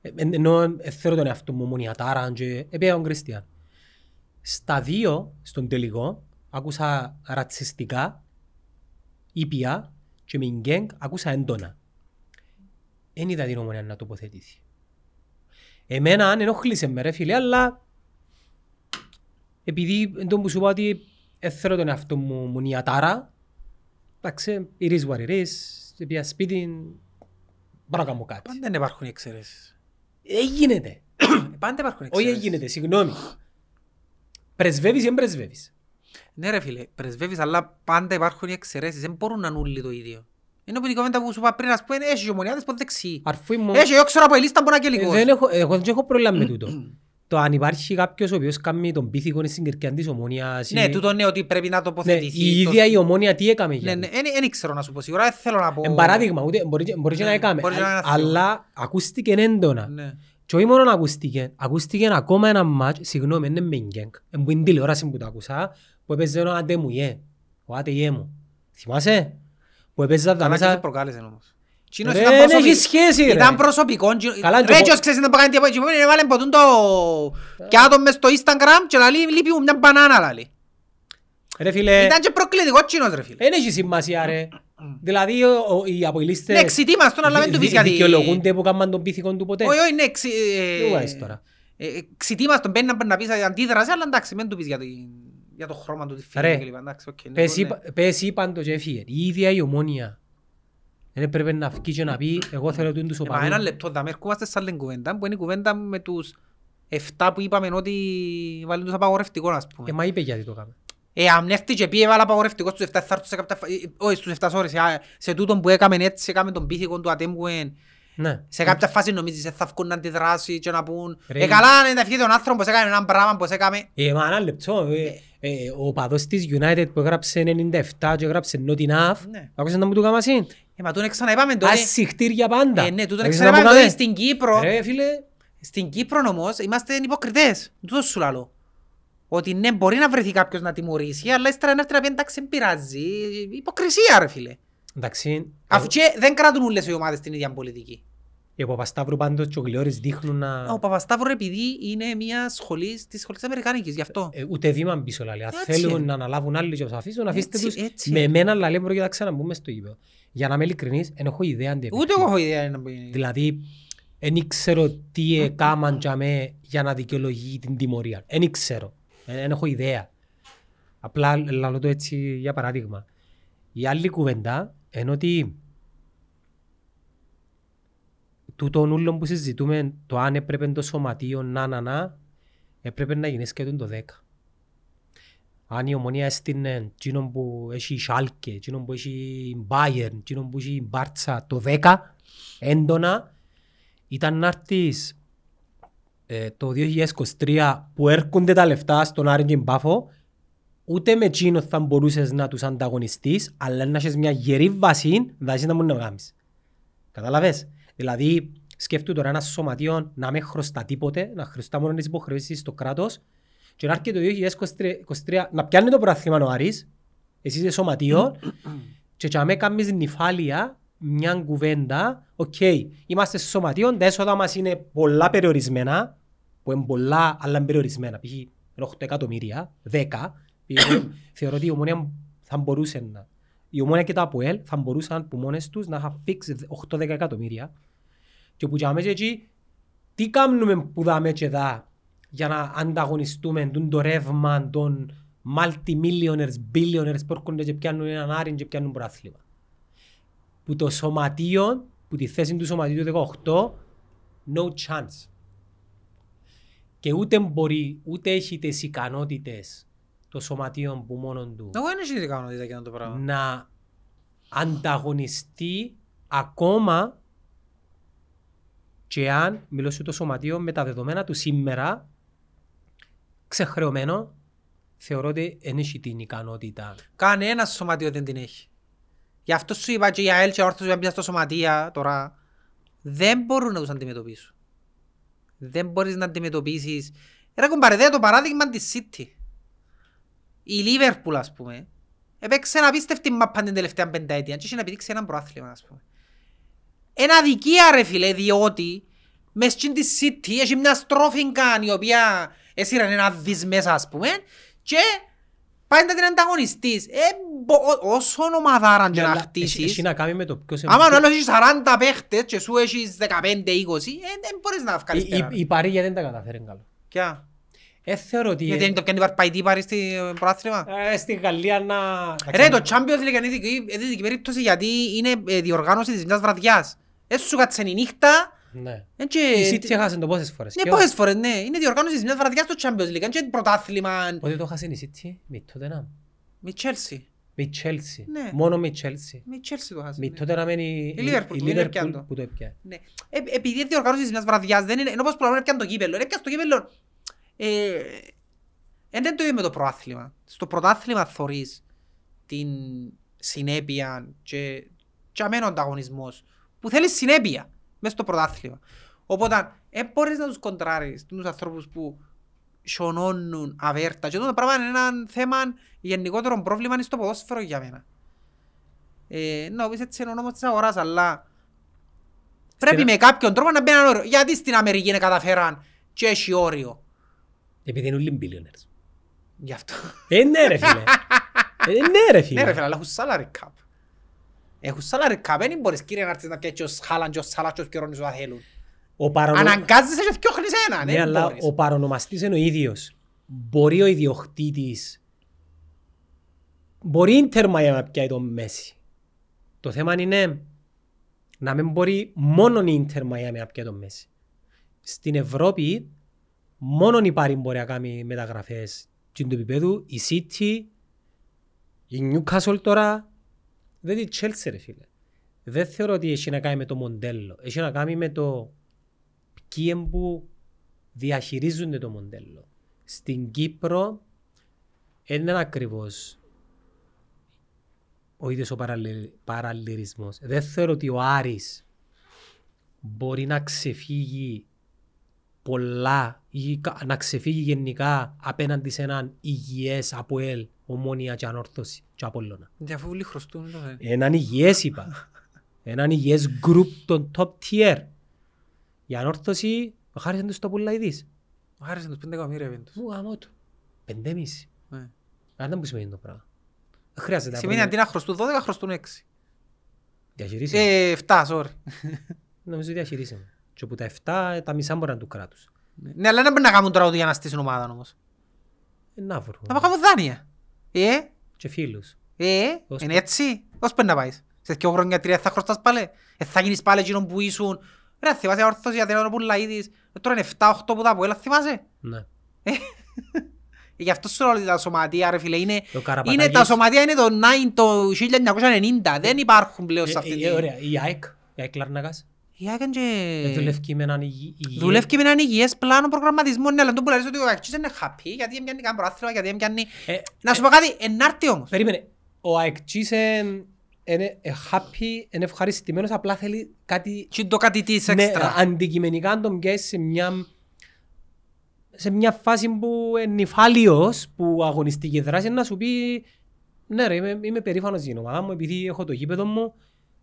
Ε, ε, Ενώ ε, θέλω τον εαυτό μου μονιατάρα και επία τον Κριστιαν. Στα δύο, στον τελικό, άκουσα ρατσιστικά ήπια και με γκέγκ άκουσα έντονα. Εν είδα την ομονία να τοποθετήσει. Εμένα αν ενοχλήσε με ρε φίλε, αλλά επειδή εν τω που σου είπα ότι ε, θέλω τον εαυτό μου μονιατάρα, εντάξει, it is what it is, πήγα σπίτι, μπορώ να κάνω κάτι. Πάντα δεν υπάρχουν εξαιρέσεις. Δεν γίνεται. *coughs* Πάντα υπάρχουν Όχι εξαιρέσεις. έγινε, συγγνώμη. Πρεσβεύεις ή δεν πρεσβεύεις; Ναι ρε φίλε, πρεσβεύεις, αλλά πάντα υπάρχουν οι εξαιρέσεις. Δεν μπορούν να είναι όλοι το ίδιο. Είναι που η κομμέντα που σου είπα πριν, ας πούμε, έχει και ομονιάδες που δεξί. Αρφή μου, Έχει, εγώ ξέρω από η λίστα που είναι ε, αγγελικός. δεν έχω, εγώ δεν έχω πρόβλημα με τούτο. *coughs* Το αν υπάρχει κάποιος ο οποίος κάνει τον πίθηκο στην κερκιά της ομόνιας. Ναι, είναι- τούτο ναι, ότι πρέπει να Ναι, τοποθετηθεί. η το- ίδια η ομόνια τι έκαμε για Ναι, τούτο. ναι, δεν ξέρω να σου πω σίγουρα, δεν θέλω να πω... Εν παράδειγμα, ούτε, μπορεί, και- μπορεί και να Ναι, έκαμε, μπορεί και να είναι αστείο. αλλά ακούστηκε έντονα. Ναι. Και όχι μόνο ακούστηκε, ακούστηκε ακόμα ένα μάτς, συγγνώμη, είναι με γκέγκ, που είναι τηλεόραση που το άκουσα, που έπαιζε ο Αντεμουιέ, ο Ατεγιέ μου. Θυμάσαι; Που έπαιζε τα Καλά και το μέσα... προκάλεσε όμως. Τσίνος Ρε, ήταν δεν προσωπι- έχεις σχέση ρε. Ήταν προσωπικό. Καλά, Ρε, το πω- και ως ξέρεις να πω κάτι από εκεί, έβαλε ποτούν το πιάτο μες στο Instagram και λαλεί, λείπει μου μια μπανάνα λαλεί. Ρε φίλε, Ήταν και προκλητικός τσίνος ρε φίλε. δεν έχει σημασία ρε. Δηλαδή ο- ο- οι Ναι, αποελίστες εξητή μας τον, αλλά δεν του πεις γιατί... δικαιολογούνται που κάναν τον πίθηκον του ποτέ. Όχι, όχι, ναι, εξι- ε, Τι βάζεις τώρα. ε, εξητή μας τον μπαίνει να- να πεις αντίδραση, αλλά εντάξει, μην του πεις για το- για το χρώμα του, τη Ρε, φίλη κλπ. Εντάξει, οκ, ναι, Πες ναι. είπα- Πες είπαν το και έφυγε. Η ίδια η ομόνια. Δεν έπρεπε να βγει και να πει εγώ θέλω τούν τους Ε, Μα ένα οπαδούς. λεπτό, θα ερχόμαστε σε άλλη κουβέντα, που είναι η κουβέντα με τους 7 που είπαμε ότι βάλουν τους απαγορευτικό, ας πούμε. Ε, μα είπε γιατί το κάνουμε. Ε, αν έρθει και πει έβαλα απαγορευτικό στους 7, θα έρθουν σε κάποια... φα- ε, Όχι, στους 7, sorry, σε, σε τούτον που έκαμε έτσι, έκαμε τον πίθηκο του ατέμπουεν. Ναι. Σε κάποια φάση νομίζεις ότι θα βγουν να αντιδράσει και να πούν Ρε, «Ε, καλά, να ευχεί τον άνθρωπο πως έκαμε έναν πράγμα πως έκαμε». Ε, μα ένα λεπτό. ε, ε, Ο παδός της United που έγραψε 97 και έγραψε Not Enough. Ναι. Άκουσες να μου το κάμασαι. Ε, μα τον ξαναείπαμε τότε. Ασυχτήρια πάντα. Ε, ναι, τούτον Άκουσες να μου ξαναείπαμε τότε κάμασαι. στην Κύπρο. Ρε φίλε, Στην Κύπρο όμως είμαστε υποκριτές. Τούτο σου λαλώ. Ότι ναι, μπορεί να βρεθεί κάποιος να τιμωρήσει, αλλά ύστερα να έρθει να πει εντάξει, δεν πειράζει. Υποκρισία ρε φίλε. Εντάξει. Αφού και δεν κρατούν όλες οι ομάδες την ίδια πολιτική. Οι Παπασταύρου πάντως και ο Γλιόρης δείχνουν να... Ο Παπασταύρου επειδή είναι μια σχολή της σχολής Αμερικάνικης, γι' αυτό. Ε, ούτε βήμα πίσω λαλεί. Αν Έτσι θέλουν είναι. να αναλάβουν άλλοι και τους αφήσουν, αφήστε Έτσι, τους. έτσι Με είναι. εμένα λαλεί μπορώ και να ξαναμπούμε στο γήπεδο. Για να είμαι ειλικρινής, δεν έχω ιδέα αν τι Ούτε επεχτεί. εγώ έχω ιδέα να πει. Δηλαδή, δεν ήξερα τι έκαναν για με για να δικαιολογεί την τιμωρία. Δεν ήξερα. Δεν έχω ιδέα. Απλά λαλώ το έτσι για παράδειγμα. Η άλλη κουβέντα είναι ότι τούτον ούλον που συζητούμε το αν έπρεπε το σωματείο να να να έπρεπε να γίνει σκέτον το 10. Αν η ομονία έστεινε εκείνον που έχει Σάλκε, εκείνον που έχει Μπάιερν, εκείνον που έχει Μπάρτσα το 10 έντονα ήταν να έρθεις ε, το 2023 που έρχονται τα λεφτά στον Άρη και Πάφο ούτε με εκείνο θα μπορούσες να τους ανταγωνιστείς αλλά να έχεις μια γερή βάση δηλαδή να μπορεί να κάνεις. Κατάλαβες. Δηλαδή σκέφτου τώρα ένα σωματείο να μην χρωστά τίποτε, να χρωστά μόνο τις υποχρεώσεις στο κράτος και να έρχεται το 2023 να πιάνει το πρωτάθλημα ο Άρης, εσύ είσαι σωματείο *clears throat* και για με κάνεις νηφάλια μια κουβέντα, οκ, είμαστε στο σωματείο, τα έσοδα μας είναι πολλά περιορισμένα, που είναι πολλά αλλά είναι περιορισμένα, π.χ. είναι 8 εκατομμύρια, 10, π.χ. θεωρώ ότι η ομόνια θα μπορούσε να, η ομόνια και τα ΑΠΟΕΛ θα μπορούσαν που μόνες τους να είχαν φίξει 8-10 εκατομμύρια και που για μέσα εκεί, τι κάνουμε που δάμε και δά για να ανταγωνιστούμε τον το ρεύμα των multi-millionaires, billionaires που έρχονται και πιάνουν έναν άριν και πιάνουν προάθλημα. Που το σωματείο, που τη θέση του σωματείου του 18, no chance. Και ούτε μπορεί, ούτε έχει τις ικανότητες το σωματείο που μόνο του Εγώ δεν έχει ικανότητα για αυτό το πράγμα. να ανταγωνιστεί ακόμα και αν, μιλώ σου το σωματείο, με τα δεδομένα του σήμερα, ξεχρεωμένο, θεωρώ ότι δεν έχει την ικανότητα. Κανένας σωματείο δεν την έχει. Γι' αυτό σου είπα και η ΑΕΛ και ο Όρθος που στο σωματεία τώρα δεν μπορούν να τους αντιμετωπίσουν. Δεν μπορείς να αντιμετωπίσεις. Ρε κομπαρεδέα το παράδειγμα της City. Η Liverpool ας πούμε έπαιξε ένα απίστευτη μαπά την τελευταία πενταετία και είχε να επιδείξει έναν προάθλημα ας πούμε. Ένα αδικία ρε φίλε διότι μες στην τη City έχει μια στρόφιγκα η οποία έσυραν ένα δις μέσα ας πούμε και πάει να την ανταγωνιστείς. Ε, μπο- όσο ομαδάρα και να Αλλά έχει- χτίσεις Έχει να κάνει με το ποιος άμα ο άλλος έχεις 40 παίχτες και σου έχεις 15-20 ε, δεν μπορείς να βγάλεις Η, πέρα. η, η Παρίγια δεν τα καταφέρει καλό. Ποια; Ε, θεωρώ ότι... Γιατί είναι το πιάνει παρπαϊτή πάρει στη προάθλημα. Ε, στη Γαλλία να... Ρε, το Champions League είναι ειδική- είναι ειδική περίπτωση γιατί είναι ε, διοργάνωση της μιας βραδιάς. Έτσι σου κάτσε η νύχτα, Ναι. εν και... Η City έχασε το πόσες φορές. Ναι, Και πόσες φορές, ναι. Είναι διοργάνωση της μιας βραδιάς το Champions League. Είναι και πρωτάθλημα Πότε το έχασε η City, με η Tottenham, με η Chelsea. με η Chelsea. Ναι. Μόνο με η Chelsea. Με η Chelsea το χάσε. Με η ναι. Tottenham είναι η, Η Liverpool, η που είναι Liverpool έπιαν που το έπιανε. Ναι. Ε, επειδή είναι διοργάνωση της μιας βραδιάς, δεν είναι... Ενώ πως προλαβαίνει έπιαν το κύπελλο. Έπιαν στο κύπελλο... Ε, εν δεν το ίδιο με το προάθλημα. Στο πρωτάθλημα θωρείς την συνέπεια και, και αμένο ανταγωνισμός που θέλεις συνέπεια μέσα στο πρωτάθλημα. Οπότε, δεν μπορείς να τους κοντράρεις τους ανθρώπους που σιωνώνουν αβέρτα και το πράγμα είναι ένα θέμα γενικότερο πρόβλημα είναι στο ποδόσφαιρο για μένα. Ε, να πεις έτσι είναι ο νόμος της αγοράς, αλλά πρέπει Στην- με κάποιον τρόπο να μπει ένα όριο. Γιατί στην Αμερική είναι καταφέραν και έχει όριο. Επειδή είναι όλοι billionaires. Γι' αυτό. Ε, ναι ρε φίλε. Ε, ναι ρε φίλε. Ναι ρε φίλε, αλλά έχουν salary cap. Έχουν salary cap, δεν μπορείς κύριε να έρθεις να πιέσεις ως Χάλαν και ως Σαλάς και ως Πιερώνης ό,τι θέλουν. Ο παρονο... Αναγκάζεσαι και φτιάχνεις έναν, Ναι, δεν αλλά μπορείς. ο παρονομαστής είναι ο ίδιος. Μπορεί ο ιδιοκτήτης μπορεί η Inter Miami να πιάει τον Μέση. Το θέμα είναι να μην μπορεί μόνο η Inter Miami να πιάει τον Μέση. Στην Ευρώπη μόνο η Πάρη μπορεί να κάνει μεταγραφές του επίπεδου, η City, η Newcastle τώρα, δεν η Chelsea ρε φίλε. Δεν θεωρώ ότι έχει να κάνει με το μοντέλο. Έχει να κάνει με το ποιοι είναι που διαχειρίζονται το μοντέλο. Στην Κύπρο δεν είναι ακριβώς ο ίδιος ο παραλληλ- παραλληλισμός. Δεν θεωρώ ότι ο Άρης μπορεί να ξεφύγει πολλά ή κα- να ξεφύγει γενικά απέναντι σε έναν υγιές Αποέλ, Ομόνια και Ανόρθωση και Απόλλωνα. Και αφού όλοι χρωστούν, το θέλει. Έναν υγιές είπα. Έναν υγιές γκρουπ των top tier. Η Ανόρθωση χάρισε τους το Πουλαϊδής. Χάρισε τους πέντε εκατομμύρια πέντους. Μου γαμώ του. Πεντέμιση. Ναι. Αν δεν που σημαίνει το πράγμα. Δεν χρειάζεται να Σημαίνει αντί να χρωστούν 12, χρωστούν 6. διαχειρίσιμο. Ε, 7, sorry. Νομίζω διαχειρίσιμο. Και από τα 7 τα μισά μπορεί να του κράτους. Ναι, αλλά δεν πρέπει να κάνουν τώρα ούτε για να στήσουν ομάδα όμως. Ε, Να βρουν. Να κάνουν δάνεια. Ε, Και φίλους. ε, Ως είναι έτσι; Πώς πρέπει να πάεις. Σε δύο χρόνια, τρία θα χρωστάς πάλι; Ε, θα γίνεις πάλι εκείνον που ήσουν; Ρε, θυμάσαι όρθος για την Πουλαίδης. Ε, Τώρα είναι 7-8 που τα πω, έλα θυμάσαι; Ναι. *laughs* Ε, Γι' αυτό σου λέω ότι τα σωματεία, ρε φίλε, είναι, Το Καραπατάκης- είναι τα σωματεία είναι το 9, το 1990. Δεν υπάρχουν πλέον σε Ε, αυτή ε, τη... Ωραία. Η ΑΕΚ. Η ΑΕΚ Λαρνακάς. Η ΑΕΚ είναι Ε, και... Δουλεύει με έναν υγι- υγιή- Δουλεύει με έναν υγιές πλάνο προγραμματισμό, ναι, αλλά το που λες ότι ο Αεξής είναι happy, γιατί δεν πιάνει καν προάθλημα, γιατί δεν πιάνει... Ε, Να σου πω κάτι, ενάρτη όμως. Περίμενε. Ο ΑΕΚΤΖΙς είναι είναι happy, είναι ευχαριστημένος, απλά θέλει κάτι Και το κάτι της ναι, έξτρα. αντικειμενικά να τον πιάσει σε μια, σε μια φάση που είναι νυφάλιος, που αγωνιστική δράση να σου πει ναι ρε, είμαι, είμαι περήφανος για την ομάδα μου, επειδή έχω το γήπεδο μου,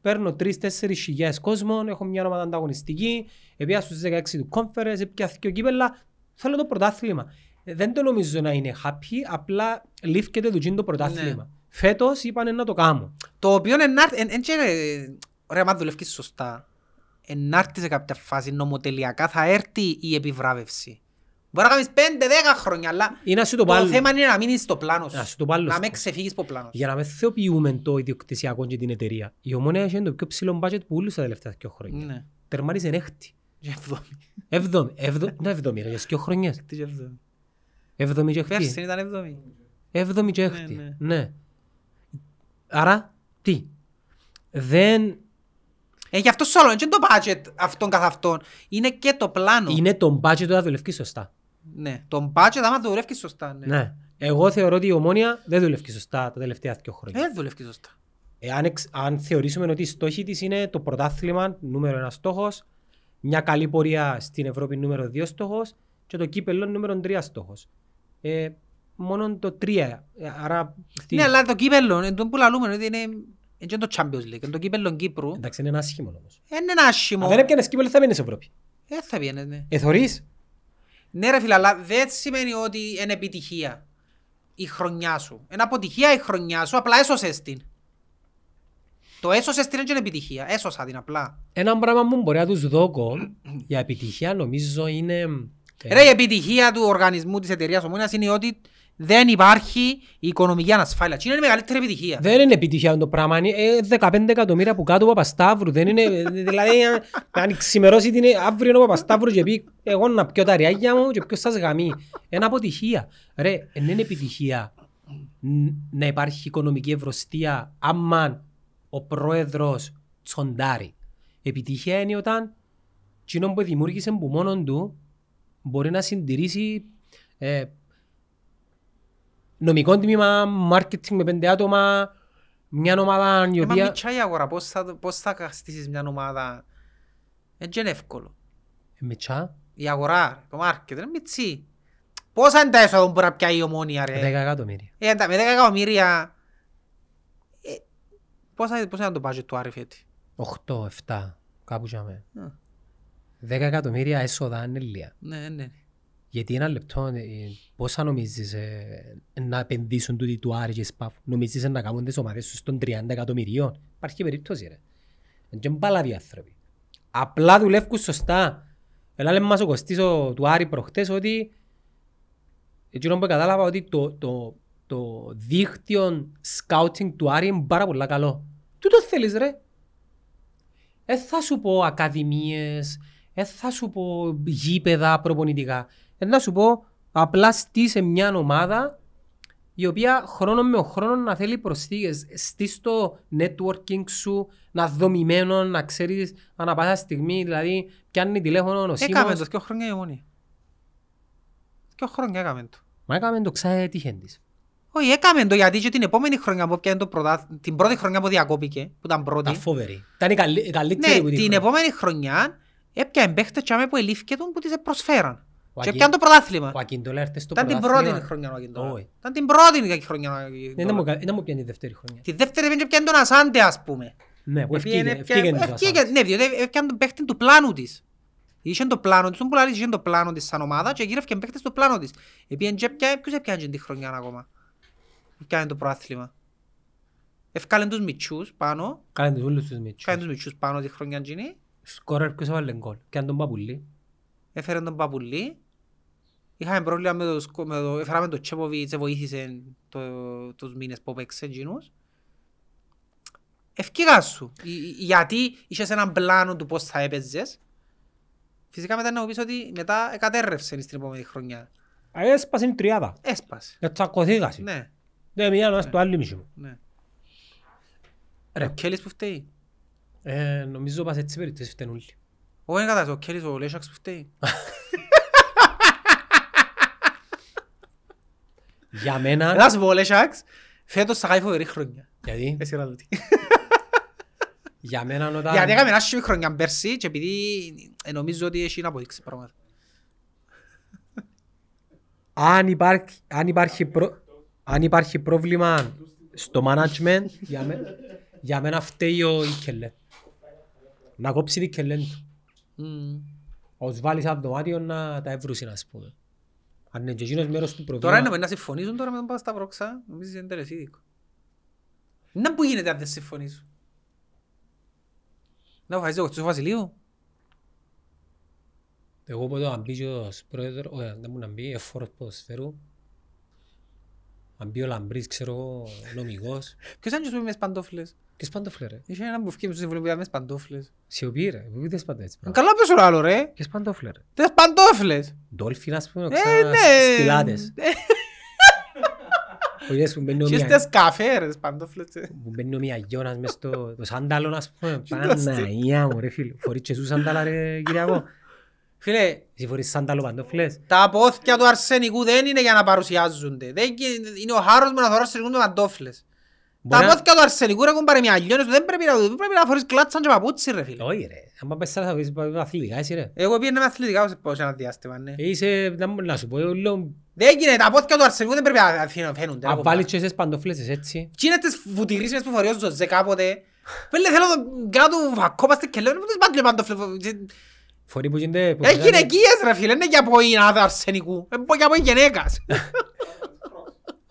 παίρνω τρεις-τέσσερις χιλιάδες κόσμων, έχω μια ομάδα ανταγωνιστική, επειδή στους 16 του conference, έπια δύο κύπελα, θέλω το πρωτάθλημα. Ε, Δεν το νομίζω να είναι happy, απλά λήφκεται του τζιν το πρωτάθλημα. Ναι. Φέτος είπανε να το κάνω. Το οποίο ενάρτη, εν, εν, και, ε, ωραία, μα δουλεύεις σωστά. Ενάρτη σε κάποια φάση νομοτελειακά θα έρθει η επιβράβευση. Μπορεί να κάνεις 5-10 χρόνια, αλλά Ή να σου το το πάλι, θέμα είναι να μείνεις στο πλάνος σου. να σου το πάλι Να μην ξεφύγεις από πλάνος σου. Για να με θεοποιούμε το ιδιοκτησιακό και την εταιρεία. Η ομόνια έχει το πιο ψηλό budget που όλους τα τελευταία δύο χρόνια. Ναι. Τερμάριζε έκτη. Και εβδόμη. Έβδομη. Έβδομη. Ναι, έβδομη. ρε, Για δύο χρονιές. Τι και εβδόμη. Έβδομη και Πέρσι έκτη. ήταν εβδόμη. Έβδομη και Ναι, έκτη. ναι. Ναι. Άρα, τι; Δεν Ε, γι' αυτό σου λέω, είναι το budget αυτόν καθ' αυτόν. Είναι και το πλάνο. είναι το budget του να δουλεύεις σωστά. Ναι, το budget άμα το δουλεύεις σωστά. Ναι. Ναι. Εγώ θεωρώ ότι η ομόνια δεν δουλεύει σωστά τα τελευταία δύο χρόνια. Ε, δεν δουλεύεις σωστά. Εάν εξ- αν θεωρήσουμε ότι η στόχη της είναι το πρωτάθλημα, νούμερο ένα στόχος, μια καλή πορεία στην Ευρώπη, νούμερο δύο στόχος, και το κύπελλο, νούμερο τρία στόχος. Ε, μόνο το τρία. Ε, Άρα, τι- Ναι, αλλά το κύπελλο, εν τω που λαλούμε, ότι είναι είναι και το Champions League, είναι το κύπελλο Κύπρου. εντάξει είναι ένα άσχημο όμως. Ε, Είναι ένα άσχημο. Αν δεν έπιανες κύπελλο θα μείνεις σε Ευρώπη. Ε, θα πιένες, ναι. Ε, θωρείς. Ναι ρε φίλε, αλλά δεν σημαίνει ότι είναι επιτυχία η χρονιά σου. Είναι αποτυχία η χρονιά σου, απλά έσωσες την. Το έσωσες την είναι και είναι επιτυχία. Έσωσα την απλά. Ένα πράγμα που μπορεί να τους δώκω για επιτυχία νομίζω είναι Ρε, η επιτυχία του οργανισμού της εταιρείας Ομόνιας είναι ότι δεν υπάρχει οικονομική ανασφάλεια. Τι είναι η μεγαλύτερη επιτυχία. Δεν είναι επιτυχία το πράγμα. Είναι ε, 15 εκατομμύρια που κάτω ο Παπασταύρου. Δεν είναι, ε, δηλαδή, αν- αν ξημερώσει την αύριο ο Παπασταύρου και πει εγώ να πιω τα ριάγια μου και ποιος σας γαμεί. Είναι αποτυχία. Ρε, δεν είναι επιτυχία ν- να υπάρχει οικονομική ευρωστία άμα ο πρόεδρος τσοντάρει. Επιτυχία είναι όταν εκείνο που δημιούργησε που μόνον του μπορεί να συντηρήσει ε, νομικό τμήμα, marketing με πέντε άτομα, μια ομάδα η Ε, μα οποία... μητσά η αγορά, πώς θα, πώς θα καστήσεις μια ομάδα; Έτσι είναι εύκολο. Ε, Μητσά, Η αγορά, το μάρκετ, είναι μητσί. Πόσα είναι τα έσοδα που μπορεί να πιάει η ομόνια, 10 ρε. εκατομμύρια. Ε, τα- με 10 εκατομμύρια. Ε, πόσα, πόσα είναι το budget του Άρη φέτη. 8, 7, κάπου για Α. 10 εκατομμύρια έσοδα είναι λίγα. Ναι, ναι. Γιατί ένα λεπτό, ε, πόσα νομίζεις ε, να επενδύσουν τούτοι του Άρη και ΣΠΑΦ. Νομίζεις να κάνουν τις ομάδες τους των 30 εκατομμυρίων; Υπάρχει περίπτωση ρε. Δεν μπάλαβοι άνθρωποι. Απλά δουλεύουν σωστά. Έλα λέμε μας ο Κωστής ο- του Άρη προχτές ότι εκείνο που κατάλαβα ότι το, το, το δίκτυο σκάουτινγκ του Άρη είναι πάρα πολύ καλό. Τούτο θέλεις ρε; Ε, θα σου πω ακαδημίες, ε, θα σου πω γήπεδα προπονητικά. Ε, να σου πω απλά στήσε μια ομάδα η οποία χρόνο με χρόνο να θέλει προσθήκες. Στείς το networking σου, να δομημένο, να ξέρεις ανά πάσα στιγμή, δηλαδή πιάνει τηλέφωνο ο Έκαμε Σίμος. το, δύο χρόνια η ομόνια. Δύο χρόνια έκαμε το. Μα έκαμε το ξαέτυχεν της. Όχι, έκαμε το γιατί και την επόμενη χρονιά που πιάνε το πρωτάθ... την πρώτη χρονιά που διακόπηκε, που ήταν πρώτη. Ήταν φοβερή. Ήταν η καλύ- η καλύτερη Ναι, που τη την χρονιά. επόμενη χρονιά έπιανε παίχτες και που ελήφθηκε του που τις προσφέραν. Ο Και Ακι- πιάνε το πρωτάθλημα. Ο Ακίντολα έρθε στο Ήταν την πρωτάθλημα. πρώτη χρονιά ο Ακιντόλα. Όχι. Ήταν την πρώτη χρονιά ο Δεν Ακιντόλα. μου κα- δεν μου πιάνει η δεύτερη χρονιά. Τη δεύτερη πήγαινε και πιάνε τον Ασάντε ας πούμε. Ναι, που Επήγαινε, ευκήγε- πιάνε- ευκήγεν της ο ευκήγε- Ασάνς. Ναι, διότι έπιανε τον παίχτη του πλάνου της. Είχε το πλάνο της, τον πουλάρι είχε το πλάνο της σαν ομάδα και γύρευκε παίχτες του πλάνου της. Επήγαινε και έπιανε, ποιος έπιανε την χρονιά ακόμα; Έπιανε το προάθλημα. Ευκάλεν τους μητσούς πάνω, Κάνε τους όλους τους μίτσους. κάνε τους μητσούς πάνω τη χρονιά εκείνη. Σκόρερ ποιος έβαλε γκολ; Και αν τον Παπουλή. έφερε τον Παπουλή. Είχαμε πρόβλημα με το, σκο- με το έφεραμε τον Τσέποβιτς, βοήθησε το, τους μήνες που έπαιξε εκείνους. Ευκήγα σου. Ε, ε, Γιατί είχες έναν πλάνο του πώς θα έπαιζες. Φυσικά μετά να μου πεις ότι μετά εκατέρρευσε στην επόμενη χρονιά. Έσπασε η τριάδα. Έσπασε. Για τσακωθήκασαι. Ναι, Δεν μία ένας το άλλο μισή μου. ναι. Ρε. Ο Κέλλης που φταίει; Ε, Νομίζω πας έτσι περίπτωση φταίνουν όλοι. Όχι είναι κατά ο Κέλλης ο Λέσσαξ που φταίει; *laughs* Για μένα... Να σου πω ο Λέσσαξ, φέτος θα κάνει φοβερή χρονιά. Γιατί, Εσύ ράω τούτη. για μένα όταν... Γιατί έκαμε ένα σχήμη χρονιά πέρσι και επειδή ε, νομίζω ότι έχει να αποδείξει πράγματα. αν υπάρχει, αν υπάρχει, προ... αν υπάρχει πρόβλημα στο management, για, με... για μένα φταίει ο Ικελέ. Να κόψει την Ικελέ του. Μμμ. Ως βάλεις σαν δωμάτιο να τα εύρουσει, ας πούμε. Αν είναι και εκείνος μέρος του Τώρα προβλήματος. είναι να συμφωνήσουν τώρα με τον Παπασταυρόξα, νομίζεις είναι τελεσίδικο. Να που γίνεται αν δεν συμφωνήσουν. Να αποφασίσει ο Κωστός Βασιλείου. Εγώ ποτέ αν μπει και ο πρόεδρος, όχι δεν μου να μπει, εφόρος ποδοσφαίρου. Αν μπει ο Λαμπρής, ξέρω εγώ, νομικός. Ποιος είναι και σου πει μες παντόφλες; Ποιος παντόφλες ρε. Είχε έναν που φκεί με στο συμβουλίο που είπε μες παντόφλες. Σιωπή ρε, πού είδες πάντα έτσι Είναι πράγμα. Καλά πες ο άλλο ρε. Ποιος παντόφλες ρε. Τες παντόφλες. Ντόλφιν ας πούμε, Ε, ξανά ναι. στυλάτες. Ε, Που είδες που μπαίνει ο Και Μια- στις καφέ ρε, τις παντόφλες. ε. που μπαίνει ο Μιαγιώνας μες στο το σάνταλο ας πούμε. το αστείο. Παναγία μου ρε φίλε. Φορείς και σου σάνταλα ρε Κυριακό. Φίλε, Εσύ φορείς σάνταλο παντόφλες. τα πόθηκια του αρσενικού δεν είναι για να παρουσιάζονται. Δεν γι- είναι ο χάρος μου να θωρώ αρσενικού με παντόφλες. Μπορεί Τα να- πόθηκια του αρσενικού ρε κουμπάρε μια αλλιώνες δεν πρέπει να, δεν πρέπει να φορείς κλάτσαν και παπούτσι ρε φίλε. Όχι ρε. Αν πες θα πεις αθλητικά εσύ ρε. Εγώ πήγαινα με αθλητικά όσο πω σε ένα διάστημα, ναι. Ε, Είσαι, να μου- να σου πω, εγώ λέω, Δεν γίνεται, τα πόθηκια του αρσενικού δεν πρέπει να αφήνουν- φαίνονται. ρε αν κουμπάρε. βάλεις και εσείς παντόφλες εσύ έτσι. Τι είναι τις βουτυρίσμες που φορεί ο Ζωζέ κάποτε; Πέλε θέλω τον κάτω του φακόπαστε και λέω, «Δεν πάντλε παντόφλε». Φορεί που γίνεται... που Έχει γίνεται- γυναικείες ρε φίλε, είναι για από είναι αρσενικού. Είναι για από γυναίκας. *laughs*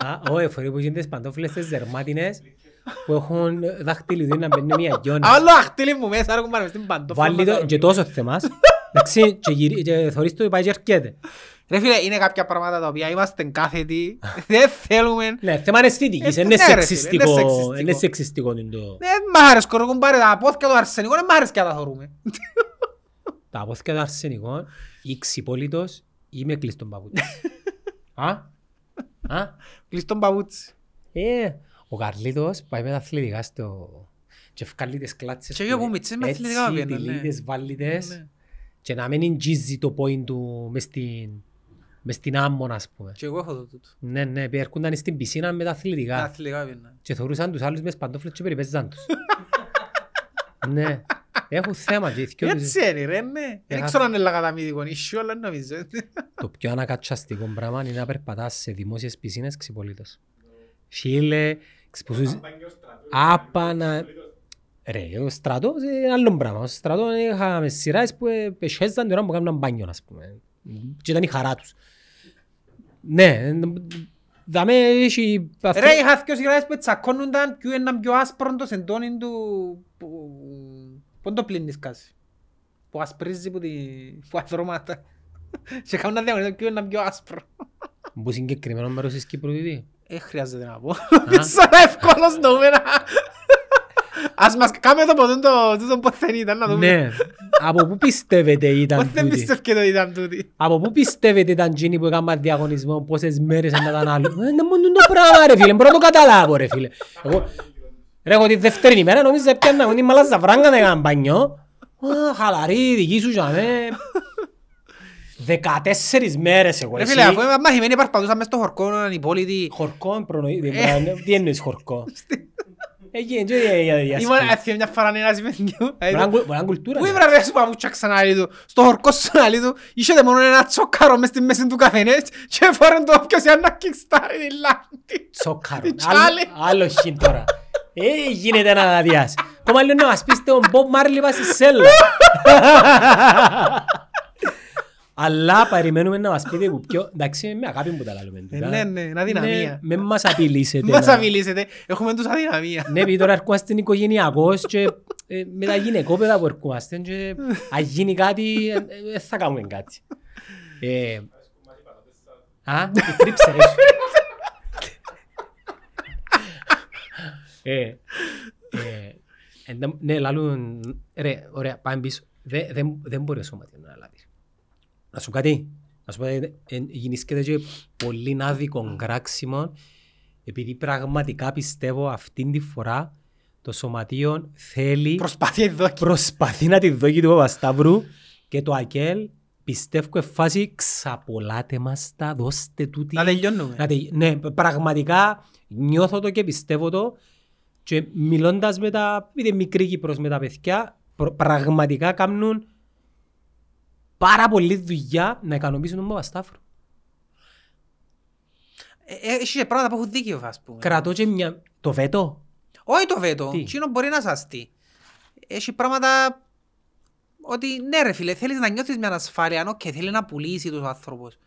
Α, όχι, φορεί που γίνεται τις παντόφλες τις δερμάτινες που έχουν δάχτυλιδί να μπαίνει μια γιώνα. Άλλο αχτύλι μου μέσα, ρε κουμπάρε, μες στην παντόφλα. Βάλει το και τόσο θεμάς. Εντάξει, και γυρί- και θωρείς το πάει και έρχεται. Ρε φίλε, είναι κάποια πράγματα τα οποία είμαστε κάθετοι, δεν θέλουμε. Ναι, θέμα είναι αισθητικής, Ε, είναι ναι, ρε φίλε, σεξιστικό, είναι σεξιστικό. είναι σεξιστικό είναι το... Δεν μ' άρεσε, κοροκούν πάρε τα πόθηκια του αρσενικού, δεν μ' άρεσε και να τα θωρούμε. Τα απόθηκα του αρσενικών, ή ξυπόλυτος ή με κλειστόν παπούτσι. *laughs* Α, α, Κλείς τον παπούτσι. ε, ο Καρλίτος πάει με τα αθλητικά στο... και βγάλει τις κλάτσες Και του, εγώ που ε, μητσές με έτσι, αθλητικά πήγαινα, ναι. τυλίτες, βάλιτες, Ναι. και να μην εγγίζει το point του μες στην, μες στην άμμονα, ας πούμε. Και εγώ έχω το τούτο. Ναι, ναι, έρχονταν στην πισίνα με τα Τα αθλητικά αθλητικά πήγαινα. και θωρούσαν τους άλλους μες σπαντόφλες και περιπέζαν τους. *laughs* ναι, έχουν θέμα και οι δυο τους- Έτσι είναι ρε, ναι. Δεν Έχα- ξέρω αν είναι λαγαταμίδικο issue, αλλά νομίζω. Το πιο ανακατσαστικό πράγμα είναι να περπατάς σε δημόσιες πισίνες ξυπολίτως. Φίλε, ξυποσούς... Άπανα... Ρε, ο στρατός είναι άλλο πράγμα. Ο στρατός είχαμε σειράς που ε, πεσχέζαν την ώρα που κάνουν μπάνιο, ας πούμε. Και ήταν η χαρά τους. Ναι, δαμε έχει... Ρε, είχα δυο σιγάρες που τσακώνονταν ποιο είναι πιο άσπρο το σεντόνι του... που- Πού το πλύνεις κάση. Που ασπρίζει που τη... που αδρώματα. Και κάνουν να διαγωνίζουν ποιο είναι πιο άσπρο. Που συγκεκριμένο μέρος της Κύπρου δίδει. Ε, χρειάζεται να πω. *laughs* Σαν εύκολος νούμερα. Ας μας κάμε το ποτέ το τούτο πώς δεν ήταν να δούμε. Ναι. Από πού πιστεύετε Πώς ήταν δεν τούτη. πιστεύετε ότι ήταν τούτη. Από πού πιστεύετε ήταν εκείνοι που έκαναν διαγωνισμό πόσες μέρες να ήταν άλλο. Ε, Είναι μόνο το πράγμα ρε φίλε, μπορώ να το καταλάβω ρε φίλε. Εγώ, ρε εγώ τη δεύτερη ημέρα νομίζω έπιανα με την μαλάζα φράγκα να έκανα μπανιό. Α, χαλαρή, δική σου για με. Δεκατέσσερις μέρες εγώ Ρε εσύ. φίλε, αφού είμαστε μαθημένοι παρπατούσαν μες στο χορκό ανυπόλοιτοι. Χορκό προνοεί, τι εννοείς χορκό; Εκεί, έτσι για Ήμουν διασπή. έθιε μια φορά ένας σημαντικό. Μπορεί να είναι- μπορεί να είναι κουλτούρα. Πού ρε. ήβρα ρε σου παπούτσια ξαναλή του. Στο χορκό σου ξαναλή του. Είχε μόνο ένα τσόκαρο μες στη μέση του καφενές και φορέν το όποιος για να κικστάρει τη λάμπη. Τσόκαρο. Τι Άλλο- τσάλι. Άλλο χιν τώρα. Ε, γίνεται να αδειάσει. Κόμμα λέω να μας πείστε ο Μπομπ Μάρλι πας στη σέλα. Αλλά περιμένουμε να μας πείτε που πιο... Εντάξει, με αγάπη μου τα λέμε. Ε, Ναι, ναι, είναι αδυναμία. Με μας απειλήσετε. Μας να- απειλήσετε. Έχουμε τους αδυναμία. Ναι, επειδή τώρα ερχόμαστε οικογενειακός και ε, με τα γυναικόπαιδα που ερχόμαστε και αν γίνει κάτι, ε, ε, δεν θα κάνουμε κάτι. Ε, Α, η τρίψε ρε. Ε, ε, εντα- Ναι, λαλούν, ρε, ωραία, πάμε πίσω. Δε- Δεν δεν μπορεί ο σωματιό να λάβεις. Να σου κάτι, να σου πω, ε, ε, γεννήσκεται και πολύ άδικο κράξιμο επειδή πραγματικά πιστεύω αυτήν τη φορά το σωματείο θέλει, Προσπαθεί εδώ. προσπαθεί να τη δώσει του Παπασταύρου και το ΑΚΕΛ πιστεύω εφάση ξαπολάτε μας τα, δώστε τούτη. Να τελειώνουμε. Να τελει- Ναι, πραγματικά νιώθω το και πιστεύω το και μιλώντας με τα, είτε μικρή Κύπρος με τα παιδιά, προ- πραγματικά κάνουν πάρα πολλή δουλειά να ικανοποιήσουν τον Παπασταύρο. Ε, ε, Έχει και πράγματα που έχουν δίκιο, ας πούμε. Κρατώ και μια... Το βέτο. Όχι το βέτο. Τι; Εκείνο μπορεί να σαστεί. Έχει πράγματα ότι ναι ρε φίλε, θέλεις να νιώθεις μια ανασφάλεια, οκ, θέλει να πουλήσει ο άνθρωπος.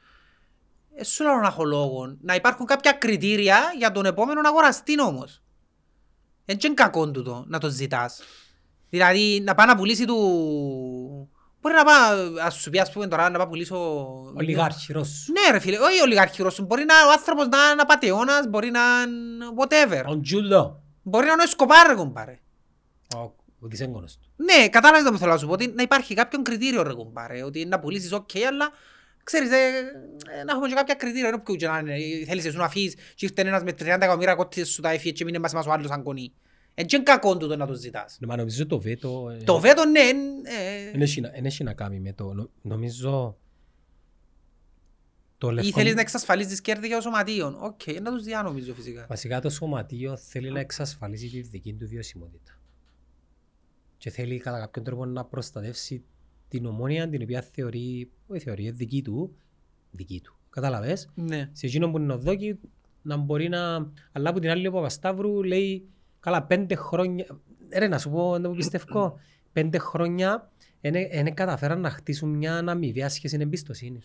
Ε, σου λέω να έχω λόγο. Να υπάρχουν κάποια κριτήρια για τον επόμενο αγοραστή όμως. Δεν είναι κακό τούτο να το ζητάς. Δηλαδή να πάει να πουλήσει του... Μπορεί να πάει, ας σου πει ας πούμε τώρα να πάει να πουλήσω... Ολιγάρχη Ρώσου. Ναι ρε φίλε, όχι ολιγάρχη Ρώσου. Μπορεί να ο άνθρωπος να είναι απατεώνας, μπορεί να είναι whatever. Ο Τζούλο. Μπορεί να είναι ο Εσκοπάρ ρε κουμπάρε. Ο- Ο δυσέγγωνος του. Ναι, κατάλαβες το που θέλω να σου πω, ότι να υπάρχει κάποιον κριτήριο ρε κουμπάρε, ότι να πουλήσεις οκ, αλλά ξέρεις, ε, ε, να έχουμε και κάποια κριτήρια, ενώ ποιο και να είναι, ε, θέλεις εσύ να αφήσεις και ήρθε ένας με 30 εκατομμύρια κόττες σου τα έφυγε και μείνε μας μας ο άλλος αν κονεί. Εν και είναι κακό τούτο να το ζητάς. Ναι, Μα νομίζω το βέτο... ε, Το βέτο ναι, ε, Δεν έχει να- δεν έχει να κάνει με το... νο- Νομίζω... Το ή λευκό... θέλεις να εξασφαλίσεις κέρδη για το σωματείο. Οκ, να τους διά νομίζω φυσικά. Βασικά το σωματείο θέλει να εξασφαλίσει τη δική του βιωσιμότητα. Και θέλει κατά κάποιον τρόπο να προστατεύσει την Ομόνοια την οποία θεωρεί, όχι θεωρεί, είναι δική του, δική του. Κατάλαβες. Ναι. Σε εκείνο που είναι ο Δόκης να μπορεί να... Αλλά από την άλλη ο Παπασταύρου λέει καλά πέντε χρόνια... Ρε να σου πω να μου πιστεύω. *clears throat* πέντε χρόνια δεν καταφέραν να χτίσουν μια αμοιβαία σχέση εμπιστοσύνη.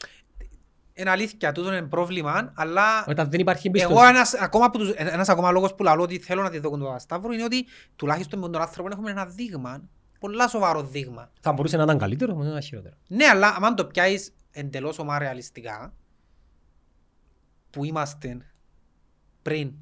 Είναι αλήθεια, τούτο είναι πρόβλημα, αλλά Όταν δεν υπάρχει εγώ εμπιστοσύνη. ένας ακόμα, από τους, ένας ακόμα λόγος που λαλώ ότι θέλω να τη δω τον Σταύρο είναι ότι τουλάχιστον με τον άνθρωπο έχουμε ένα δείγμα πολλά σοβαρό δείγμα. Θα μπορούσε να ήταν καλύτερο, όμως να ήταν χειρότερο. Ναι, αλλά αν το πιάσεις εντελώς ομά ρεαλιστικά, που είμαστε πριν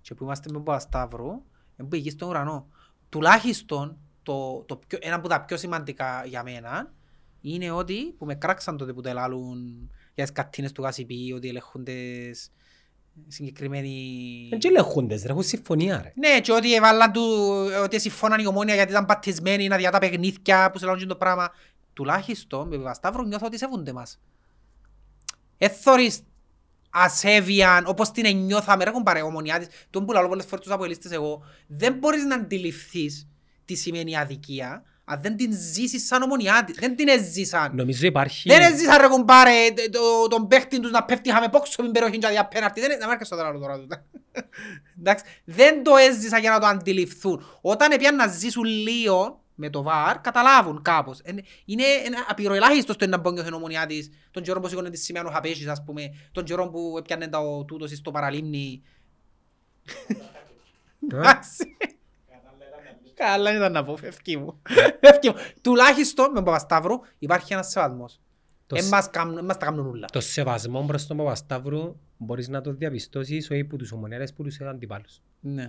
και που είμαστε με τον Παπασταύρο, δεν πήγε στον ουρανό. Τουλάχιστον, το, το πιο, ένα από τα πιο σημαντικά για μένα, είναι ότι, που με κράξαν τότε που το ελάλουν για τις κατίνες του Κασιπί, ότι ελεγχούνται συγκεκριμένοι... Δεν και ελεγχούντες, ρε, έχουν συμφωνία ρε. Ναι, και ότι έβαλαν του, ότι συμφώναν η ομόνια γιατί ήταν πατισμένοι να διά τα παιχνίδια που σε λάβουν το πράγμα. Τουλάχιστον, με Παπασταύρο νιώθω ότι σέβονται μας. Εθώρεις ασέβεια, όπως την ενιώθαμε, ρε κομπάρε ομονιά της, τον που λαλώ πολλές φορές τους αποελίστες εγώ, δεν μπορείς να αντιληφθείς τι σημαίνει αδικία, αν δεν την ζήσεις σαν ομονιά της, δεν την έζησαν. Νομίζω υπάρχει... Δεν έζησαν ρε κουμπάρε το- τον παίχτη τους να πέφτει χάμε πόξο με περιοχή και για πέναρτη. Δεν να μάρκες το τώρα τώρα τούτα. Εντάξει, δεν το έζησαν για να το αντιληφθούν. Όταν έπιαν να ζήσουν λίγο με το βαρ, καταλάβουν κάπως. Είναι, είναι ένα απειροελάχιστος στο να μπόγγιο την ομονιά της, τον καιρό που σήκωνε τη σημαία ο Χαπέσης, ας πούμε, τον καιρό που έπιανε το τούτος στο παραλίμνη. Εντάξει. Καλά ήταν να πω, φεύγει μου. Φεύγει μου. Τουλάχιστον με τον Παπασταύρο υπάρχει ένας σεβασμός. Το Εν σ- μας κάνουν- εν μας τα κάνουν ούλα. Το σεβασμό προς τον Παπασταύρου μπορείς να το διαπιστώσεις όχι που τους ομονιάρες που τους αντιπάλους. Ναι.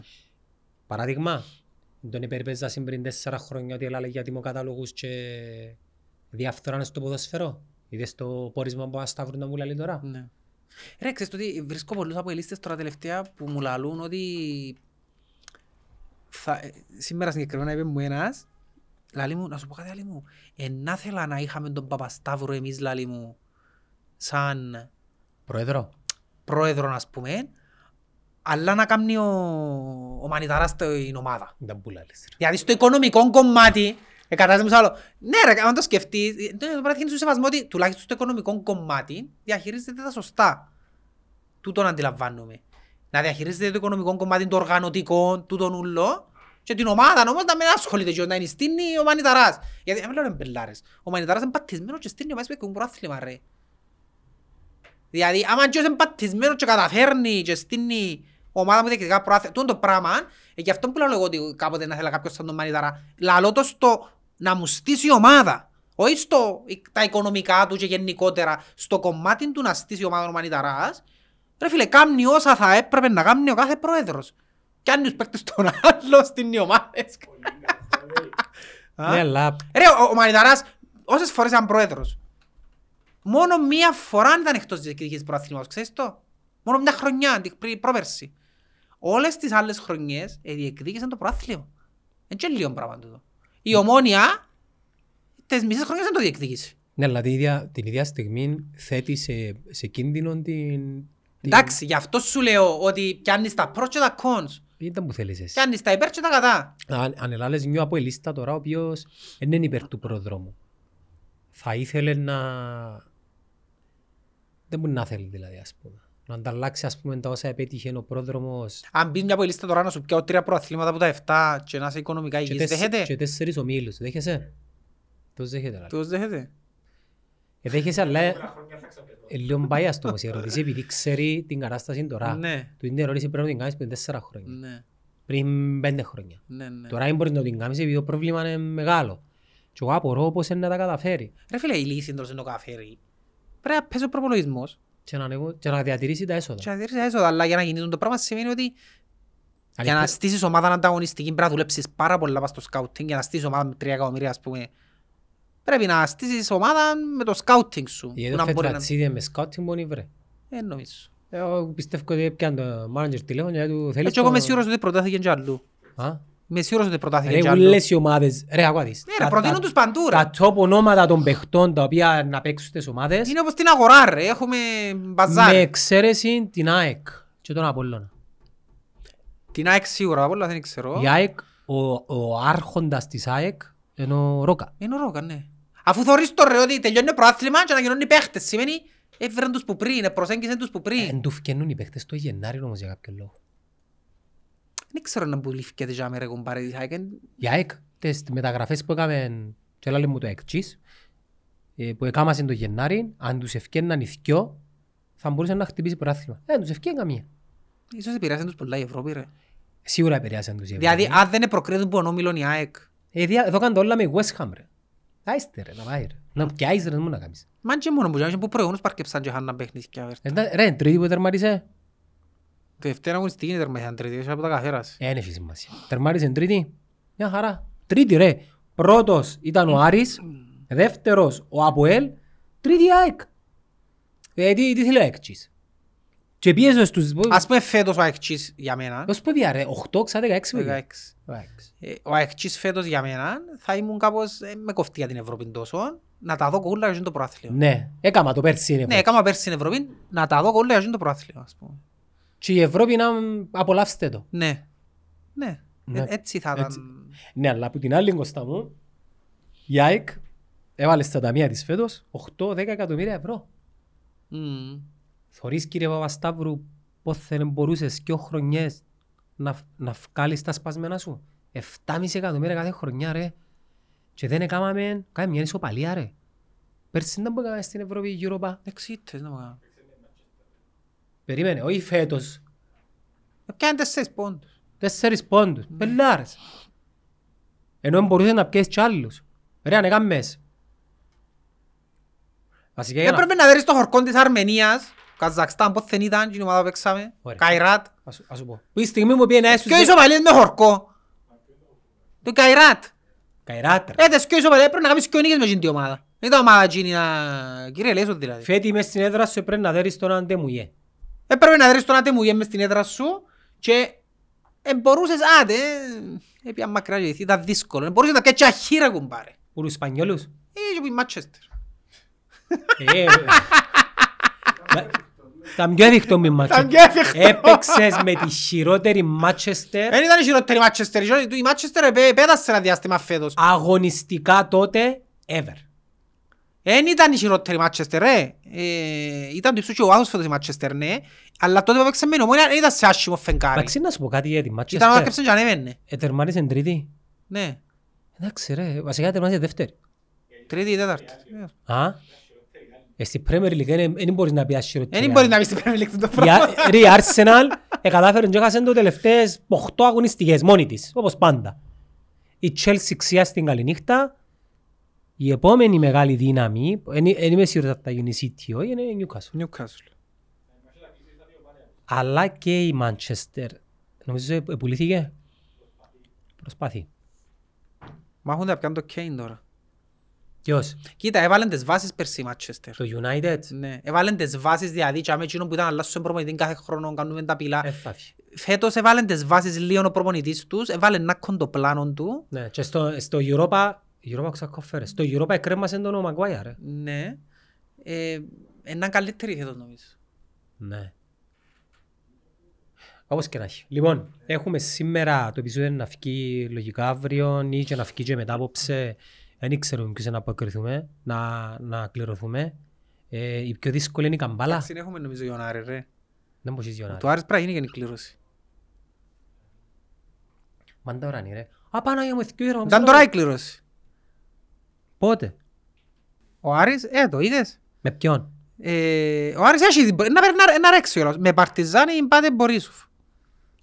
Παράδειγμα, τον υπερπέζασαν πριν τέσσερα χρόνια ότι έλαλε για τιμοκατάλογους και διαφθοράνε στο ποδοσφαιρό. Είδες το πόρισμα που Παπασταύρου να μου λέει τώρα. Ναι. Ρε, ξέρεις το ότι βρίσκω πολλούς από ελίστες τώρα τελευταία που μου λαλούν ότι θα, ε, σήμερα συγκεκριμένα είπε μου ένας λαλή μου, να σου πω κάτι άλλη μου ενά θέλα να είχαμε τον Παπασταύρο εμείς λαλή μου σαν Πρόεδρο, πρόεδρο ας πούμε αλλά να κάνει ο, ο Μανιταράς στην ομάδα. δεν που λάλες. ρε. Δηλαδή στο οικονομικό κομμάτι, ε, κατάσταση μου σε άλλο. Ναι ρε, αν το σκεφτείς, ε, το πρέπει να σου σεβασμό ότι τουλάχιστον στο οικονομικό κομμάτι διαχειρίζεται τα σωστά. Τούτον αντιλαμβάνομαι. Να διαχειρίζεται το οικονομικό κομμάτι, το οργανωτικό, τούτον ούλο. Και την ομάδα όμως να μην ασχολείται και να είναι στήνει ο Μανιταράς. Γιατί, δεν λέω μπελάρες. Ο Μανιταράς είναι πατισμένος και στήνει ο Μάης που προάθλημα ρε. Δηλαδή, άμα και είναι πατισμένος και καταφέρνει και στείνει ομάδα μου διεκδικά προάθλημα, τούτο το πράγμα, ε, γι' αυτό που λέω εγώ ότι κάποτε να θέλα κάποιος σαν τον Μανιταρά, λαλώ το στο να μου στήσει η ομάδα. Όχι στο, τα οικονομικά του και γενικότερα, στο κομμάτι του να στήσει η ομάδα ο Μανιταράς, ρε φίλε, κάνει όσα θα έπρεπε να κάνει ο κάθε πρόεδρος. Κι αν τους παίκτες τον άλλο στην οι ομάδες. Α; Ναι, αλλά Ρε, ο, ο Μανιταράς, όσες φορές ήταν πρόεδρος, μόνο μία φορά ήταν εκτός της διεκδικής προαθλήματος, ξέρεις το; Μόνο μια χρονιά, την πρι- πρόπερση. Όλες τις άλλες χρονιές ε, διεκδίκησαν το προάθλημα. Είναι και λίγο πράγμα τούτο. Η ομόνια, τις μισές χρονιές δεν το διεκδίκησε. Ναι, αλλά την ίδια, την ίδια στιγμή θέτει σε, σε κίνδυνο την... την- Εντάξει, γι' αυτό σου λέω ότι πιάνεις τα προ και τα cons. Ήταν που θέλεις εσύ. Πιάνεις τα υπέρ και τα κατά. Αν, αν ελάλες νιώ από η λίστα τώρα, ο οποίος δεν είναι υπέρ του προδρόμου. Θα ήθελε να... Δεν μπορεί να θέλει δηλαδή, ας πούμε. Να ανταλλάξει, ας πούμε, τα όσα επέτυχε ο πρόδρομος Αν μπεις μια από η λίστα τώρα να σου πιάω τρία προαθλήματα από τα 7 και να είσαι οικονομικά και, υγιής, τέσσε- δέχεται; και τέσσερις ομίλους. Δέχεσαι; Τους δέχεται. δηλαδή. Τους δέχεται. Ε, δέχεσαι, αλλά ε, ε, λίγο biased όμως η ερώτηση, επειδή ξέρει την κατάσταση τώρα. Ναι, Του είναι ερώτηση πρέπει να την κάνεις πριν τέσσερα χρόνια. ναι, Πριν πέντε χρόνια. ναι, ναι. Τώρα δεν μπορείς να την κάνεις επειδή το πρόβλημα είναι μεγάλο. Και εγώ απορώ πώς είναι να τα καταφέρει. Ρε φίλε, η λύση εντός είναι το καφέρι. Πρέπει να παίζει ο προπολογισμός Και να, ανεβώ- και να διατηρήσει τα έσοδα. και να δεις έσοδα, αλλά για να γίνει το πράγμα σημαίνει ότι Αλλά για να υπό- στήσεις ομάδα ανταγωνιστική πρέπει να δουλέψεις πάρα πολλά πας στο σκάουτινγκ για να στήσεις ομάδα με τρία εκατομμύρια ας πούμε. Πρέπει να στήσεις ομάδα με το σκάουτινγκ σου. Γιατί που το να μπορεί να... φετβατσίδι με σκάουτινγκ μπορεί βρε. Ε, νομίζω. Εγώ πιστεύω ότι έπιαν το manager τηλέφωνο γιατί του θέλεις Έτσι εγώ είμαι σίγουρος ότι προτάθηκε και αλλού. Είμαι σίγουρος ότι προτάθηκε Ρε και αλλού. ούλες οι ομάδες, ρε ακούω δεις. Ναι ρε, Τα- προτείνουν τα- τους παντού ρε. Τα top ονόματα των παιχτών τα οποία να παίξουν στις ομάδες Είναι όπως την αγορά ρε, έχουμε με μπαζάρ. εξαίρεση την ΑΕΚ και τον Απόλλωνα. Την ΑΕΚ σίγουρα, από όλα δεν ξέρω. Η ΑΕΚ, ο, ο άρχοντας της ΑΕΚ είναι ο Ρόκα. Είναι ο Ρόκα, ναι. Αφού θωρείς το ρε ότι τελειώνει το προάθλημα και ανακοινώνει παίχτες, σημαίνει έφεραν τους που πριν, προσέγγισαν τους που πριν. Εν του φκαινούν οι παίχτες το Γενάρη όμως για κάποιο λόγο. Δεν ξέρω να μπουλήφκεται για μέρα κομπάρε της ΑΕΚ. Η ΑΕΚ, τις μεταγραφές που έκαμε και έλαβε μου το εξής, ε, που έκαμασαν το Γενάρη, αν τους ευκέναν οι δυο, θα μπορούσε να χτυπήσει πρωτάθλημα. Δεν τους ευκέναν καμία. Ίσως επηρεάσαν τους πολλά η Ευρώπη ρε. Σίγουρα επηρεάσαν τους οι Δηλαδή Ευρωπαίοι. αν δεν προκρίνουν που ο Όμιλον η ΑΕΚ, Ε, δια- Εδώ κάνουν όλα με West Ham ρε. Άιστε ρε, να πάει ρε. Να πιάεις ρε, μου να κάνεις. Μα και μόνο που τζάμε, που προηγούμενος παρκεψαν και χάναν παιχνίδια. βέρ. Ε, να- Ρε, τρίτη που τερμάρισε. Το δεύτερο αγωνιστική είναι τερμαχιάν τρίτης, όχι από τα καθέρας. Ε, δεν έχει σημασία. Τερμάρισε τρίτη; Μια χαρά. Τρίτη ρε. Πρώτος ήταν ο Άρης. Δεύτερος ο Αποέλ. Τρίτη η ΑΕΚ. Ε, τι, τι θέλει ο Έκτσις. Και πίεζε στους... Ας πούμε φέτος ο Αεκτσής για μένα, Πώς πω πια ρε, 8 ξα 16 που είπε. 16. Ο Αεξ. Ε, ο Αεκτσής φέτος για μένα θα ήμουν κάπως ε, με κοφτή για την Ευρώπη τόσο, να τα δω κούλα για το προάθλιο. Ναι, έκαμα το πέρσι είναι. Ναι, έκανα πέρσι στην Ευρώπη, να τα δω κούλα για το προάθλιο, ας πούμε. Και η Ευρώπη να απολαύσετε το. Ναι. Ναι. Ναι. Ε, Έτσι θα Έτσι. ήταν. Ναι, αλλά από την άλλη Κώστα μου, η ΑΕΚ έβαλε στα ταμεία της φέτος 8-10 εκατομμύρια ευρώ. Μμμ. Θωρείς κύριε Παπασταύρου πώς δεν μπορούσες και χρονιές να, να βγάλεις τα σπασμένα σου; 7,5 εκατομμύρια κάθε χρονιά ρε. Και δεν έκαναμε, κάμε μια ισοπαλία ρε. Πέρσι δεν μπορούσαμε στην Ευρώπη η Europa. Εξήτες, να μου κάνω. Περίμενε, όχι φέτος. Ε, Πιάνε τέσσερις πόντους. Τέσσερις πόντους. Πελάρες. Ενώ μπορούσε να πιέσεις κι άλλους. Ρε, αν έκαμες. Βασικά για να- Έπρεπε να δεις το χορκό της Αρμενίας, Καζακστάν, πώς δεν ήταν, και η ομάδα που παίξαμε. Ωραία. Καϊράτ. Ας σου- ας σου πω. Που η στιγμή μου πήγαινε έσους... Και ο ισοπαλίες με χορκό. Το Καϊράτ. Καϊράτρα. Ε, τις και ο ισοπαλίες πρέπει να κάνεις και ο νίκες με εκείνη την ομάδα. Δεν ήταν ομάδα εκείνη να... Κύριε Λέσο δηλαδή. Φέτη μες στην έδρα σου πρέπει να δέρεις τον αντεμουιέ. Έπρεπε να δεις τον ατεμουγέ μες στην έδρα σου και ε, μπορούσες, άντε, ε, έπια μακριά και ήταν δύσκολο. Ε, Μπορούσες να πιάσεις αχύρα κουμπάρε. Που τους Ισπανιόλους. Ε, και που η Μάτσεστερ. Ε, ε, τα- Τα πιο έδεικτο με μάτσο. Τα πιο έδεικτο. Έπαιξες με τη χειρότερη Μάτσεστερ Δεν ήταν η χειρότερη Μάτσεστερ. Η Μάτσεστερ επέ- πέτασε ένα διάστημα φέτος. αγωνιστικά τότε ever. Δεν ήταν η χειρότερη Μάτσεστερ, ρε. Ε, ήταν το ύψος και ο Άδος φέτος η Μάτσεστερ, ναι. Αλλά τότε που έπαιξε με η Ομόνια δεν ήταν σε άσχημο φεγγάρι. Εντάξει να σου πω κάτι για τη Ήταν να Μάτσεστερ. έρκεψε και ανέβαινε. Ετερμάρισε τρίτη. Ναι. Εντάξει ρε, βασικά ετερμάρισε δεύτερη. Τρίτη ή τέταρτη. Α, ε, στη Premier League δεν- δεν μπορείς να πεις ασχηρότερη. Δεν μπορεί να μπει στην Premier League το Η πράγμα. Α- Ρε, η Arsenal εκατάφερε και έχασε το τελευταίες 8 αγωνιστικές μόνη της, όπως πάντα. Η Chelsea ξιά στην καληνύχτα. Η επόμενη μεγάλη δύναμη, δεν είμαι σίγουρος ότι θα γίνει η City, όχι, είναι η Newcastle. Newcastle. Αλλά και η Manchester. Νομίζω ε, πουλήθηκε. Προσπάθει. Μάχονται να πιάνουν το Kane τώρα. Ποιος, Κοίτα, έβαλαν τις βάσεις πέρσι η Manchester. το United; Ναι, έβαλαν τις βάσεις δηλαδή και με εκείνο που ήταν να αλλάσουν προπονητή κάθε χρόνο, κάνουμε τα πυλά. Ε, θα φύγει. Φέτος έβαλαν τις βάσεις λίγο ο προπονητής τους, έβαλαν να έχουν το πλάνο του. Ναι, και στο, στο Europa, Europa ξακόφερε. Στο Europa εκρέμασε τον ο Maguire, ρε. Ναι. Ε, έναν καλύτερη φέτος νομίζω. Ναι. Όπως και να έχει. Λοιπόν, έχουμε σήμερα το επεισόδιο να βγει λογικά αύριο ή και να βγει και μετά απόψε. Δεν ξέρουμε ποιος να αποκριθούμε, να, να κληρωθούμε. Ε, η πιο δύσκολη είναι η καμπάλα. Εντάξει, έχουμε νομίζω για τον Άρη, ρε. Δεν μπορείς Γιονάρη. Το Άρης πρέπει να γίνει και η κλήρωση. Μάντα ουρανή ρε. Α, Παναγία μου, εθικιό ήρωμα. Ήταν τώρα η κλήρωση. Πότε; Ο Άρης, ε, το είδες; Με ποιον; Ε, ο Άρης έχει, να, να, να ρέξει όλος. Με Παρτιζάνη πάτε Μπορίσουφ.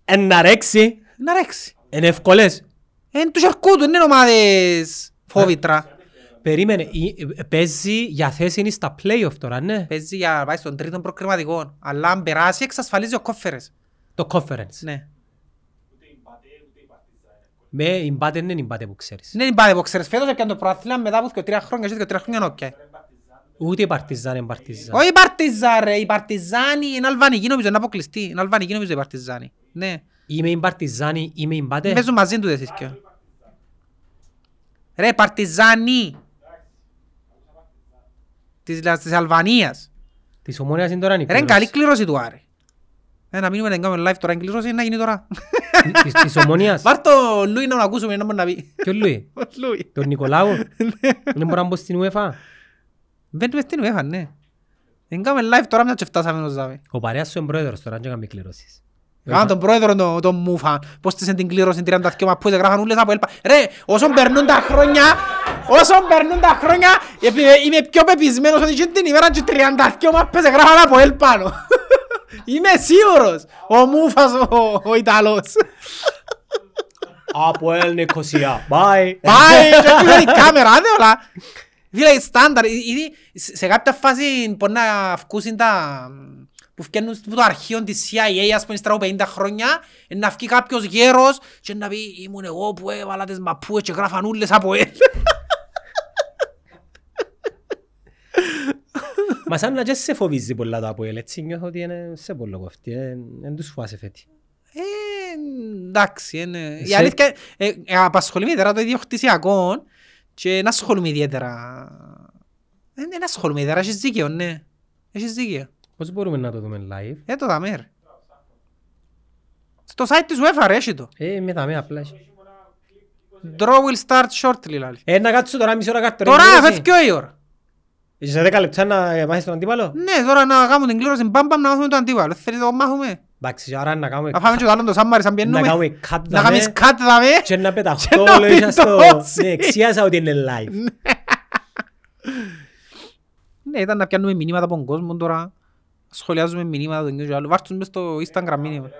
Εν να ρέξει. Να ρέξει. Είναι εύκολες. Εν τους αρκούτου, είναι ομάδες φόβητρα. Περίμενε, η- ε, παίζει για θέση είναι στα play-off τώρα, ναι. Παίζει για να πάει στον τρίτο προκριματικό. Αλλά αν περάσει εξασφαλίζει ο κόφερες. Το conference. Ναι. Με η μπάτε είναι η μπάτε που ξέρεις. Δεν είναι πάτε ξέρεις φέτος έπιαν το προάθλημα μετά από και τρία χρόνια και τρία χρόνια νόκια. Ούτε η Παρτιζάν είναι Παρτιζάν. Όχι η Παρτιζάν ρε, η Παρτιζάνη είναι αλβανική νομίζω, είναι αποκλειστή. Είναι αλβανική νομίζω η Παρτιζάνη. Ναι. Είμαι η Παρτιζάνη, είμαι η μπάτες. Παίζουν μαζί τους εσείς και. Ρε, Παρτιζάνη. Της, της Αλβανίας. Της ομόνιας είναι τώρα η Ρε, είναι κλήρωση. καλή κλήρωση του Άρη. Ε, να μείνουμε να κάνουμε live τώρα, είναι κλήρωση, να γίνει τώρα. Της- Της ομόνιας. Βάρ' *laughs* το Λούι να τον ακούσουμε, να μπορεί να πει. Ποιος Λουί. *laughs* Ο Λούι. Τον Νικολάου. *laughs* Δεν μπορώ να μπω στην UEFA. Μπαίνουμε στην UEFA, ναι. Δεν κάνουμε live τώρα, μια και φτάσαμε ως δάμε. Ο παρέας σου είναι πρόεδρος τώρα, αν και κάνει κλήρωσης. Κάνα τον πρόεδρο τον, τον Μούφα, πώς της την κλήρωση 32 μαππούες, γράφαν ούλες από έλπα. Ρε, όσον περνούν τα χρόνια, όσον περνούν τα χρόνια, επει- είμαι πιο πεπισμένος ότι και την ημέρα και 32 μαππές γράφαν από έλπανο. Είμαι σίγουρος, ο Μούφας ο, ο Ιταλός. Από Ελ Νικοσία. Bye. Πάει και έκλεισε η κάμερα, άντε όλα. Φίλε, στάνταρ, ήδη σε κάποια φάση μπορεί να βγουν τα που φτιάχνουν στο το αρχείο της CIA, ας πούμε, στραβώ 50 χρόνια, ε, να βγει κάποιος γέρος και να πει «Ήμουν εγώ που έβαλα τις μαπούες και γράφαν ούλες από ελ». Μα σαν να και σε φοβίζει πολλά το Αποέλ, έτσι νιώθω ότι είναι σε πολύ κοφτή, δεν τους φοβάσαι φέτη. Ε, εντάξει, είναι... Η Σε- αλήθεια, ε, ε, απασχολεί με ιδιαίτερα το ιδιοκτησιακό και δεν ασχολούμαι ιδιαίτερα. Δεν δεν ασχολούμαι ιδιαίτερα, έχεις δίκαιο, ναι. Έχεις δίκαιο. Πώς μπορούμε να το δούμε live; Ε, το δάμε, ρε. Στο site της UEFA, ρε, έχει το. Ε, με τα με απλά. Draw will start shortly, λάλη. Ε, να κάτσω τώρα μισή ώρα κάτω. Τώρα, φεύγει η ώρα. Είσαι σε 10 λεπτά να μάθεις τον αντίπαλο; Ναι, τώρα να κάνουμε την κλήρωση μπαμ μπαμ να μάθουμε το αντίπαλο. Θέλεις το μάθουμε; Εντάξει, άρα να κάνουμε Να φάμε και το άλλο το σάμπαρι σαν να πιένουμε. κάνουμε cut Να κάνεις δαμέ κάτι δάμε. και να Και πεταχτώ να λόγια στο... πιτώσει. Ναι, εξιάσα ότι είναι live. Ναι, ήταν να πιάνουμε μηνύματα από τον κόσμο τώρα. Σχολιάζουμε μηνύματα τον και άλλο. Βάρτουν μες στο Instagram μήνυμα.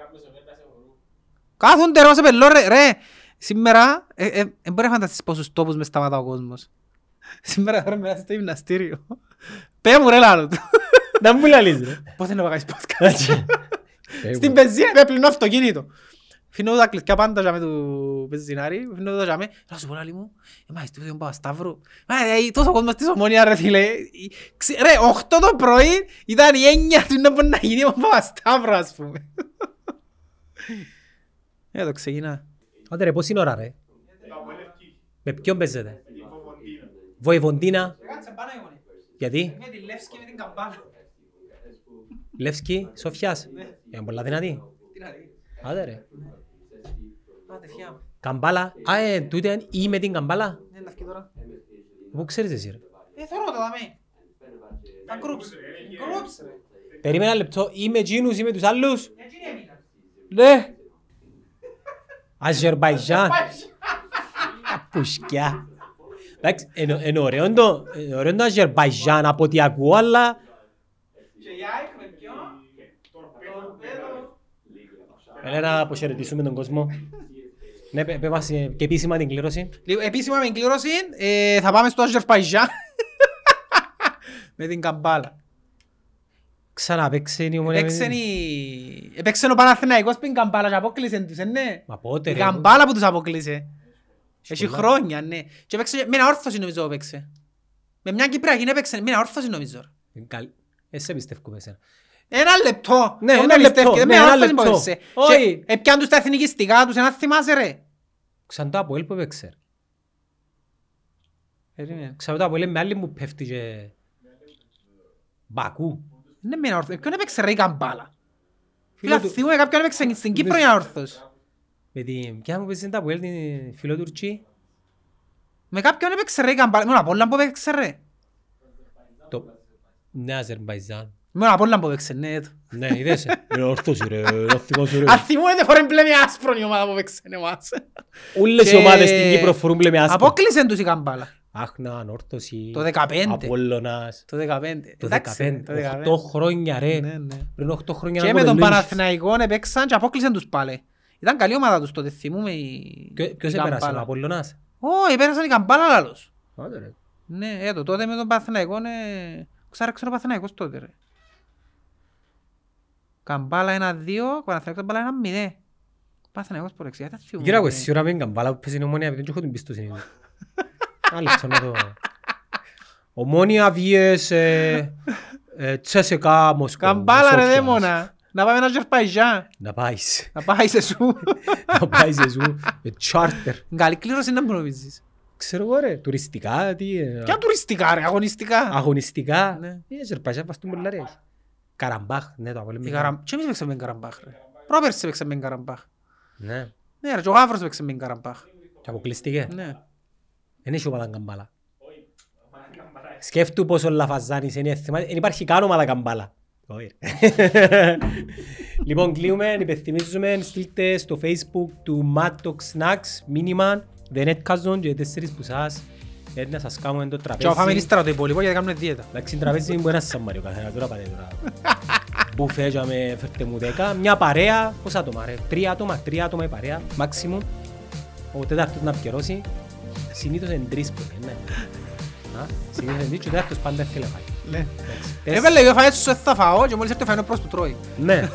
Κάθονται ρε, μας επελώ ρε, ρε. Σήμερα, ε, ε, ε, μπορεί να φανταστείς πόσους τόπους μες σταματά ο κόσμος. Σήμερα ρε, μέσα στο γυμναστήριο. Πέ μου ρε λάλο του. Να μου λαλείς ρε. Πότε να παγάεις podcast. Ε, Στην πεζίνα με πλυνό αυτοκίνητο. Φινώ τα κλειδιά πάντα για με του πεζινάρι, φινώ τα για με. Θα σου πω λάλη μου, ε, μα είστε τον Παπασταύρου. Μα ε, τόσο κόσμος της ομόνια ρε φίλε. Ξε- Ρε, 8 το πρωί ήταν η έννοια του να μπορεί να γίνει ο Παπασταύρου ας πούμε. Ε, το ξεκινά. Άντε ρε, πώς είναι ώρα ρε; Με ποιον παίζετε; Βοηβοντίνα. Γιατί; Με τη Λεύσκη με την καμπάνα. Λεύσκη, Σοφιάς. Είναι πολλά δυνατή. Άντε ρε. Πάτε φιά. Καμπάλα. Α, ε, τούτε είναι ή με την καμπάλα. Ναι, να φύγει τώρα. Πού ξέρεις εσύ ρε. Ε, θέλω το δάμε. Τα groups. Groups ρε. Περίμενα ένα λεπτό. Ή με εκείνους ή με τους άλλους. Έτσι έμεινα. Ναι. Αζερμπαϊτζάν. Πουσκιά. Εντάξει, είναι είναι ωραίο το είναι ωραίο το Αζερμπαϊτζάν από ό,τι ακούω, αλλά Και η ΑΕΚ με ποιον; Τορπέδο. Έλα να αποχαιρετήσουμε τον κόσμο. Ναι, πέ πέ μας ε, και επίσημα την κλήρωση. Λοιπόν, επίσημα με κλήρωση ε, θα πάμε στο Αζερπαϊτζάν *laughs* με την καμπάλα. Ξαναπαίξε η ομονία. με την- Έπαιξε η- έπαιξε ο Παναθηναϊκός πριν καμπάλα και αποκλείσαν τους, ε, ναι. Μα πότε Η ρε. καμπάλα που τους αποκλείσε. Έχει πολλά. χρόνια, ναι. Και έπαιξε με ένα όρθωση νομίζω έπαιξε. Με μια Κυπριακή έπαιξε, με ένα όρθωση νομίζω. Είναι καλ- Ε, σε πιστεύουμε εσένα. Ένα λεπτό. Ναι, Όχι ένα με λεπτό, πιστεύετε, ναι, με ένα όρθωση λεπτό. έπαιξε. Όχι. Και έπιαν τους τα εθνικιστικά τους, ένα θυμάσαι ρε. Ξαν το Αποέλ που έπαιξε. ρε. Περίμενε. Ξαν το Αποέλ με άλλη μου πέφτει και... Μπακού. Ναι, με ένα όρθωση. Ποιον έπαιξε ρε η καμπάλα; Φίλο Φίλε, του- θυμούμαι κάποιον έπαιξε στην Κύπρο για όρθωση. Με την... Ποια μου παίζει το Αποέλ, την φιλοτουρκή. Με κάποιον έπαιξε ρε η καμπάλα. Με τον Απόλλαν που έπαιξε ρε. Το... Ναι, Αζερμπαϊτζάν. Με τον Απόλλαν που έπαιξε, ναι. το. Ναι, είδες. *laughs* Είναι ορθός ρε, να θυμάσαι ρε. Αν θυμούμαι φορέ μπλε με άσπρο η ομάδα που έπαιξε εμάς. Όλες οι Και- ομάδες στην Κύπρο φορούν μπλε με άσπρο. Απόκλεισεν τους η καμπάλα. Άχναν, όρθωση. Το 15. Απόλλωνας. Το 15. Το Εντάξει, 15. το 15. 8 χρόνια ρε. Ναι, ναι. Πριν 8 χρόνια Και να με τον κοπελούεις. Παναθηναϊκό έπαιξαν και απόκλεισαν τους πάλι. Ήταν καλή ομάδα τους τότε, θυμούμαι η... Ποιο- Ποιος η έπερασε, ο Καμπάλα. Απολλωνάς. Ω, επέρασαν η καμπάλα λάλος. Άντε ρε. Ναι, έτω, τότε με τον Παναθηναϊκό, ναι... Ξάραξε ο Παναθηναϊκός τότε, ρε. Καμπάλα 1-2, Παναθηναϊκός καμπάλα 1-0. Παναθηναϊκός προρεξιά, τα θυμούμαι. Γύρω από εσύ ώρα με την καμπάλα που παίζει η ομόνια, επειδή δεν έχω την πίστοση. Άλλο αυτό να το... Ομόνια βίες ε, ε, Τσέσεκα Μοσκό. Καμπάλα ρε Σόφιας. δαίμονα. Να πάμε ένα Αζερπαϊτζάν. Να πάεις. Να πάεις σε σου. *laughs* Να πάεις εσύ με τσάρτερ. Καλή κλήρωση να μου νομίζεις. Ξέρω εγώ ρε, τουριστικά, τι... ε, Ποια τουριστικά ρε, αγωνιστικά. Αγωνιστικά. Ναι. Ε, Αζερπαϊτζάν βαστούν πολλά ρε. Καραμπάχ, ναι το απολύμε. Η Καραμ- Και εμείς παίξαμε με την Καραμπάχ ρε. Πρόπερσι παίξαμε με την Καραμπάχ. Ναι. Ναι ρε, και ο Γάβρος παίξαμε με την Καραμπάχ. Και αποκλειστήκε. Ναι. Δεν έχει ομάδα καμπάλα. Σκέφτου πόσο λαφαζάνης είναι. θυμάσαι- Δεν υπάρχει καν ομάδα καμπάλα. Όχι, ρε. λοιπόν, κλείουμε, υπενθυμίζουμε, στείλτε στο facebook του Mad Dog Snacks μήνυμα The Netcast Zone και τέσσερις που σας ε, να σας κάνουμε το Και ο φάμε τραπέζι. ύστερα το υπόλοιπο γιατί κάνουμε δίαιτα. Εντάξει, τραπέζι μου ένας σαν Μάριο καθένα, τώρα πάτε τώρα. *laughs* Μπουφέ για με φέρτε μου δέκα, μια παρέα, πόσα άτομα ρε, τρία άτομα, τρία άτομα η παρέα, maximum. ο τέταρτος να πιερώσει, συνήθως είναι τρεις που είναι. ναι. *laughs* Α, Συνήθως είναι τρεις και ο τέταρτος πάντα θέλει να φάει. Ναι. Εντάξει. Έβαλε δύο φαές σου θα φάω και μόλις έρθει ο φαένος προς που τρώει. Ναι.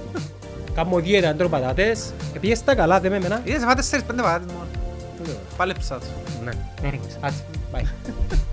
*laughs* Κάμω δίαιτα, τρώω πατάτες. Επήγε στα καλά, δεν με εμένα. Είδες, φάτε τέσσερις πέντε πατάτες μόνο. Τότε, Πάλεψα το. Ναι. Άτσε, bye. *laughs*